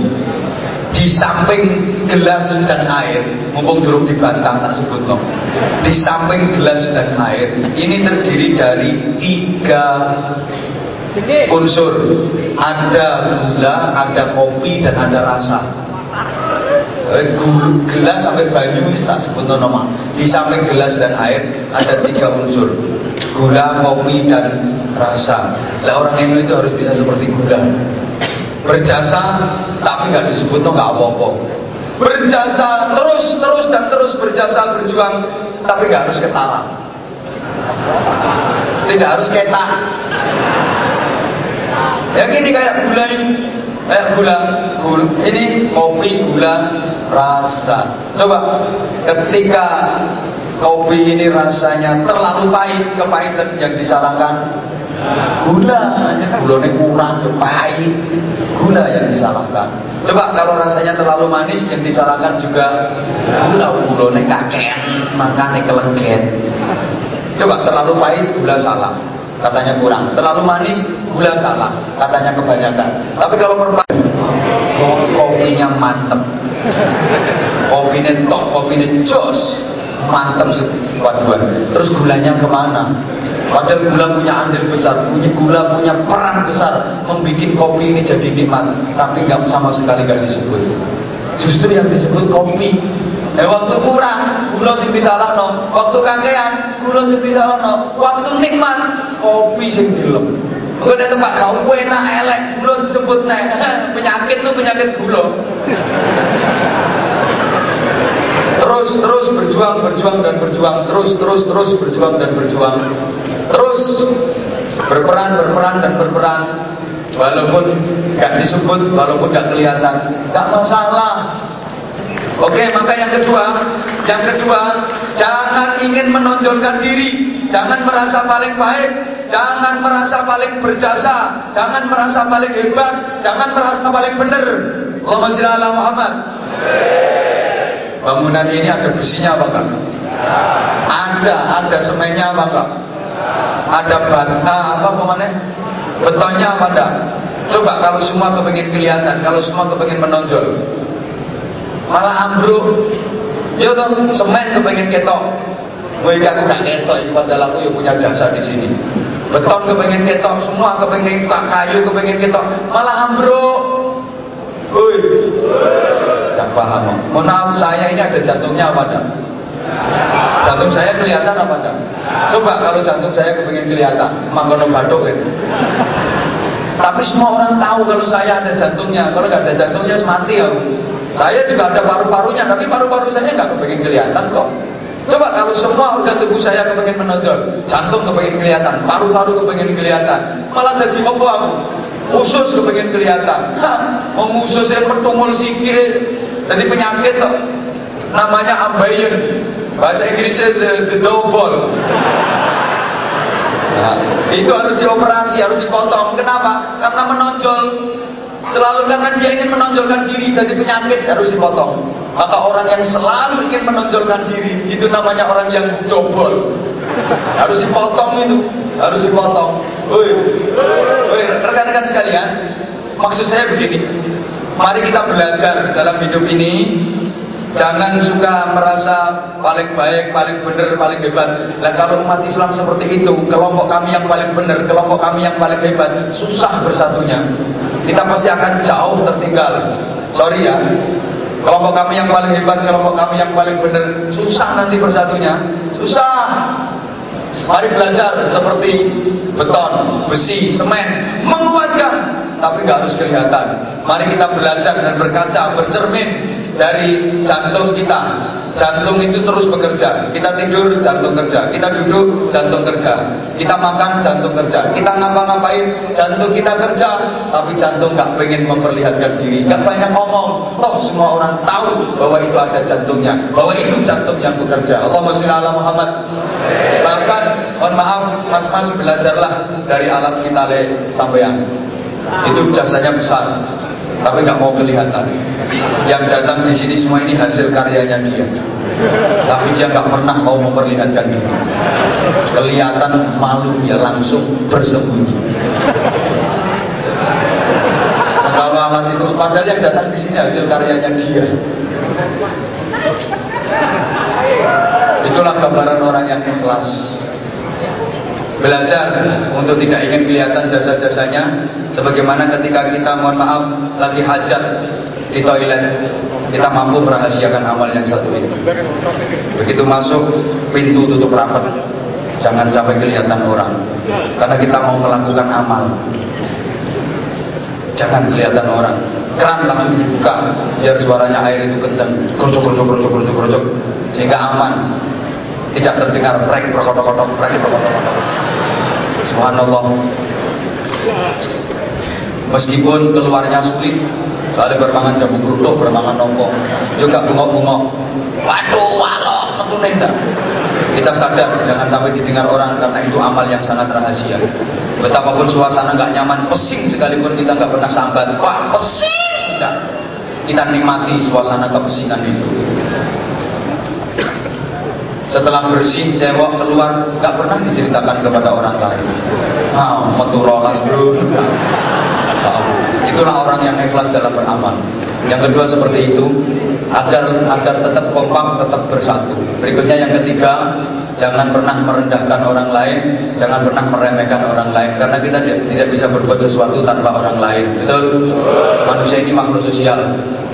Di samping gelas dan air, mumpung durung dibantang tak sebut no. Di samping gelas dan air, ini terdiri dari tiga unsur. Ada gula, ada kopi, dan ada rasa. Eh, gelas sampai banyu ini tak sebut nama. Di samping gelas dan air ada tiga unsur. Gula, kopi, dan rasa. Nah, orang Indo itu harus bisa seperti gula. Berjasa tapi nggak disebut no nggak apa-apa. Berjasa terus terus dan terus berjasa berjuang tapi nggak harus ketara. Tidak harus ketak. Ya gini kayak gula ini, kayak gula, gula. Ini kopi gula rasa. Coba ketika kopi ini rasanya terlalu pahit, kepahitan yang disalahkan gula, gulanya kurang, pahit, gula yang disalahkan. Coba kalau rasanya terlalu manis yang disalahkan juga gula gulone kakean makane kelengket. Coba terlalu pahit gula salah katanya kurang. Terlalu manis gula salah katanya kebanyakan. Tapi kalau perpaduan kopinya mantep. Kopinya tok, kopinya jos mantap paduan. Terus gulanya ke mana? Padahal gula punya andil besar, punya gula punya peran besar membuat kopi ini jadi nikmat, tapi nggak sama sekali nggak disebut. Justru yang disebut kopi. Eh waktu kurang, gula sing no. Waktu kakean, gula sing no. Waktu nikmat, kopi sing dilem. Gue ada tempat kau enak elek, gula disebut nek. penyakit tuh penyakit gula. Terus terus berjuang berjuang dan berjuang. Terus terus terus berjuang dan berjuang. Terus berperan berperan dan berperan. Walaupun nggak disebut walaupun nggak kelihatan. Nggak masalah Oke, maka yang kedua, yang kedua, jangan ingin menonjolkan diri, jangan merasa paling baik, jangan merasa paling berjasa, jangan merasa paling hebat, jangan merasa paling benar. Allahumma sholli ala Muhammad. Bangunan ini ada besinya apa enggak? Ada, ada semennya apa enggak? Ada bata apa ke mana? Betonnya apa enggak? Coba kalau semua kepingin kelihatan, kalau semua kepingin menonjol, malah ambruk. Ya toh, semen kepingin ketok. Gue aku gak ketok, itu padahal aku yang punya jasa di sini. Beton kepingin ketok, semua kepingin kayu kepingin ketok, malah ambruk. Woi. Tidak paham. Mohon maaf saya ini ada jantungnya apa enggak? Jantung saya kelihatan apa enggak? Coba kalau jantung saya kepingin kelihatan, mangkono batuk ini. Tapi semua orang tahu kalau saya ada jantungnya. Kalau nggak ada jantungnya mati ya. Saya juga ada paru-parunya, tapi paru-paru saya nggak kepingin kelihatan kok. Coba kalau semua organ tubuh saya kepingin menonjol, jantung kepingin kelihatan, paru-paru kepingin kelihatan, malah jadi apa aku? Usus kepengen kelihatan. Mau ususnya pertumul sikit. Jadi penyakit loh. Namanya ambayen. Bahasa Inggrisnya the, the double. Nah, itu harus dioperasi, harus dipotong. Kenapa? Karena menonjol. Selalu karena dia ingin menonjolkan diri dari penyakit harus dipotong. Maka orang yang selalu ingin menonjolkan diri itu namanya orang yang double. Harus dipotong itu, harus dipotong. Woi, woi, rekan-rekan sekalian, maksud saya begini. Mari kita belajar dalam hidup ini Jangan suka merasa paling baik, paling benar, paling hebat. Nah kalau umat Islam seperti itu, kelompok kami yang paling benar, kelompok kami yang paling hebat, susah bersatunya. Kita pasti akan jauh tertinggal. Sorry ya, kelompok kami yang paling hebat, kelompok kami yang paling benar, susah nanti bersatunya. Susah. Mari belajar seperti beton, besi, semen, menguatkan, tapi nggak harus kelihatan. Mari kita belajar dan berkaca, bercermin dari jantung kita. Jantung itu terus bekerja. Kita tidur, jantung kerja. Kita duduk, jantung kerja. Kita makan, jantung kerja. Kita ngapa-ngapain, jantung kita kerja. Tapi jantung nggak pengen memperlihatkan diri, nggak banyak ngomong. Toh semua orang tahu bahwa itu ada jantungnya, bahwa itu jantung yang bekerja. Allahumma sholli ala Muhammad. Bahkan, mohon maaf, mas-mas belajarlah dari alat vitale sampean. Itu jasanya besar tapi nggak mau kelihatan. Yang datang di sini semua ini hasil karyanya dia. Tapi dia nggak pernah mau memperlihatkan diri. Kelihatan malu dia langsung bersembunyi. Kalau alat itu padahal yang datang di sini hasil karyanya dia. Itulah gambaran orang yang ikhlas belajar untuk tidak ingin kelihatan jasa-jasanya sebagaimana ketika kita mohon maaf lagi hajat di toilet kita mampu merahasiakan amal yang satu ini. Begitu masuk pintu tutup rapat. Jangan sampai kelihatan orang. Karena kita mau melakukan amal. Jangan kelihatan orang. Keran langsung dibuka biar suaranya air itu kencang kerucuk kerucuk kerucuk kerucuk kerucuk. Sehingga aman tidak terdengar prek prokotok-kotok prek prokotok-kotok subhanallah. Meskipun keluarnya sulit soalnya bermangan jamu kerutuk bermangan nopo juga bungok-bungok waduh walau metu kita sadar jangan sampai didengar orang karena itu amal yang sangat rahasia. Betapapun suasana nggak nyaman pesing sekalipun kita nggak pernah sambat. Wah pesing kita nikmati suasana kepesingan itu setelah bersih cewek keluar nggak pernah diceritakan kepada orang lain. Ah metu rolas bro. Itulah orang yang ikhlas dalam beramal. Yang kedua seperti itu agar agar tetap kompak tetap bersatu. Berikutnya yang ketiga jangan pernah merendahkan orang lain jangan pernah meremehkan orang lain. Karena kita tidak bisa berbuat sesuatu tanpa orang lain. Betul? Manusia ini makhluk sosial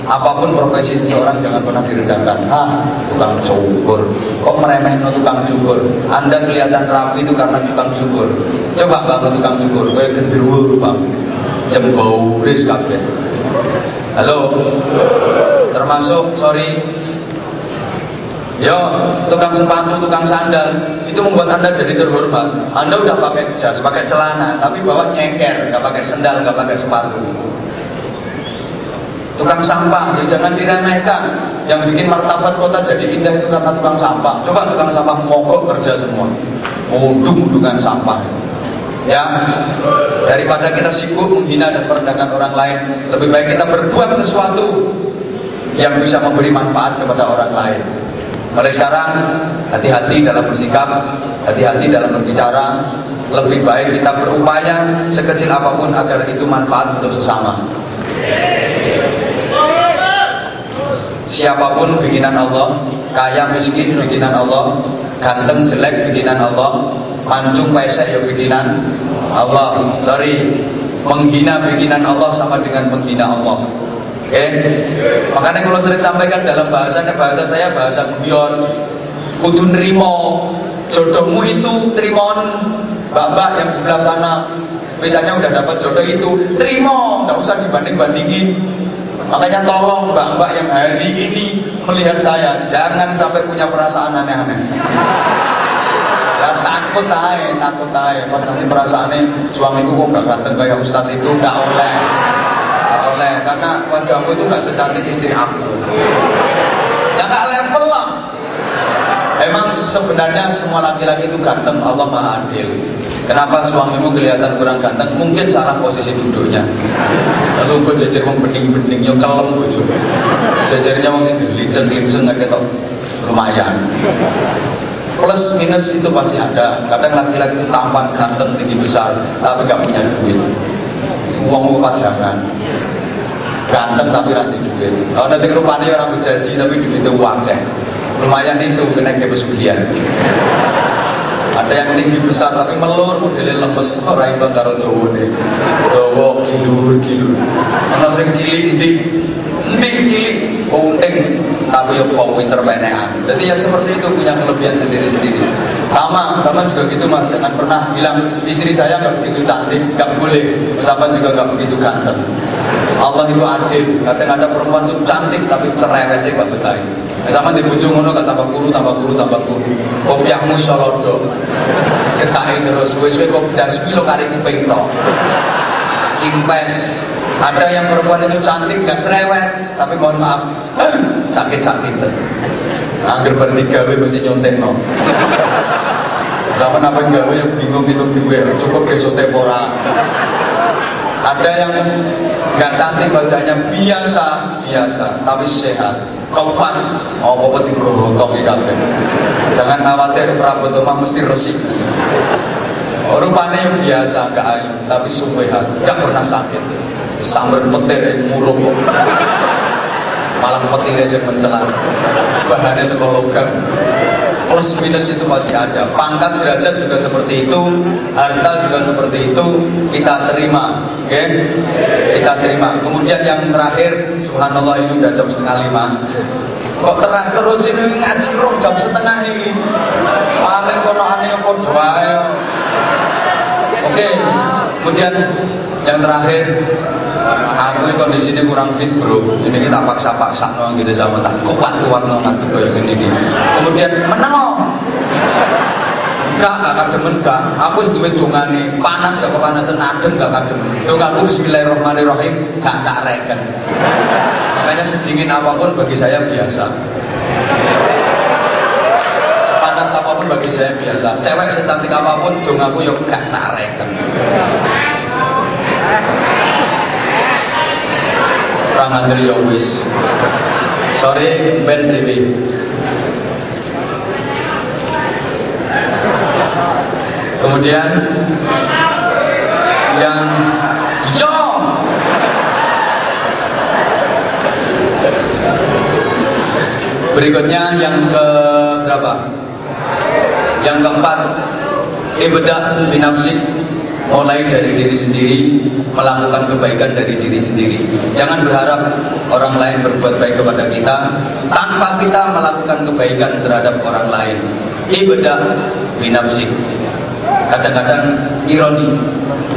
apa pun profesi seseorang jangan pernah direndahkan. Ah tukang cukur. Kok meremehkan tukang cukur? Anda kelihatan rapi itu karena tukang cukur. Coba bapak tukang cukur. Kayak genderuwo bang jembauris kabeh. Halo? Termasuk sorry. Yo, tukang sepatu, tukang sandal, itu membuat Anda jadi terhormat. Anda udah pakai jas, pakai celana, tapi bawa nyeker, nggak pakai sendal, nggak pakai sepatu. Tukang sampah, ya jangan diremehkan. Yang bikin martabat kota jadi indah itu karena tukang sampah. Coba tukang sampah mogok kerja semua. Mudung dengan sampah. Ya, daripada kita sibuk menghina dan merendahkan orang lain, lebih baik kita berbuat sesuatu yang bisa memberi manfaat kepada orang lain. Mulai sekarang, hati-hati dalam bersikap, hati-hati dalam berbicara. Lebih baik kita berupaya sekecil apa pun agar itu manfaat untuk sesama. Siapa pun bikinan Allah, kaya miskin bikinan Allah, ganteng jelek bikinan Allah, mancung pesek ya bikinan Allah. Sorry, menghina bikinan Allah sama dengan menghina Allah. Oke, okay? makanya kalau sering sampaikan dalam bahasanya bahasa saya bahasa guyon, kudu nerimo jodohmu itu trimon bapak yang sebelah sana misalnya udah dapat jodoh itu terima nggak usah dibanding bandingin Makanya tolong mbak-mbak yang hari ini melihat saya, jangan sampai punya perasaan aneh-aneh. Ya takut aja, takut aja. Pas nanti perasaannya suamiku kok gak ganteng kayak Ustadz itu, gak oleh. Gak oleh, karena wajahmu itu gak secantik istri aku. Ya gak lah. Emang sebenarnya semua laki-laki itu ganteng, Allah Maha Adil. Kenapa suamimu kelihatan kurang ganteng? Mungkin salah posisi duduknya. Lalu gue jajar mau bening-bening, yo kalem gue Jajarnya mau sih gelinceng-gelinceng nggak ketok lumayan. Plus minus itu pasti ada. Kadang laki-laki itu tampan, ganteng, tinggi besar, tapi nggak punya duit. Uang pajangan ganteng tapi rati duit. Oh, nanti rupanya orang berjanji tapi duitnya deh lumayan itu kena ke pesugihan ada yang tinggi besar tapi melur modelnya lemes. Orang yang karo Jawa nih Jawa gilur gilur. Ana sing cilik ndik. Ndik cilik kuning tapi ya kok winter penean jadi ya seperti itu punya kelebihan sendiri-sendiri sama sama juga gitu mas jangan pernah bilang istri saya nggak begitu cantik nggak boleh sahabat juga nggak begitu ganteng Allah itu adil kadang ada perempuan itu cantik tapi cerewetnya gak betah sama di ujung ngono gak tambah kuru, tambah kuru, tambah kuru. Kopiahmu iso lodo. Getake terus wis-wis kok dasmi lo kari kuping to. Kimpes. Ada yang perempuan itu cantik gak cerewet, tapi mohon maaf sakit-sakit. Angger berdigawe mesti nyontek no. Zaman apa gawe yang bingung itu duit, cukup kesote pora. Ada yang nggak cantik wajahnya biasa biasa tapi sehat keempat oh apa digotong iki jangan khawatir perabot rumah mesti resik rupanya yang biasa nggak ayu tapi sehat nggak pernah sakit sambar petir murung malah petir yang mencela. Bahannya itu logam. Plus minus itu masih ada. Pangkat derajat juga seperti itu. Harta juga seperti itu. Kita terima. Oke? Okay? kita terima. Kemudian yang terakhir subhanallah ini udah jam setengah lima. Kok terus terus ini ngaji roh jam setengah ini? Paling kono aneh kok doa oke. Kemudian yang terakhir aku ini kurang fit bro ini kita paksa-paksa no gitu sama tak kuat kuat no nanti kayak gini kemudian menang Gak, gak kademen gak. Aku wis duwe dongane, panas gak kepanasan, adem gak kademen. Dongaku bismillahirrahmanirrahim, gak tak reken. Makanya sedingin apa pun bagi saya biasa. Panas apa pun bagi saya biasa. Cewek secantik apa pun, dongaku yo gak tak reken. Kurang ngandel yo wis. Sorry, Ben TV. Kemudian yang yo Berikutnya yang ke berapa? Yang keempat, ibadah binafsik mulai dari diri sendiri melakukan kebaikan dari diri sendiri. Jangan berharap orang lain berbuat baik kepada kita tanpa kita melakukan kebaikan terhadap orang lain. Ibadah binafsik. Kadang-kadang ironi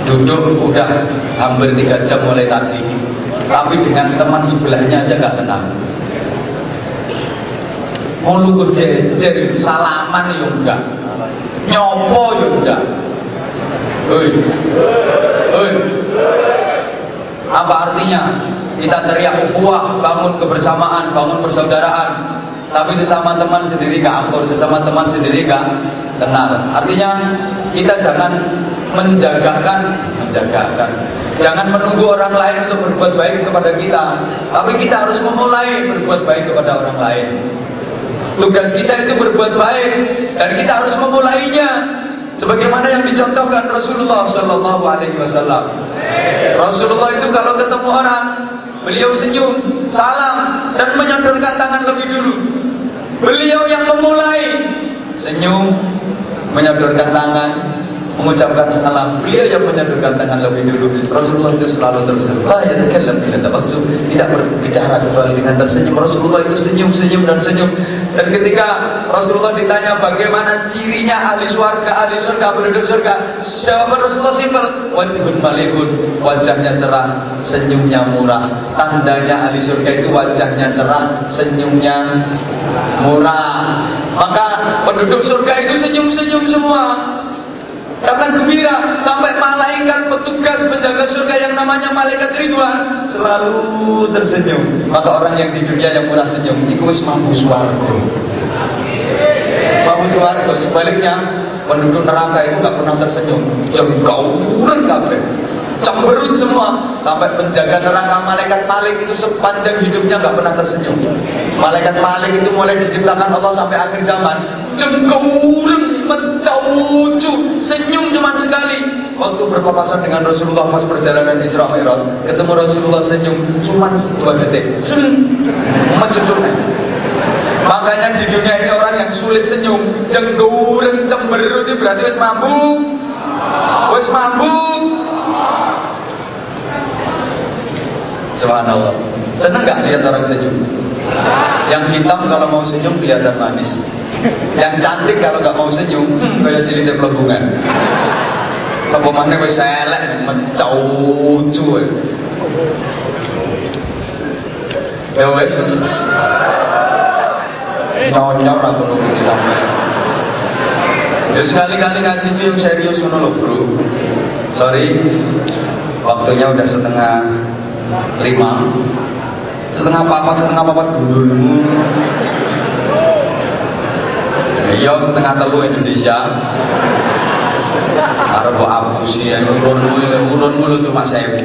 duduk udah hampir tiga jam mulai tadi tapi dengan teman sebelahnya aja nggak kenal. Mau lugu jejer salaman ya enggak nyopo ya enggak Hei. Apa artinya? Kita teriak ukhuwah, bangun kebersamaan, bangun persaudaraan. Tapi sesama teman sendiri gak akur, sesama teman sendiri gak kenal. Artinya kita jangan menjagakan, menjagakan. Jangan menunggu orang lain untuk berbuat baik kepada kita. Tapi kita harus memulai berbuat baik kepada orang lain. Tugas kita itu berbuat baik dan kita harus memulainya. Sebagaimana yang dicontohkan Rasulullah Shallallahu Alaihi Wasallam. Rasulullah itu kalau ketemu orang, beliau senyum, salam, dan menyodorkan tangan lebih dulu. Beliau yang memulai senyum, menyodorkan tangan, mengucapkan salam. Beliau yang menyodorkan tangan lebih dulu. Rasulullah itu selalu tersenyum. La yatakallam tabassum. Tidak berbicara kecuali dengan tersenyum. Rasulullah itu senyum, senyum dan senyum. Dan ketika Rasulullah ditanya bagaimana cirinya ahli surga, ahli surga, penduduk surga, jawaban Rasulullah simpel, wajibun malikun, wajahnya cerah, senyumnya murah. Tandanya ahli surga itu wajahnya cerah, senyumnya murah. Maka penduduk surga itu senyum-senyum semua. Karena gembira sampai malaikat petugas penjaga surga yang namanya malaikat Ridwan selalu tersenyum. Maka orang yang di dunia yang murah senyum itu mampu swarga. Mampu swarga. Sebaliknya penduduk neraka itu gak pernah tersenyum. Jengkauran kabeh cemberut semua sampai penjaga neraka malaikat Malik itu sepanjang hidupnya nggak pernah tersenyum malaikat Malik itu mulai diciptakan Allah sampai akhir zaman cengkureng mencaucu senyum cuma sekali waktu berpapasan dengan Rasulullah pas perjalanan Isra Mi'raj ketemu Rasulullah senyum cuma dua detik mencucurnya Makanya di dunia ini orang yang sulit senyum, jengguren, cemberut itu berarti wis mabuk. Wis mabuk. Subhanallah. Senang gak lihat orang senyum? Yang hitam kalau mau senyum kelihatan manis. Yang cantik kalau gak mau senyum, kayak silitnya pelebungan. Pelebungannya wis elek, mencaucu. Ya wes. Nyonyok aku nunggu sampai. Ya sekali-kali ngaji yang serius ngono loh bro. Sorry, waktunya udah setengah lima setengah papat setengah papat. Gulunmu iya setengah telu Indonesia. Arab apa sih ya urun urun mulu cuma sewu.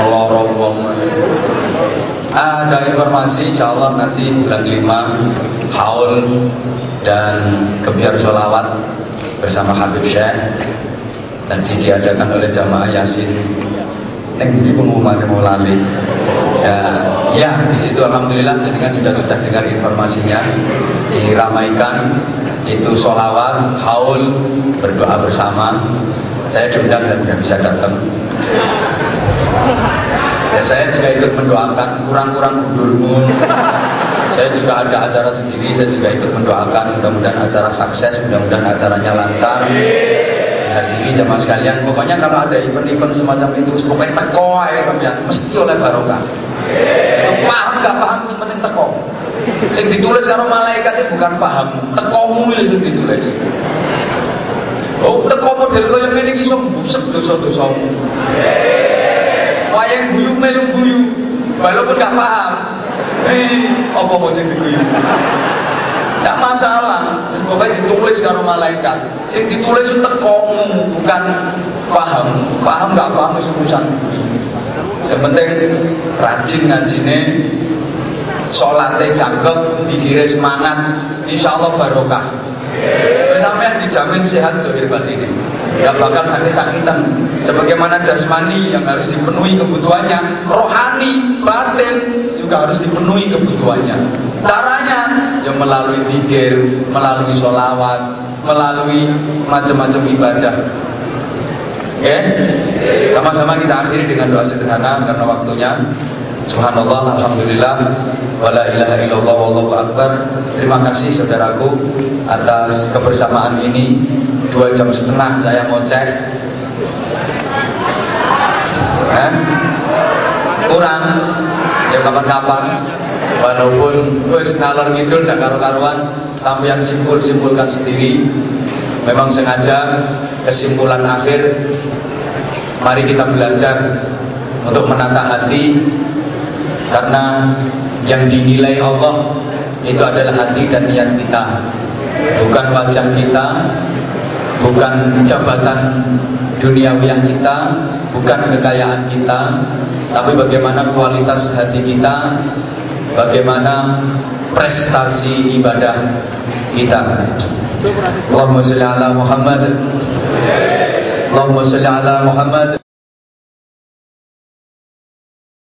Melorong wong. Ada informasi insya Allah nanti bulan 5 haul dan kebiar sholawat bersama Habib Syekh tadi diadakan oleh jamaah Yasin Neng budi pengumuman mau lali. Ya ya di situ alhamdulillah jenengan sudah sudah dengar informasinya. Diramaikan itu solawat haul berdoa bersama. Saya diundang dan tidak bisa datang. Ya saya juga ikut mendoakan kurang-kurang gundurmu. Saya juga ada acara sendiri saya juga ikut mendoakan. Mudah-mudahan acara sukses mudah-mudahan acaranya lancar hadiri jamaah sekalian pokoknya kalau ada event-event semacam itu pokoknya teko ya sampean mesti oleh barokah itu paham gak paham yang penting teko Sing ditulis karo malaikat itu bukan paham, tekomu itu sing ditulis. Oh, teko model kaya ngene iki iso busek dosa-dosamu. Wayang guyu melu guyu, walaupun gak paham. Eh, apa mau sing diguyu? Tidak masalah. Pokoknya ditulis karo malaikat. Sing ditulis itu tekomu, bukan paham. Paham nggak paham itu urusan Yang penting rajin ngajine, sholatnya cakep, dikira semangat, insya Allah barokah. yang dijamin sehat tuh hebat ini. Gak bakal sakit-sakitan. Sebagaimana jasmani yang harus dipenuhi kebutuhannya, rohani, batin juga harus dipenuhi kebutuhannya. Caranya yang melalui zikir, melalui sholawat, melalui macam-macam ibadah. Oke, okay? sama-sama kita akhiri dengan doa sederhana karena waktunya. Subhanallah, Alhamdulillah, wala ilaha illallah, wallahu akbar. Terima kasih saudaraku atas kebersamaan ini. Dua jam setengah saya mau cek. Eh? Kurang, ya kapan-kapan walaupun wis ngalor ngidul ndak karu-karuan sampai yang simpul-simpulkan sendiri memang sengaja kesimpulan akhir mari kita belajar untuk menata hati karena yang dinilai Allah itu adalah hati dan niat kita bukan wajah kita bukan jabatan duniawiah kita bukan kekayaan kita tapi bagaimana kualitas hati kita bagaimana prestasi ibadah kita. Allahumma salli ala Muhammad. Allahumma salli ala Muhammad.